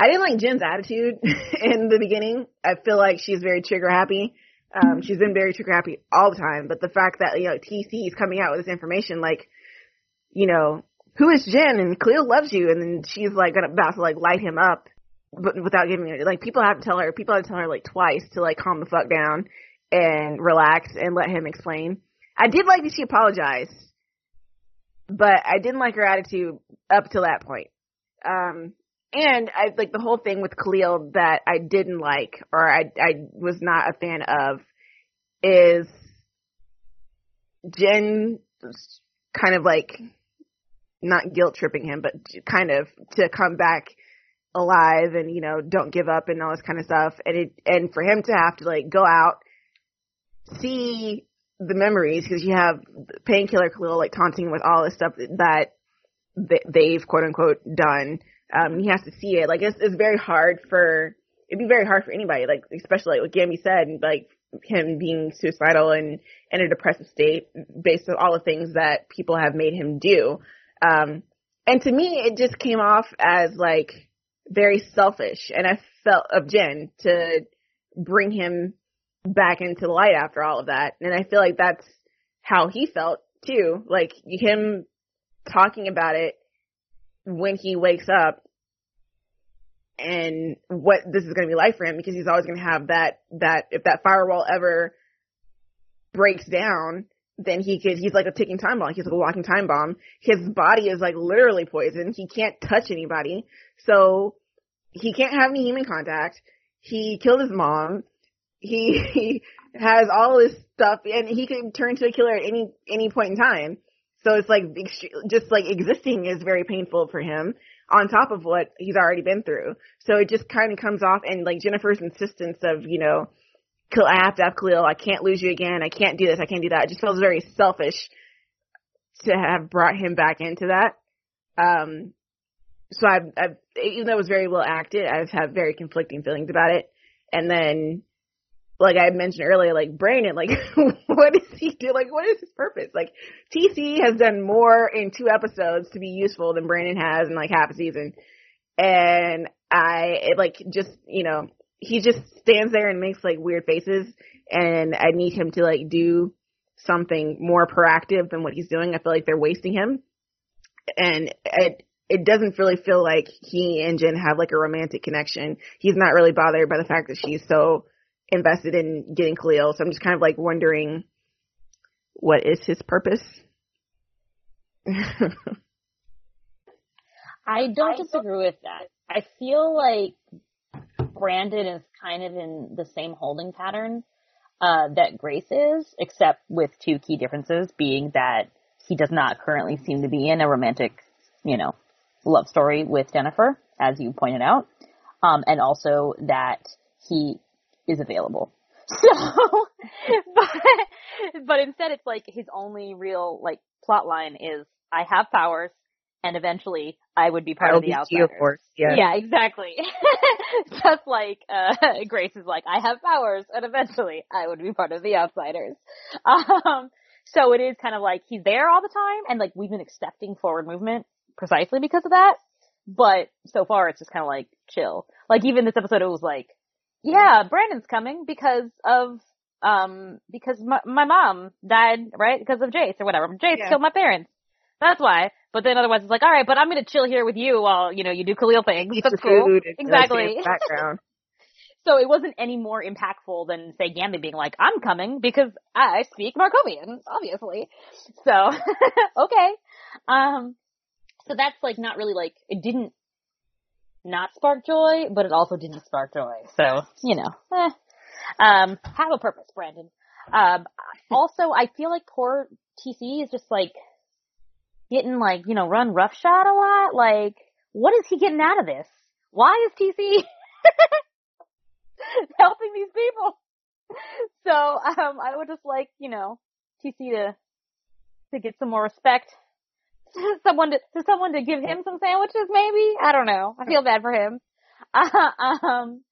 I didn't like Jen's attitude in the beginning. I feel like she's very trigger happy. Um, she's been very trigger happy all the time, but the fact that, you know, TC is coming out with this information, like, you know, who is Jen? And Khalil loves you. And then she's like about to like light him up, but without giving it, like people have to tell her, people have to tell her like twice to like calm the fuck down and relax and let him explain. I did like that she apologized, but I didn't like her attitude up to that point. Um, and I like the whole thing with Khalil that I didn't like or I I was not a fan of is Jen kind of like not guilt tripping him, but kind of to come back alive and you know don't give up and all this kind of stuff and it and for him to have to like go out see the memories because you have painkiller Khalil like taunting with all this stuff that they've quote unquote done um he has to see it. Like it's it's very hard for it'd be very hard for anybody like especially like what Gambi said like him being suicidal and in a depressive state based on all the things that people have made him do. Um and to me it just came off as like very selfish, and I felt of Jen to bring him back into the light after all of that. And I feel like that's how he felt too. Like him talking about it when he wakes up and what this is going to be like for him because he's always going to have that, that, if that firewall ever breaks down, then he could, he's like a ticking time bomb. He's like a walking time bomb. His body is like literally poison. He can't touch anybody. So he can't have any human contact. He killed his mom. He, has all this stuff and he can turn to a killer at any, any point in time. So it's like, just like existing is very painful for him on top of what he's already been through. So it just kind of comes off and like Jennifer's insistence of, you know, I have to have Khalil. I can't lose you again. I can't do this. I can't do that. It just feels very selfish to have brought him back into that. Um, so I've, I've, even though it was very well acted, I've had very conflicting feelings about it. And then, like I mentioned earlier, like Brandon, like what does he do? Like what is his purpose? Like TC has done more in two episodes to be useful than Brandon has in like half a season. And I, it, like just, you know, he just stands there and makes like weird faces and I need him to like do something more proactive than what he's doing. I feel like they're wasting him. And it, it doesn't really feel like he and Jen have like a romantic connection. He's not really bothered by the fact that she's so invested in getting Khalil. So I'm just kind of like wondering what is his purpose? I don't disagree with that. I feel like Brandon is kind of in the same holding pattern uh, that Grace is, except with two key differences being that he does not currently seem to be in a romantic, you know, love story with Jennifer, as you pointed out, um, and also that he is available. So, but, but instead it's like his only real, like, plot line is, I have powers, and eventually I would be part I'll of the outsiders. Yeah. yeah, exactly. Just like, uh, Grace is like, I have powers, and eventually I would be part of the outsiders. Um, so it is kind of like he's there all the time, and like we've been accepting forward movement precisely because of that. But so far it's just kind of like chill. Like even this episode it was like, yeah, Brandon's coming because of, um, because my, my mom died, right? Because of Jace or whatever. Jace Yeah. killed my parents. That's why. But then otherwise it's like, alright, but I'm gonna chill here with you while, you know, you do Khalil things. Eat That's cool. food Exactly. stay in the background. So it wasn't any more impactful than say Gambi being like, I'm coming because I speak Markovian, obviously. So, okay. Um, so that's like not really like, it didn't not spark joy, but it also didn't spark joy. So, you know, eh. Um, have a purpose, Brandon. Um, also I feel like poor TC is just like getting like, you know, run roughshod a lot. Like, what is he getting out of this? Why is TC helping these people. So um, I would just like you know TC to to get some more respect. someone to, to someone to give him some sandwiches, maybe. I don't know. I feel bad for him. um,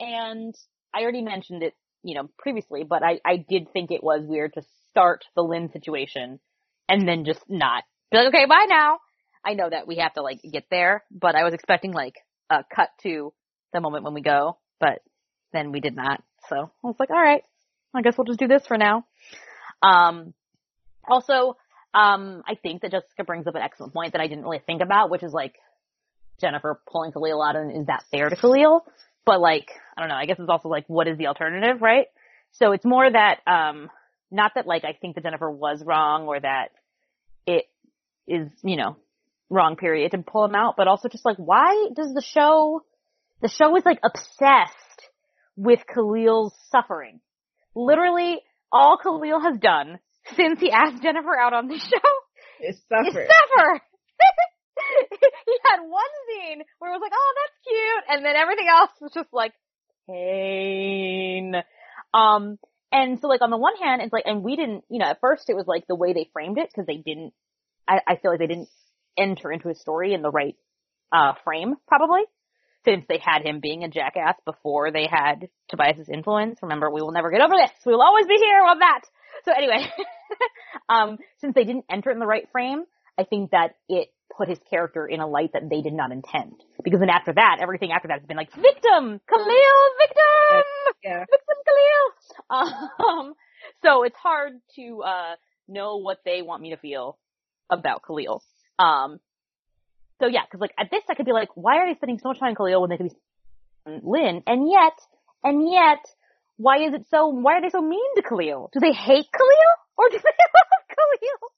and I already mentioned it, you know, previously, but I I did think it was weird to start the Lynn situation and then just not be like, okay, bye now. I know that we have to like get there, but I was expecting like a cut to the moment when we go, but then we did not. So I was like, all right, I guess we'll just do this for now. Um, also, um, I think that Jessica brings up an excellent point that I didn't really think about, which is like Jennifer pulling Khalil out and is that fair to Khalil? But like, I don't know, I guess it's also like, what is the alternative, right? So it's more that, um, not that like I think that Jennifer was wrong or that it is, you know, wrong period to pull him out, but also just like, why does the show, the show is like obsessed with Khalil's suffering. Literally, all Khalil has done since he asked Jennifer out on the show is suffer. suffer. he had one scene where it was like, oh, that's cute, and then everything else was just like pain. Um, and so like on the one hand, it's like, and we didn't, you know, at first it was like the way they framed it because they didn't. I, I feel like they didn't enter into his story in the right uh frame, probably, since they had him being a jackass before they had Tobias's influence. Remember, we will never get over this. We will always be here on that. So anyway, um, since they didn't enter in the right frame, I think that it put his character in a light that they did not intend. Because then after that, everything after that has been like, victim! Khalil! Victim! Yeah. Victim Khalil! Um, so it's hard to, uh, know what they want me to feel about Khalil. Um, so yeah, cause like at this I could be like, why are they spending so much time on Khalil when they could be Lynn? And yet, and yet, why is it so, why are they so mean to Khalil? Do they hate Khalil? Or do they love Khalil?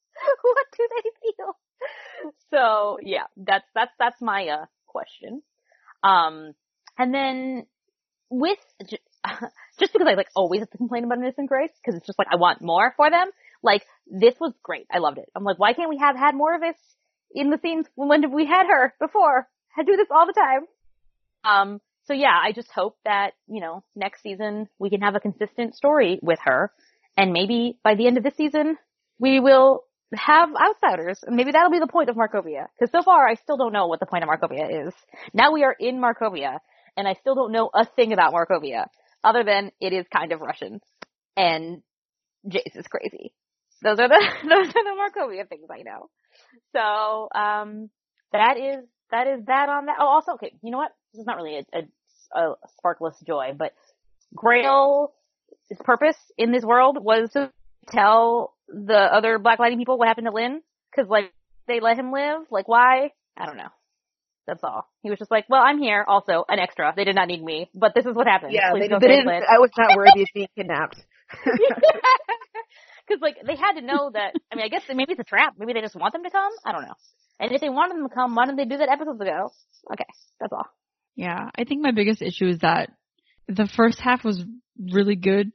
What do they feel? So yeah, that's, that's, that's my, uh, question. Um, and then with, just because I like always have to complain about Innocent Grace, cause it's just like I want more for them, like this was great. I loved it. I'm like, why can't we have had more of this in the scenes when we had her before? I do this all the time. Um, so yeah, I just hope that, you know, next season we can have a consistent story with her. And maybe by the end of this season, we will have outsiders. Maybe that'll be the point of Markovia. Cause so far I still don't know what the point of Markovia is. Now we are in Markovia and I still don't know a thing about Markovia other than it is kind of Russian and Jace is crazy. Those are the, those are the Markovia things I know. So, um, that is, that is that on that. Oh, also, okay, you know what? This is not really a, a, a sparkless joy, but Grail's purpose in this world was to tell the other Black Lightning people what happened to Lynn. Cause like, they let him live. Like, why? I don't know. That's all. He was just like, well, I'm here, also an extra. They did not need me, but this is what happened. Yeah, Please they, they didn't. Lynn. I was not worthy of being kidnapped. Because like they had to know that. I mean, I guess maybe it's a trap. Maybe they just want them to come. I don't know. And if they wanted them to come, why didn't they do that episodes ago? Okay, that's all. Yeah, I think my biggest issue is that the first half was really good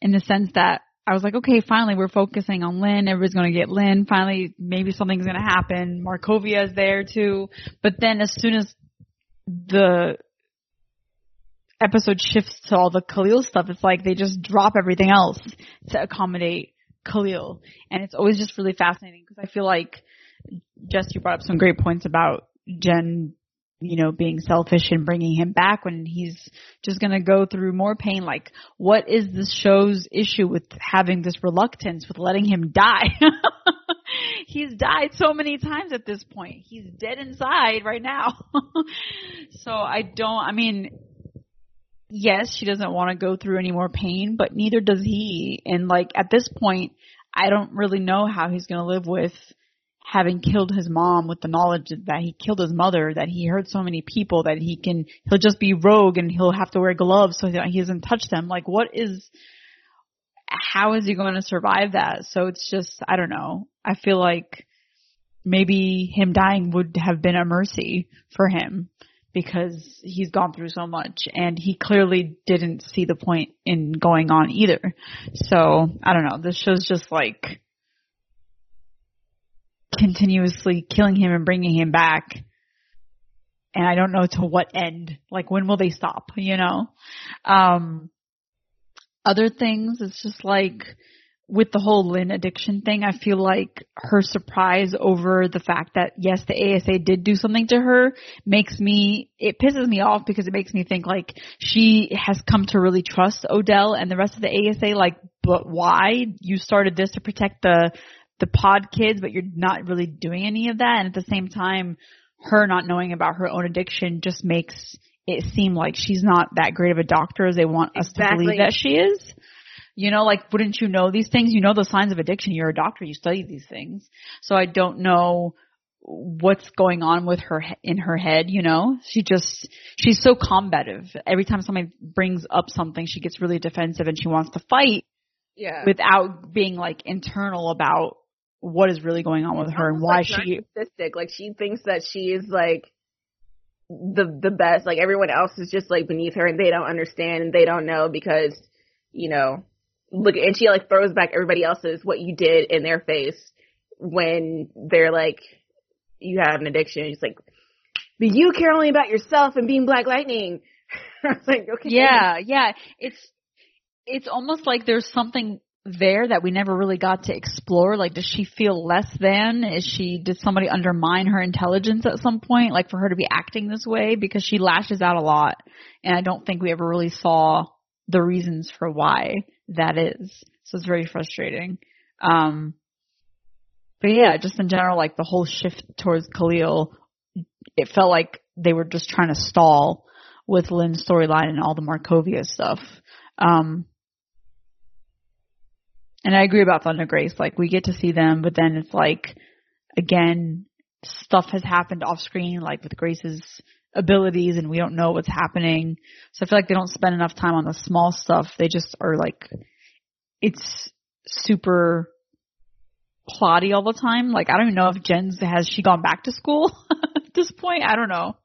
in the sense that I was like, okay, finally we're focusing on Lynn. Everybody's going to get Lynn. Finally, maybe something's going to happen. Markovia is there too. But then as soon as the episode shifts to all the Khalil stuff, it's like they just drop everything else to accommodate Khalil. And it's always just really fascinating because I feel like Jess, you brought up some great points about Jen, you know, being selfish and bringing him back when he's just going to go through more pain. Like, what is this show's issue with having this reluctance with letting him die? he's died so many times at this point. He's dead inside right now. so I don't, I mean, yes, she doesn't want to go through any more pain, but neither does he. And like at this point, I don't really know how he's going to live with having killed his mom with the knowledge that he killed his mother, that he hurt so many people that he can, he'll just be rogue and he'll have to wear gloves so that he doesn't touch them. Like what is, how is he going to survive that? So it's just, I don't know. I feel like maybe him dying would have been a mercy for him because he's gone through so much and he clearly didn't see the point in going on either. So, I don't know. This show's just like continuously killing him and bringing him back. And I don't know to what end. Like when will they stop, you know? Um other things, it's just like with the whole Lynn addiction thing, I feel like her surprise over the fact that yes, the ASA did do something to her makes me, it pisses me off because it makes me think like she has come to really trust Odell and the rest of the ASA, like, but why? You started this to protect the, the pod kids, but you're not really doing any of that. And at the same time, her not knowing about her own addiction just makes it seem like she's not that great of a doctor as they want us to believe that she is. You know, like, wouldn't you know these things? You know the signs of addiction. You're a doctor. You study these things. So I don't know what's going on with her in her head, you know? She just, she's so combative. Every time somebody brings up something, she gets really defensive and she wants to fight Yeah. without being like internal about what is really going on with her and why like she, narcissistic. Like she thinks that she is like the the best. Like everyone else is just like beneath her, and they don't understand and they don't know because you know look, and she like throws back everybody else's what you did in their face when they're like, you have an addiction. She's like, but you care only about yourself and being Black Lightning. I was like, okay. Yeah, yeah. It's it's almost like there's something there that we never really got to explore. Like, does she feel less than? Is she, did somebody undermine her intelligence at some point? Like, for her to be acting this way? Because she lashes out a lot. And I don't think we ever really saw the reasons for why that is. So it's very frustrating. Um, but yeah, just in general, like the whole shift towards Khalil, it felt like they were just trying to stall with Lynn's storyline and all the Markovia stuff. Um, and I agree about Thunder Grace. Like we get to see them, but then it's like, again, stuff has happened off screen, like with Grace's abilities and we don't know what's happening. So I feel like they don't spend enough time on the small stuff. They just are like, it's super plotty all the time. Like I don't even know if Jen's has she gone back to school at this point. I don't know.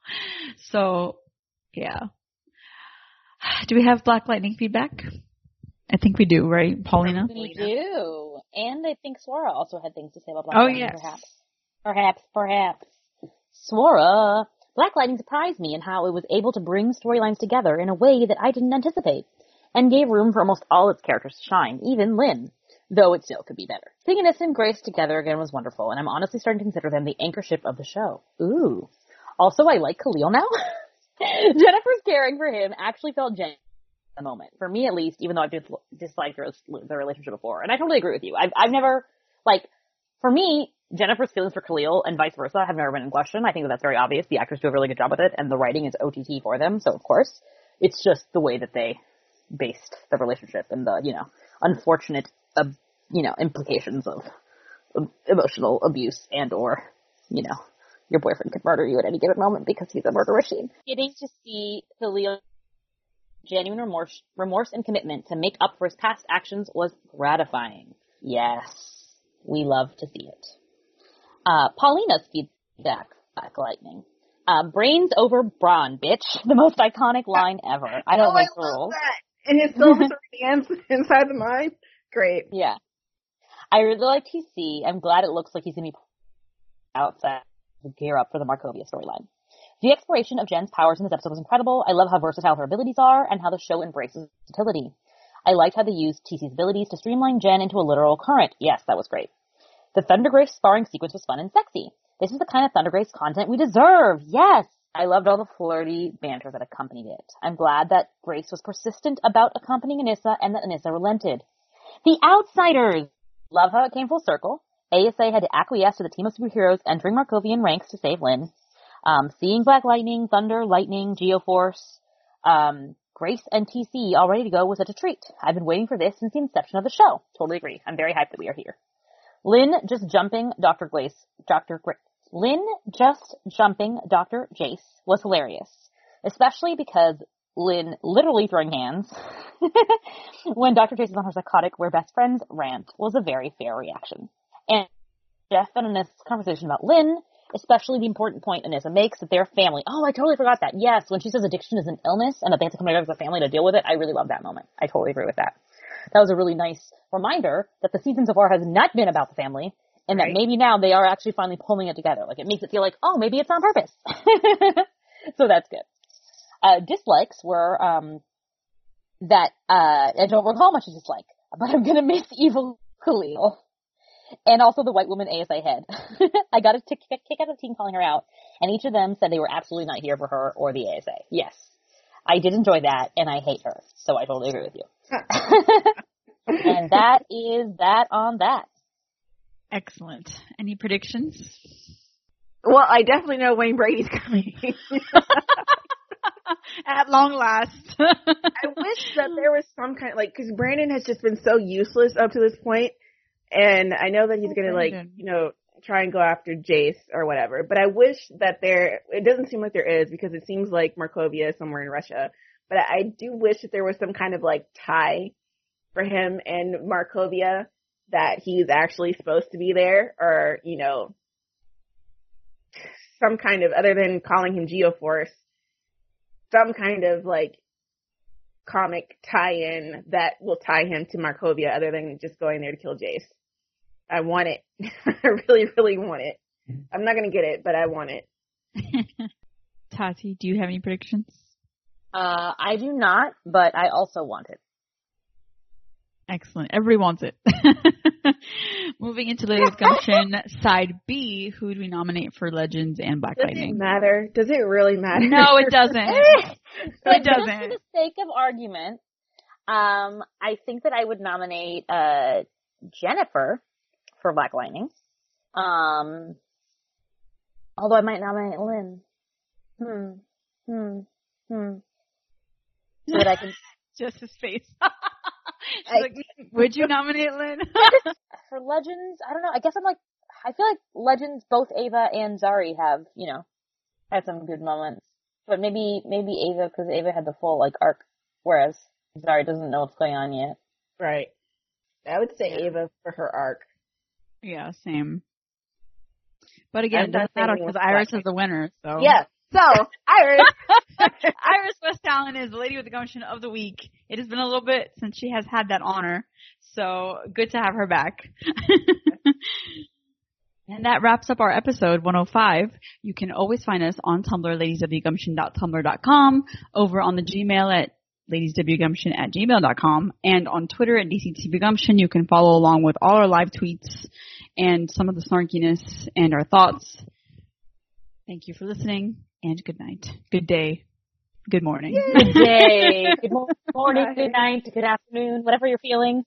So yeah. Do we have Black Lightning feedback? I think we do, right, Paulina? We do. And I think Swara also had things to say about Black Oh, Lightning, yes. perhaps. Perhaps, perhaps. Swara! Black Lightning surprised me in how it was able to bring storylines together in a way that I didn't anticipate, and gave room for almost all its characters to shine, even Lynn. Though it still could be better. Seeing Anissa and Grace together again was wonderful, and I'm honestly starting to consider them the anchor ship of the show. Ooh. Also, I like Khalil now. Jennifer's caring for him actually felt genuine the moment. For me, at least, even though I've dis- disliked her, the relationship before. And I totally agree with you. I've, I've never, like, for me, Jennifer's feelings for Khalil and vice versa have never been in question. I think that that's very obvious. The actors do a really good job with it, and the writing is OTT for them, so of course. It's just the way that they based the relationship and the, you know, unfortunate, uh, you know, implications of, emotional abuse and or, you know, your boyfriend could murder you at any given moment because he's a murder machine. Getting to see Khalil genuine remorse, remorse and commitment to make up for his past actions was gratifying. Yes, we love to see it. Uh, Paulina's feedback, Black Lightning. Uh, brains over brawn, bitch. The most iconic line ever. I don't oh, make I love rules. that. And his silver hands inside the mind. Great. Yeah. I really like TC. I'm glad it looks like he's gonna be outside to gear up for the Markovia storyline. The exploration of Jen's powers in this episode was incredible. I love how versatile her abilities are and how the show embraces versatility. I liked how they used TC's abilities to streamline Jen into a literal current. Yes, that was great. The Thunder Grace sparring sequence was fun and sexy. This is the kind of Thunder Grace content we deserve. Yes! I loved all the flirty banter that accompanied it. I'm glad that Grace was persistent about accompanying Anissa and that Anissa relented. The Outsiders! Love how it came full circle. ASA had to acquiesce to the team of superheroes entering Markovian ranks to save Lynn. Um, seeing Black Lightning, Thunder, Lightning, Geoforce, um, Grace and TC all ready to go was such a treat. I've been waiting for this since the inception of the show. Totally agree. I'm very hyped that we are here. Lynn just jumping Dr. Grace, Dr. Grace. Lynn just jumping Dr. Jace was hilarious. Especially because Lynn literally throwing hands when Dr. Jace is on her psychotic we're best friends rant was a very fair reaction. And Jeff and Anissa's conversation about Lynn, especially the important point Anissa makes that they're family. Oh, I totally forgot that. Yes, when she says addiction is an illness and that they have to come together as a family to deal with it, I really love that moment. I totally agree with that. That was a really nice reminder that the season so far has not been about the family and that maybe now they are actually finally pulling it together. Like it makes it feel like, oh, maybe it's on purpose. so that's good. Uh, dislikes were, um, that, uh, I don't recall much to dislike, but I'm gonna miss evil Khalil. And also the white woman ASA head. I got a kick kick out of the team calling her out, and each of them said they were absolutely not here for her or the ASA. Yes. I did enjoy that, and I hate her, so I totally agree with you. and that is that on that. Excellent. Any predictions? Well, I definitely know Wayne Brady's coming. At long last. I wish that there was some kind of like because Brandon has just been so useless up to this point, and I know that he's Oh, gonna like you know try and go after Jace or whatever. But I wish that there. It doesn't seem like there is because it seems like Markovia is somewhere in Russia. But I do wish that there was some kind of like tie for him and Markovia that he's actually supposed to be there, or you know, some kind of other than calling him Geoforce, some kind of like comic tie-in that will tie him to Markovia other than just going there to kill Jace. I want it. I really, really want it. I'm not gonna get it, but I want it. Tati, do you have any predictions? Uh, I do not, but I also want it. Excellent. Everybody wants it. Moving into Lady of Gumption, side B, who do we nominate for Legends and Black Does Lightning? it matter? Does it really matter? No, it doesn't. but It for doesn't. For the sake of argument, um, I think that I would nominate uh, Jennifer for Black Lightning. Um, although I might nominate Lynn. Hmm. Hmm. Hmm. So that I can Just his face. I- like, would you nominate Lynn? for Legends. I don't know. I guess I'm like I feel like Legends. Both Ava and Zari have you know had some good moments, but maybe maybe Ava because Ava had the full like arc, whereas Zari doesn't know what's going on yet. Right. I would say Ava for her arc. Yeah, same. But again, it doesn't matter because Iris is the winner. So Yeah. So, Iris. Iris West Allen is the Lady with the Gumption of the week. It has been a little bit since she has had that honor, so good to have her back. and that wraps up our episode 105. You can always find us on Tumblr, ladieswgumption.tumblr.com, over on the Gmail at ladieswgumption at gmail.com, and on Twitter at dctbgumption. You can follow along with all our live tweets and some of the snarkiness and our thoughts. Thank you for listening, and good night, good day, good morning. Good day, good morning, good night, good afternoon, whatever you're feeling.